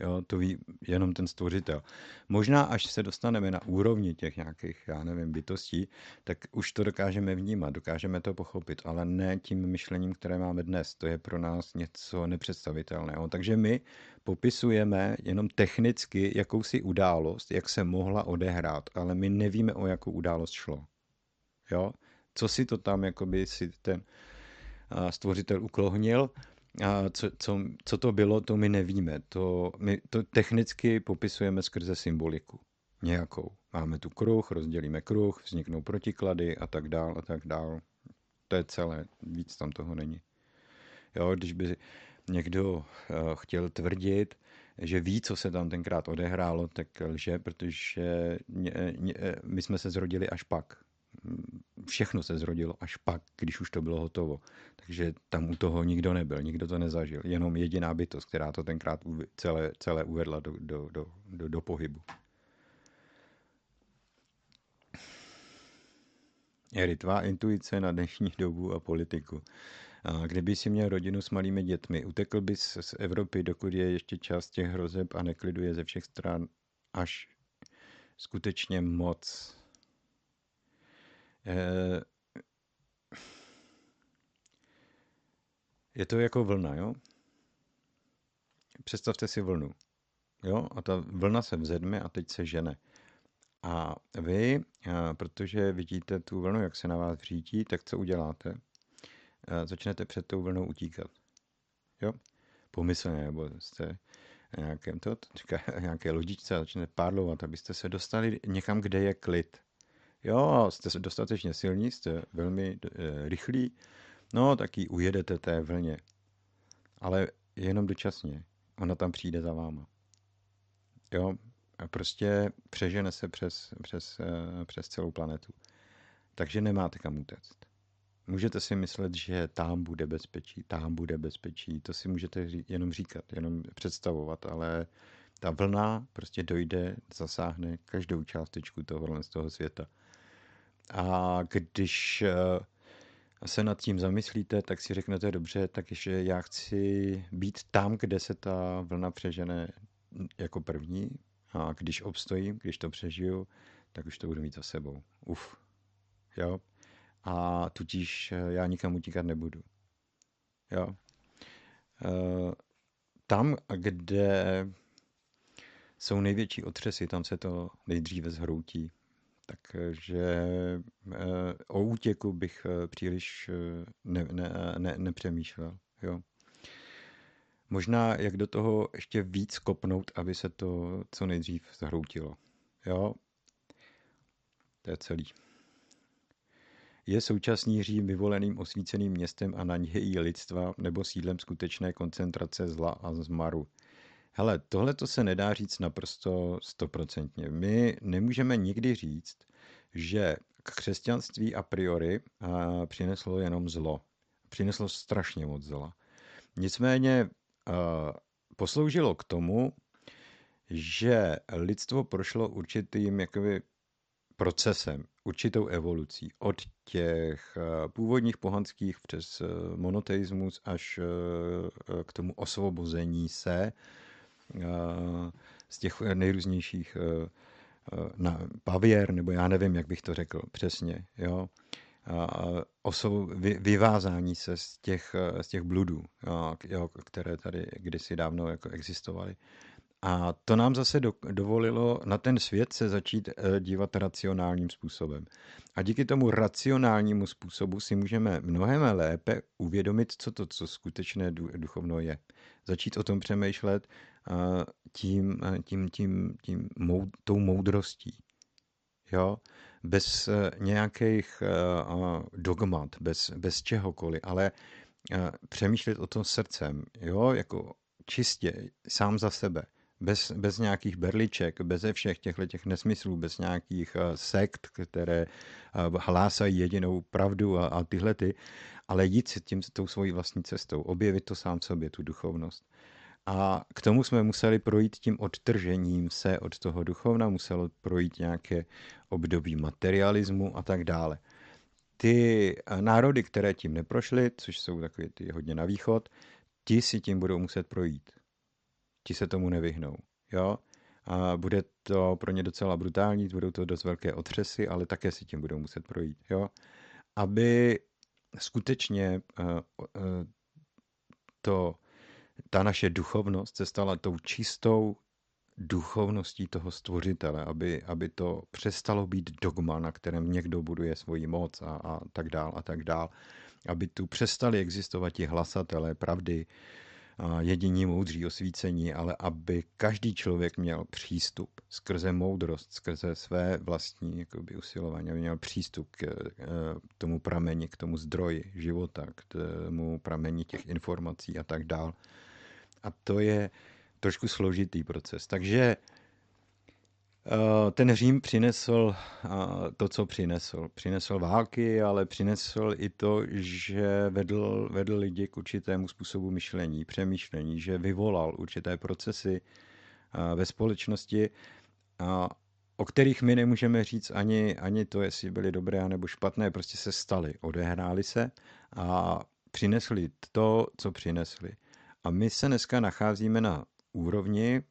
Jo, to ví jenom ten stvořitel. Možná, až se dostaneme na úrovni těch nějakých, já nevím, bytostí, tak už to dokážeme vnímat, dokážeme to pochopit, ale ne tím myšlením, které máme dnes. To je pro nás něco nepředstavitelného. Takže my popisujeme jenom technicky jakousi událost, jak se mohla odehrát, ale my nevíme, o jakou událost šlo. Jo? Co si to tam, jakoby si ten stvořitel uklohnil, a co, co, co to bylo, to my nevíme. To, my to technicky popisujeme skrze symboliku. Nějakou. Máme tu kruh, rozdělíme kruh, vzniknou protiklady a tak dál a tak dál. To je celé, víc tam toho není. Jo, když by někdo uh, chtěl tvrdit, že ví, co se tam tenkrát odehrálo, tak lže, protože my jsme se zrodili až pak. Všechno se zrodilo až pak, když už to bylo hotovo. Takže tam u toho nikdo nebyl, nikdo to nezažil. Jenom jediná bytost, která to tenkrát celé, celé uvedla do, do, do, do, do pohybu. Eri, tvá intuice na dnešní dobu a politiku. A kdyby si měl rodinu s malými dětmi, utekl bys z Evropy, dokud je ještě část těch hrozeb a nekliduje ze všech stran až skutečně moc. Eh, je to jako vlna, jo? Představte si vlnu. Jo? A ta vlna se vzedme a teď se žene. A vy, protože vidíte tu vlnu, jak se na vás řítí, tak co uděláte? Začnete před tou vlnou utíkat. Jo? Pomyslně, nebo jste nějakém to, nějaké lodičce a začnete pádlovat, abyste se dostali někam, kde je klid. Jo, jste dostatečně silní, jste velmi e, rychlí, no taky ujedete té vlně. Ale jenom dočasně. Ona tam přijde za váma. Jo, prostě přežene se přes, přes, eh, přes celou planetu. Takže nemáte kam utéct. Můžete si myslet, že tam bude bezpečí, tam bude bezpečí, to si můžete jenom říkat, jenom představovat, ale ta vlna prostě dojde, zasáhne každou částečku tohohle z toho světa. A když eh, se nad tím zamyslíte, tak si řeknete dobře, takže já chci být tam, kde se ta vlna přežene jako první, a když obstojím, když to přežiju, tak už to budu mít za sebou. Uf. Jo. A tudíž eh, já nikam utíkat nebudu. Jo. E, tam, kde jsou největší otřesy, tam se to nejdříve zhroutí. Takže e, o útěku bych příliš ne, ne, ne, nepřemýšlel. Jo možná jak do toho ještě víc kopnout, aby se to co nejdřív zhroutilo. Jo, to je celý. Je současný Řím vyvoleným osvíceným městem a na něj lidstva nebo sídlem skutečné koncentrace zla a zmaru? Hele, tohle to se nedá říct naprosto stoprocentně. My nemůžeme nikdy říct, že křesťanství a priori přineslo jenom zlo. Přineslo strašně moc zla. Nicméně posloužilo k tomu, že lidstvo prošlo určitým jakoby procesem, určitou evolucí od těch eh, původních pohanských přes eh, monoteismus až eh, k tomu osvobození se z těch nejrůznějších na pavěr, nebo já nevím, jak bych to řekl přesně, jo, osou, vy, vyvázání se z těch, z těch bludů, jo, které tady kdysi dávno jako existovaly. A to nám zase do, dovolilo na ten svět se začít eh, dívat racionálním způsobem. A díky tomu racionálnímu způsobu si můžeme mnohem lépe uvědomit, co to, co skutečné duchovno je. Začít o tom přemýšlet tím, tím, tím, tím mou, tou moudrostí. Jo? bez eh, nějakých eh, dogmat, bez, bez čehokoliv, ale eh, přemýšlet o tom srdcem, jo, jako čistě, sám za sebe, bez, bez nějakých berliček, bez všech těchto těch nesmyslů, bez nějakých sekt, které hlásají jedinou pravdu a, a tyhle ty, ale jít si tím, tou svojí vlastní cestou, objevit to sám sobě, tu duchovnost. A k tomu jsme museli projít tím odtržením se od toho duchovna, muselo projít nějaké období materialismu a tak dále. Ty eh, národy, které tím neprošly, což jsou takové ty hodně na východ, ti si tím budou muset projít. Ti se tomu nevyhnou. Jo? A bude to pro ně docela brutální, budou to dost velké otřesy, ale také si tím budou muset projít. Jo? Aby skutečně uh, uh, to ta naše duchovnost se stala tou čistou duchovností toho stvořitele, aby, aby to přestalo být dogma, na kterém někdo buduje svoji moc a, a tak dál a tak dál. Aby tu přestali existovat ti hlasatelé pravdy, jediní moudří osvícení, ale aby každý člověk měl přístup skrze moudrost, skrze své vlastní jakoby, usilování, aby měl přístup k, k tomu prameni, k tomu zdroji života, k tomu prameni těch informací a tak dál. A to je, trošku složitý proces. Takže ten Řím přinesl eh, to, co přinesl. Přinesl války, ale přinesl i to, že vedl, vedl lidi k určitému způsobu myšlení, přemýšlení, že vyvolal určité procesy eh, ve společnosti, o kterých my nemůžeme říct ani, ani to, jestli byly dobré nebo špatné, prostě se staly, odehrály se a přinesli to, co přinesli. A my se dneska nacházíme na úrovni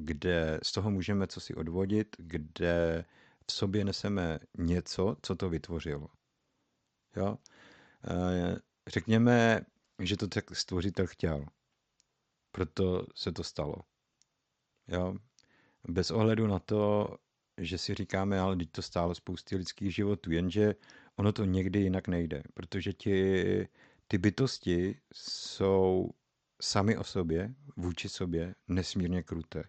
kde z toho můžeme co si odvodit, kde v sobě neseme něco, co to vytvořilo. Jo? Eh, řekněme, že to tak stvořitel chtěl. Proto se to stalo. Jo? Bez ohledu na to, že si říkáme, ale teď to stálo spousty lidských životů, jenže ono to někdy jinak nejde, protože ti, ty bytosti jsou sami o sobě, vůči sobě, nesmírně kruté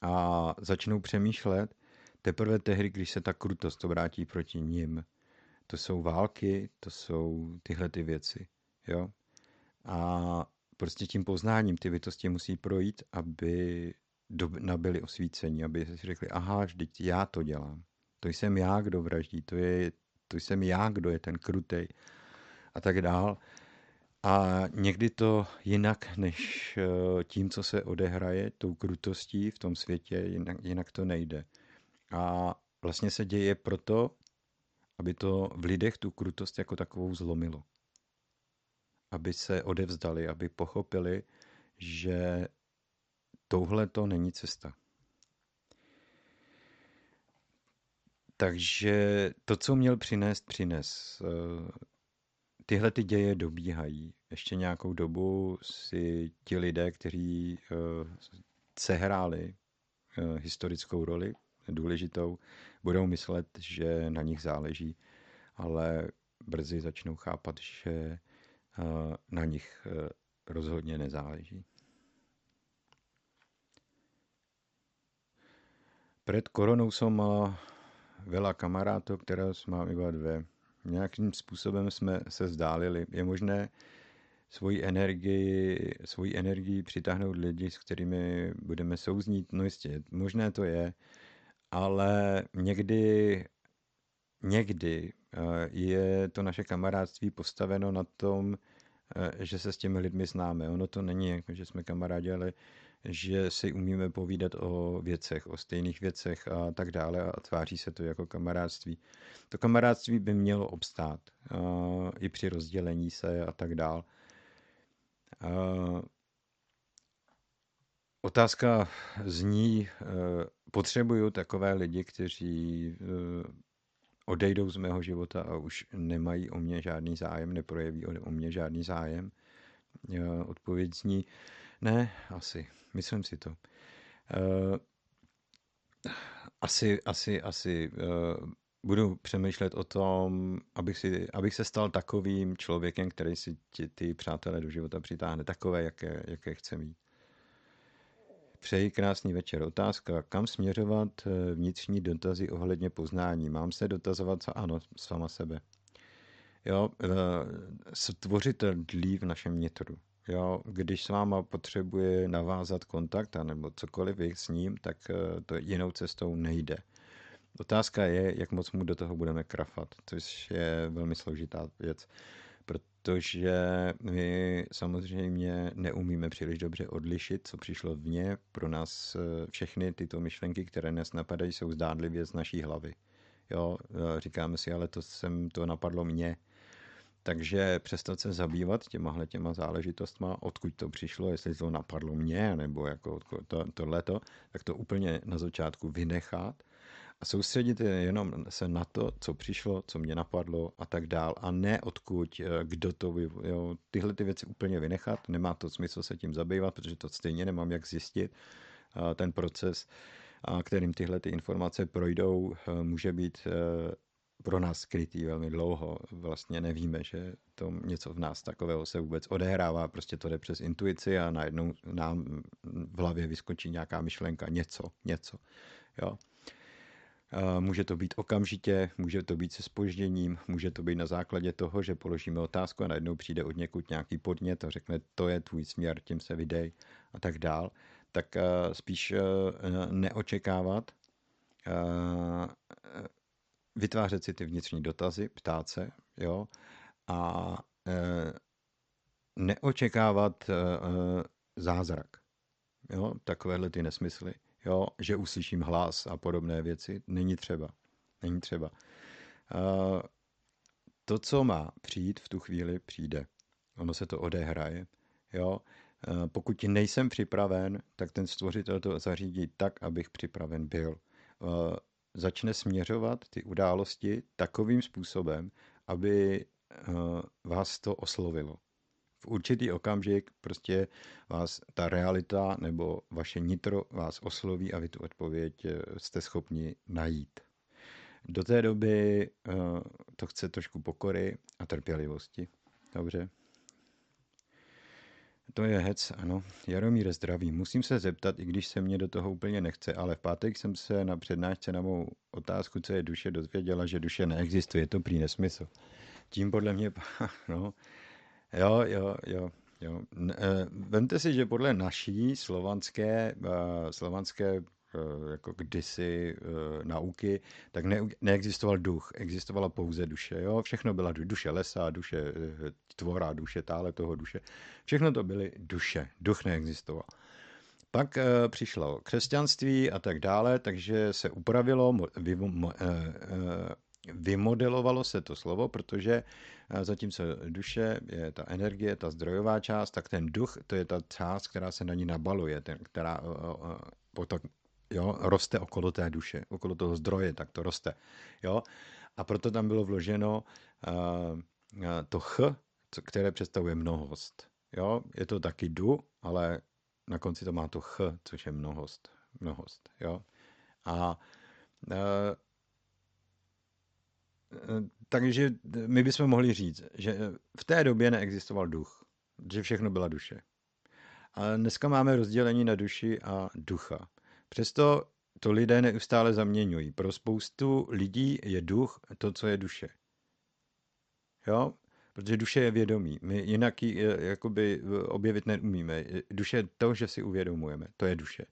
a začnou přemýšlet teprve tehdy, když se ta krutost obrátí proti ním. To jsou války, to jsou tyhle ty věci. Jo? A prostě tím poznáním ty bytosti musí projít, aby nabili osvícení, aby si řekli, aha, vždyť já to dělám. To jsem já, kdo vraždí, to, je, to jsem já, kdo je ten krutej a tak dál. A někdy to jinak než eh, tím, co se odehraje, tou krutostí v tom světě, jinak, jinak to nejde. A vlastně se děje proto, aby to v lidech tu krutost jako takovou zlomilo. Aby se odevzdali, aby pochopili, že touhle to není cesta. Takže to, co měl přinést, přines. Tyhle ty děje dobíhají. Ještě nějakou dobu si ti lidé, kteří uh, sehráli uh, historickou roli, důležitou, budou myslet, že na nich záleží, ale brzy začnou chápat, že uh, na nich uh, rozhodně nezáleží. Před koronou som mala veľa kamarátov, které mám iba dve nějakým způsobem jsme se vzdálili. Je možné svoji energii, svoji energii přitáhnout lidi, s kterými budeme souznít, no jistě, možné to je, ale někdy, někdy eh, je to naše kamarádství postaveno na tom, eh, že se s těmi lidmi známe. Ono to není jako, že jsme kamarádi, ale že si umíme povídat o věcech, o stejných věcech a tak dále a tváří se to jako kamarádství. To kamarádství by mělo obstát uh, i při rozdělení se a tak dále. Uh, otázka zní, uh, potřebuju takové lidi, kteří uh, odejdou z mého života a už nemají o mě žádný zájem, neprojeví o mě žádný zájem. Uh, odpověď zní, ne, asi. Myslím si to. Uh, asi, asi, asi uh, budu přemýšlet o tom, abych, si, abych se stal takovým člověkem, který si ti, ty přátelé do života přitáhne, takové, jaké, jaké chce mít. Přeji krásný večer. Otázka, kam směřovat eh, vnitřní dotazy ohledně poznání? Mám se dotazovat, co ano, sama sebe. Jo, stvořitel dlí v našem nitru. Jo, když s váma potřebuje navázat kontakt nebo cokoliv s ním, tak eh, to jinou cestou nejde. Otázka je, jak moc mu do toho budeme krafat, což je velmi složitá věc, protože my samozřejmě neumíme příliš dobře odlišit, co přišlo vně. Pro nás eh, všechny tyto myšlenky, které nás napadají, jsou zdádlivě z naší hlavy. Jo, eh, říkáme si, ale to jsem, to napadlo mě, takže přestat se zabývat těmahle těma záležitostma, odkud to přišlo, jestli to napadlo mě, nebo jako to, tohleto, tak to úplně na začátku vynechat a soustředit jenom se na to, co přišlo, co mě napadlo a tak dál. A ne odkud, eh, kdo to, jo, tyhle ty věci úplně vynechat, nemá to smysl se tím zabývat, protože to stejně nemám jak zjistit, ten proces, kterým tyhle ty informace projdou, eh, může být eh, pro nás skrytý velmi dlouho. Vlastně nevíme, že to něco v nás takového se vůbec odehrává, prostě to jde přes intuici a najednou nám v hlavě vyskočí nějaká myšlenka, něco, něco. Jo. Může to být okamžitě, může to být se spožděním, může to být na základě toho, že položíme otázku a najednou přijde od někud nějaký podnět a řekne, to je tvůj směr, tím se vydej a tak dál. Tak spíš neočekávat, vytvářet si ty vnitřní dotazy, ptát se, jo, a neočekávat zázrak. Jo, takovéhle ty nesmysly jo, že uslyším hlas a podobné věci. Není třeba. Není třeba. Uh, to, co má přijít v tu chvíli, přijde. Ono se to odehraje. Jo? Uh, pokud nejsem připraven, tak ten stvořitel to zařídí tak, abych připraven byl. Uh, začne směřovat ty události takovým způsobem, aby vás to oslovilo v určitý okamžik prostě vás ta realita nebo vaše nitro vás osloví a vy tu odpověď eh, jste schopni najít. Do té doby uh, to chce trošku pokory a trpělivosti. Dobře. To je hec, ano. Jaromír zdraví. Musím se zeptat, i když se mě do toho úplně nechce, ale v pátek jsem se na přednášce na mou otázku, co je duše, dozvěděla, že duše neexistuje. Je to prý nesmysl. Tím podle mě, no, Jo, jo, jo. jo. Eh, vemte si, že podle naší slovanské, eh, slovanské eh, jako kdysi nauky, tak ne, neexistoval duch, existovala pouze duše. Jo? Všechno byla duše lesa, duše tvora, duše tále toho duše. Všechno to byly duše. Duch neexistoval. Pak přišlo křesťanství a tak dále, takže se upravilo, vymodelovalo se to slovo, protože zatímco duše je ta energie, ta zdrojová část, tak ten duch, to je ta část, která se na ní nabaluje, ten, která potom jo, roste okolo té duše, okolo toho zdroje, tak to roste. Jo? A proto tam bylo vloženo uh, to ch, které představuje mnohost. Jo? Je to taky du, ale na konci to má to ch, což je mnohost. mnohost jo? A uh, takže my bychom mohli říct, že v té době neexistoval duch, že všechno byla duše. A dneska máme rozdělení na duši a ducha. Přesto to lidé neustále zaměňují. Pro spoustu lidí je duch to, co je duše. Jo? Protože duše je vědomí. My jinak ji eh, jakoby objevit neumíme. Duše je to, že si uvědomujeme. To je duše.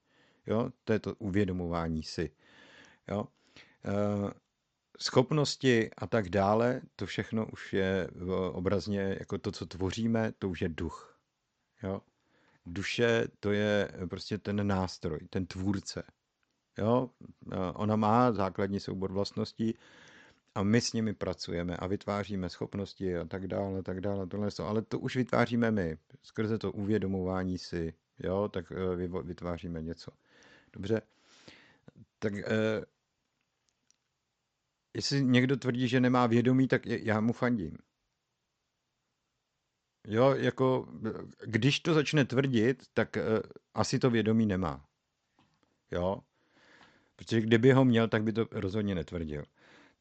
Jo? To je to uvědomování si. Jo? Eh, schopnosti a tak dále, to všechno už je obrazně jako to, co tvoříme, to už je duch. Jo? Duše to je prostě ten nástroj, ten tvůrce. Jo? Ona má základní soubor vlastností a my s nimi pracujeme a vytváříme schopnosti a tak dále, tak dále, tohle, ale to už vytváříme my, skrze to uvědomování si, jo, tak eh, vytváříme něco. Dobře, tak eh, jestli někdo tvrdí, že nemá vědomí, tak já mu fandím. Jo, jako, když to začne tvrdit, tak uh, asi to vědomí nemá. Jo, protože kdyby ho měl, tak by to rozhodně netvrdil.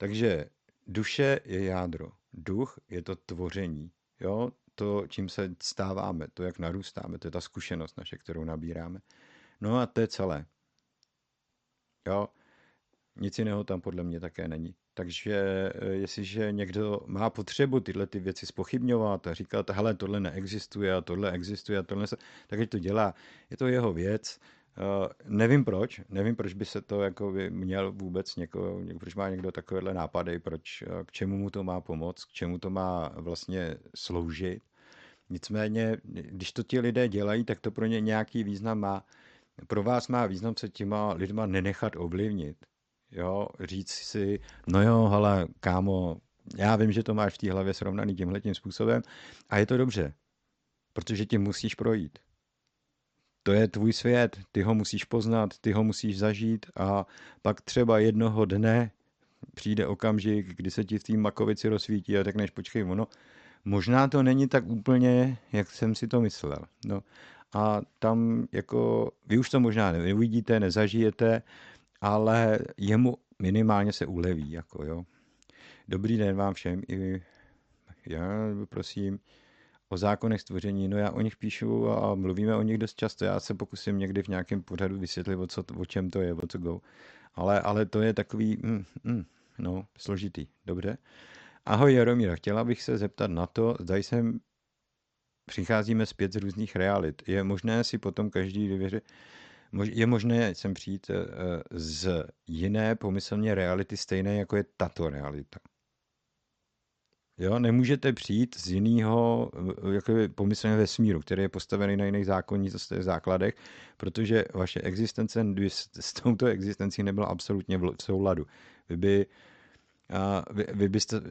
Takže duše je jádro, duch je to tvoření, jo, to, čím se stáváme, to, jak narůstáme, to je ta zkušenost naše, kterou nabíráme. No a to je celé. Jo, nic jiného tam podle mě také není. Takže eh, jestliže někdo má potřebu tyhle ty věci spochybňovat a říkat, hele, tohle neexistuje a tohle existuje a tohle se, tak to dělá. Je to jeho věc. Uh, nevím proč, nevím proč by se to jako by měl vůbec někoho, proč má někdo takovéhle nápady, proč, uh, k čemu mu to má pomoct, k čemu to má vlastně sloužit. Nicméně, když to ti lidé dělají, tak to pro ně nějaký význam má. Pro vás má význam se těma lidma nenechat ovlivnit jo, říct si, no jo, hele, kámo, já vím, že to máš v té hlavě srovnaný tímhle tím způsobem a je to dobře, protože tím musíš projít. To je tvůj svět, ty ho musíš poznat, ty ho musíš zažít a pak třeba jednoho dne přijde okamžik, kdy se ti v té makovici rozsvítí a řekneš, počkej, ono, možná to není tak úplně, jak jsem si to myslel. No, a tam jako, vy už to možná neuvidíte, nezažijete, ale jemu minimálně se uleví, jako jo. Dobrý den vám všem i já prosím o zákonech stvoření, no já o nich píšu a mluvíme o nich dost často. Já se pokusím někdy v nějakém pořadu vysvětlit, o, co, o čem to je, o co go. Ale, ale to je takový, mm, mm, no, složitý. Dobře. Ahoj Jaromíra, chtěla bych se zeptat na to, zda jsem přicházíme zpět z různých realit. Je možné si potom každý věřit, je možné sem přijít eh, z jiné pomyslně reality stejné, jako je tato realita. Jo, nemůžete přijít z jiného eh, jako pomyslně vesmíru, který je postavený na jiných zákonitostech, základech, protože vaše existence by s touto existencí nebyla absolutně v souladu. Vy, by, vy, vy byste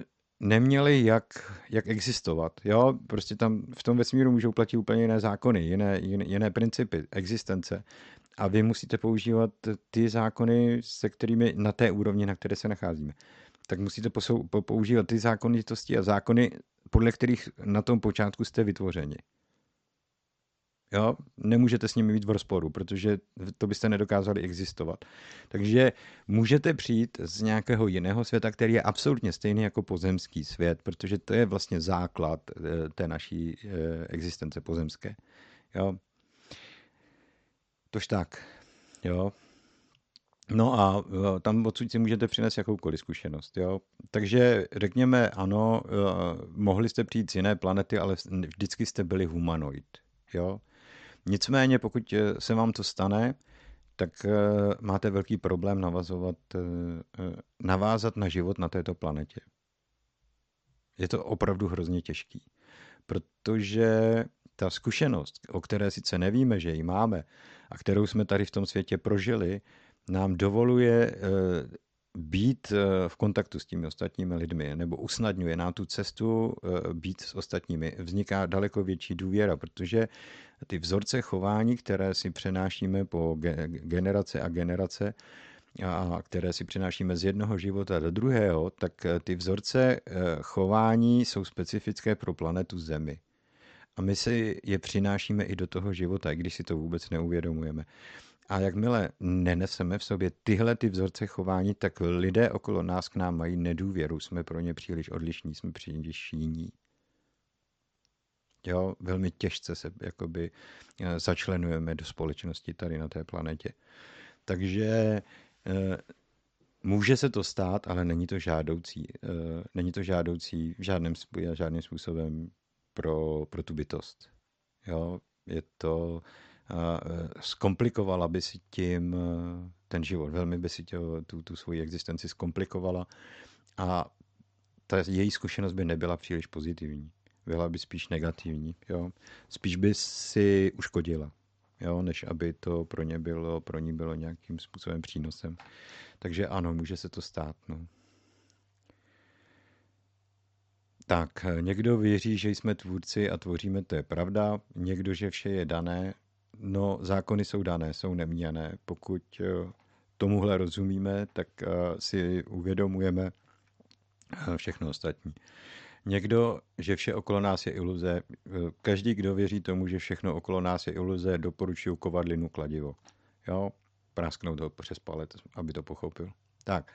neměli jak, jak existovat. Jo, prostě tam v tom vesmíru můžou platit úplně jiné zákony, jiné, jiné, jiné principy existence. A vy musíte používat ty zákony, se kterými na té úrovni, na které se nacházíme. Tak musíte posou, používat ty zákonitosti a zákony, podle kterých na tom počátku jste vytvořeni. Jo? Nemůžete s nimi být v rozporu, protože to byste nedokázali existovat. Takže můžete přijít z nějakého jiného světa, který je absolutně stejný jako pozemský svět, protože to je vlastně základ eh, té naší eh, existence pozemské. Jo? Tož tak. Jo? No a eh, tam odsud si můžete přinést jakoukoliv zkušenost. Jo? Takže řekněme, ano, mohli jste přijít z jiné planety, ale vždycky jste byli humanoid. Jo? Nicméně, pokud eh, se vám to stane, tak máte velký problém navazovat, navázat na život na této planetě. Je to opravdu hrozně těžký, protože ta zkušenost, o které sice nevíme, že ji máme a kterou jsme tady v tom světě prožili, nám dovoluje být v kontaktu s těmi ostatními lidmi, nebo usnadňuje nám tu cestu být s ostatními. Vzniká daleko větší důvěra, protože ty vzorce chování, které si přenášíme po generace a generace, a které si přenášíme z jednoho života do druhého, tak eh, ty vzorce eh, chování jsou specifické pro planetu Zemi. A my si je přinášíme i do toho života, i když si to vůbec neuvědomujeme. A jakmile neneseme v sobě tyhle ty vzorce chování, tak lidé okolo nás k nám mají nedůvěru. Jsme pro ně příliš odlišní, jsme příliš jiní. Jo, velmi těžce se jakoby eh, začlenujeme do společnosti tady na té planetě. Takže eh, může se to stát, ale není to žádoucí. Eh, není to žádoucí v žádném, žádným způsobem pro, pro tu bytost. Jo, je to, zkomplikovala by si tím ten život, velmi by si tě, tu, tu svoji existenci zkomplikovala a ta její zkušenost by nebyla příliš pozitivní byla by spíš negativní. Jo? Spíš by si uškodila, jo? než aby to pro ně bylo, pro ní bylo nějakým způsobem přínosem. Takže ano, může se to stát. No. Tak, někdo věří, že jsme tvůrci a tvoříme, to je pravda. Někdo, že vše je dané. No, zákony jsou dané, jsou neměné. Pokud eh, tomuhle rozumíme, tak eh, si uvědomujeme eh, všechno ostatní. Někdo, že vše okolo nás je iluze. Každý, kdo věří tomu, že všechno okolo nás je iluze, doporučuji kovadlinu kladivo. Jo, prásknout ho přes palec, aby to pochopil. Tak,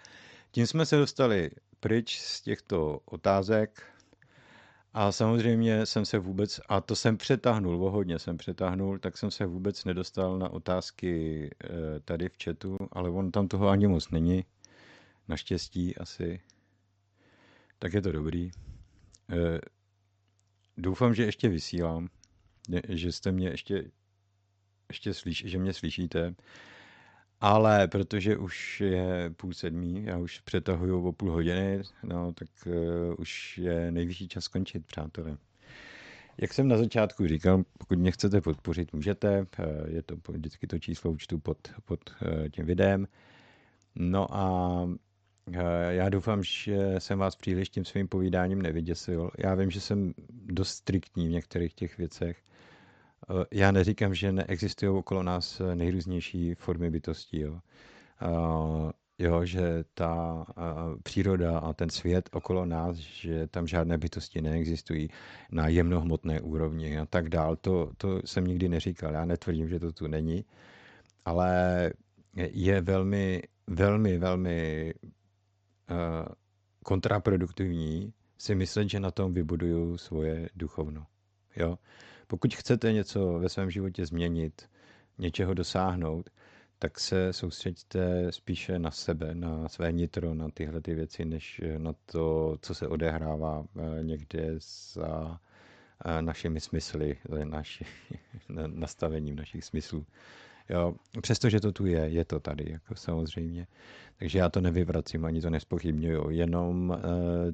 tím jsme se dostali pryč z těchto otázek. A samozřejmě jsem se vůbec, a to jsem přetáhnul, o hodně jsem přetáhnul, tak jsem se vůbec nedostal na otázky eh, tady v chatu, ale on tam toho ani moc není. Naštěstí asi. Tak je to dobrý. Eh, doufám, že ještě vysílám, že jste mě ještě, ještě slyš, že mě slyšíte. Ale protože už je půl sedmí, já už přetahuju o půl hodiny, no tak uh, už je nejvyšší čas skončit, přátelé. Jak jsem na začátku říkal, pokud mě chcete podpořit, můžete. Eh, je to vždycky to číslo účtu pod, pod tím videem. No a Eh, já doufám, že jsem vás příliš tím svým povídáním nevyděsil. Já vím, že jsem dost striktní v některých těch věcech. Eh, já neříkám, že neexistují okolo nás nejrůznější formy bytostí. Jo. jo, že ta příroda a ten svět okolo nás, že tam žádné bytosti neexistují na jemnohmotné úrovni a tak dál. To, to jsem nikdy neříkal. Já netvrdím, že to tu není, ale je velmi, velmi, velmi kontraproduktivní si myslet, že na tom vybuduju svoje duchovno. Jo? Pokud chcete něco ve svém životě změnit, něčeho dosáhnout, tak se soustřeďte spíše na sebe, na své nitro, na tyhle ty věci, než na to, co se odehrává eh, někde za eh, našimi smysly, naši, nastavením našich smyslů. Jo, přestože to tu je, je to tady, jako samozřejmě. Takže já to nevyvracím, ani to nespochybnuju, jenom uh,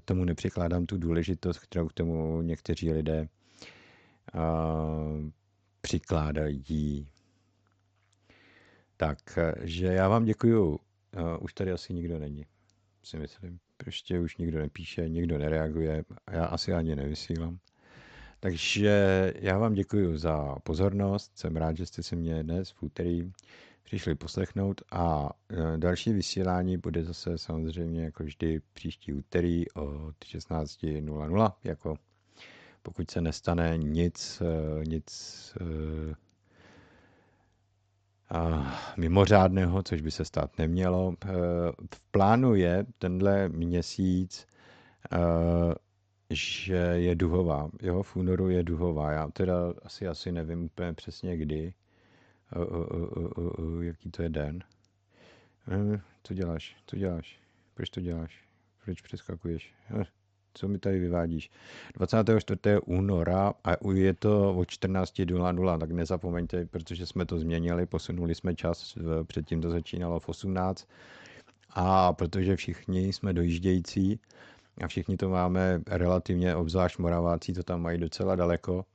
tomu nepřikládám tu důležitost, kterou k tomu někteří lidé přikládají. Takže já vám děkuju. Uh, už tady asi nikdo není, si myslím. Prostě už nikdo nepíše, nikdo nereaguje, já asi ani nevysílám. Takže já vám děkuji za pozornost, jsem rád, že jste si mě dnes v úterý přišli poslechnout a e, další vysílání bude zase samozřejmě jako vždy příští úterý od 16.00, jako pokud se nestane nic, e, nic e, mimořádného, což by se stát nemělo. V plánu je tenhle měsíc že je duhová. Jo, v únoru je duhová. Já teda asi, asi nevím úplně přesně kdy, jaký to je den. Co děláš? Co děláš? Proč to děláš? Proč přeskakuješ? Co mi tady vyvádíš? 24. února a je to o 14.00, tak nezapomeňte, protože jsme to změnili, posunuli jsme čas, předtím to začínalo v 18 a protože všichni jsme dojíždějící, a všichni to máme relativně, obzvlášť Moraváci to tam mají docela daleko,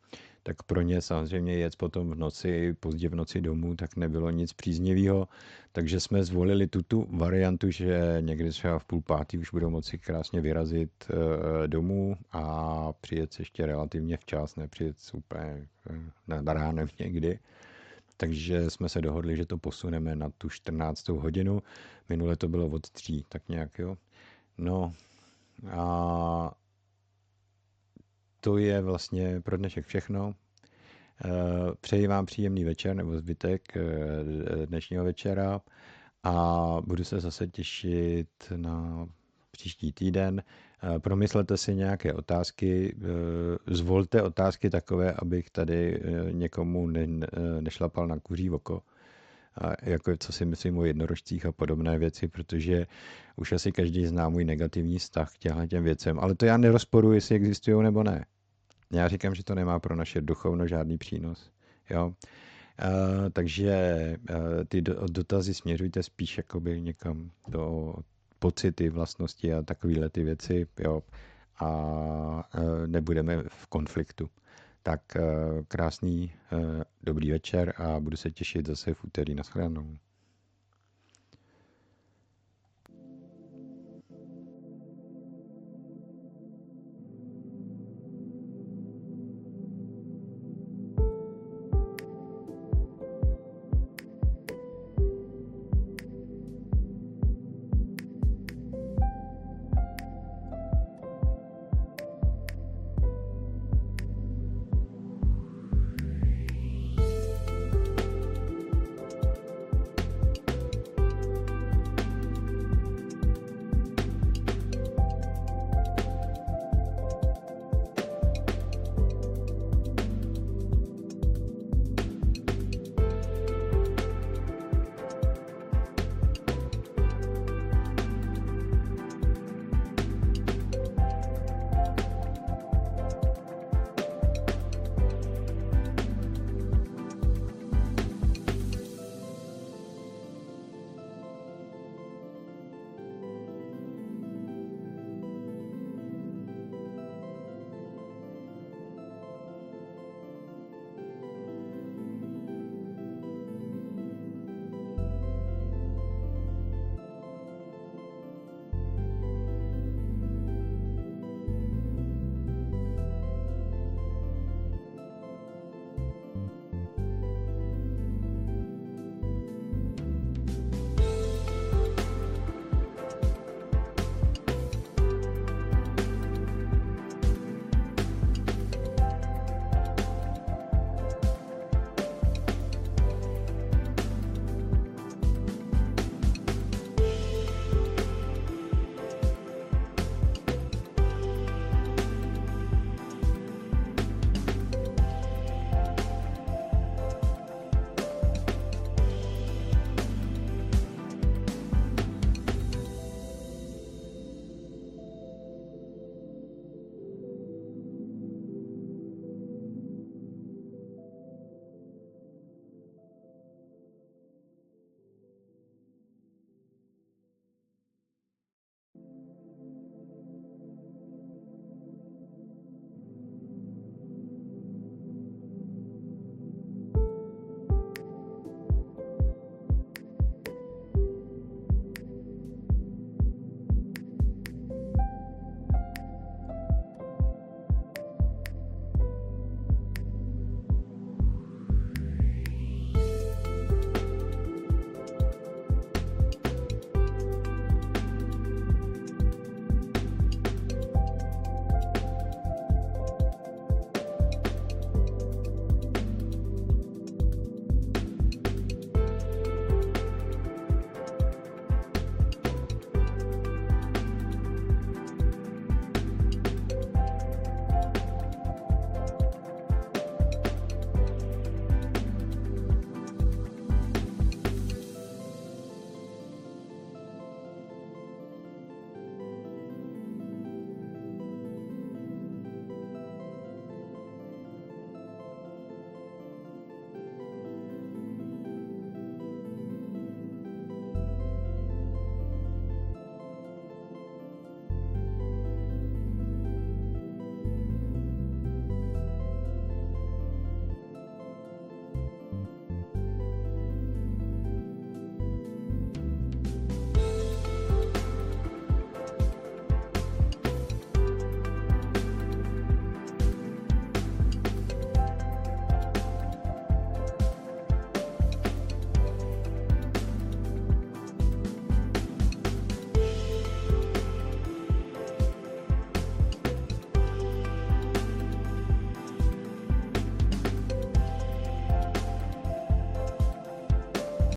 tak pro ně samozřejmě jet potom v noci, pozdě v noci domů, tak nebylo nic příznivého. Takže jsme zvolili tuto variantu, že někdy třeba v půl pátý už budou moci krásně vyrazit e, domů a přijet ještě relativně včas, nepřijet úplně e, na ránem někdy. Takže jsme se dohodli, že to posuneme na tu 14. hodinu. Minule to bylo od tří, tak nějak jo. No, a to je vlastně pro dnešek všechno. Eh, přeji vám příjemný večer nebo zbytek eh, dnešního večera a budu se zase těšit na příští týden. Eh, promyslete si nějaké otázky, zvolte otázky takové, abych tady někomu nešlapal na kuří oko a jako co si myslím o jednorožcích a podobné věci, protože už asi každý zná můj negativní vztah k těm věcem, ale to já nerozporuji, jestli existují nebo ne. Já říkám, že to nemá pro naše duchovno žádný přínos. Jo? Uh, takže uh, ty dotazy směřujte spíš jakoby někam do pocity, vlastnosti a takovéhle ty věci, jo, a uh, nebudeme v konfliktu. Tak krásný dobrý večer a budu se těšit zase v úterý. Naschledanou.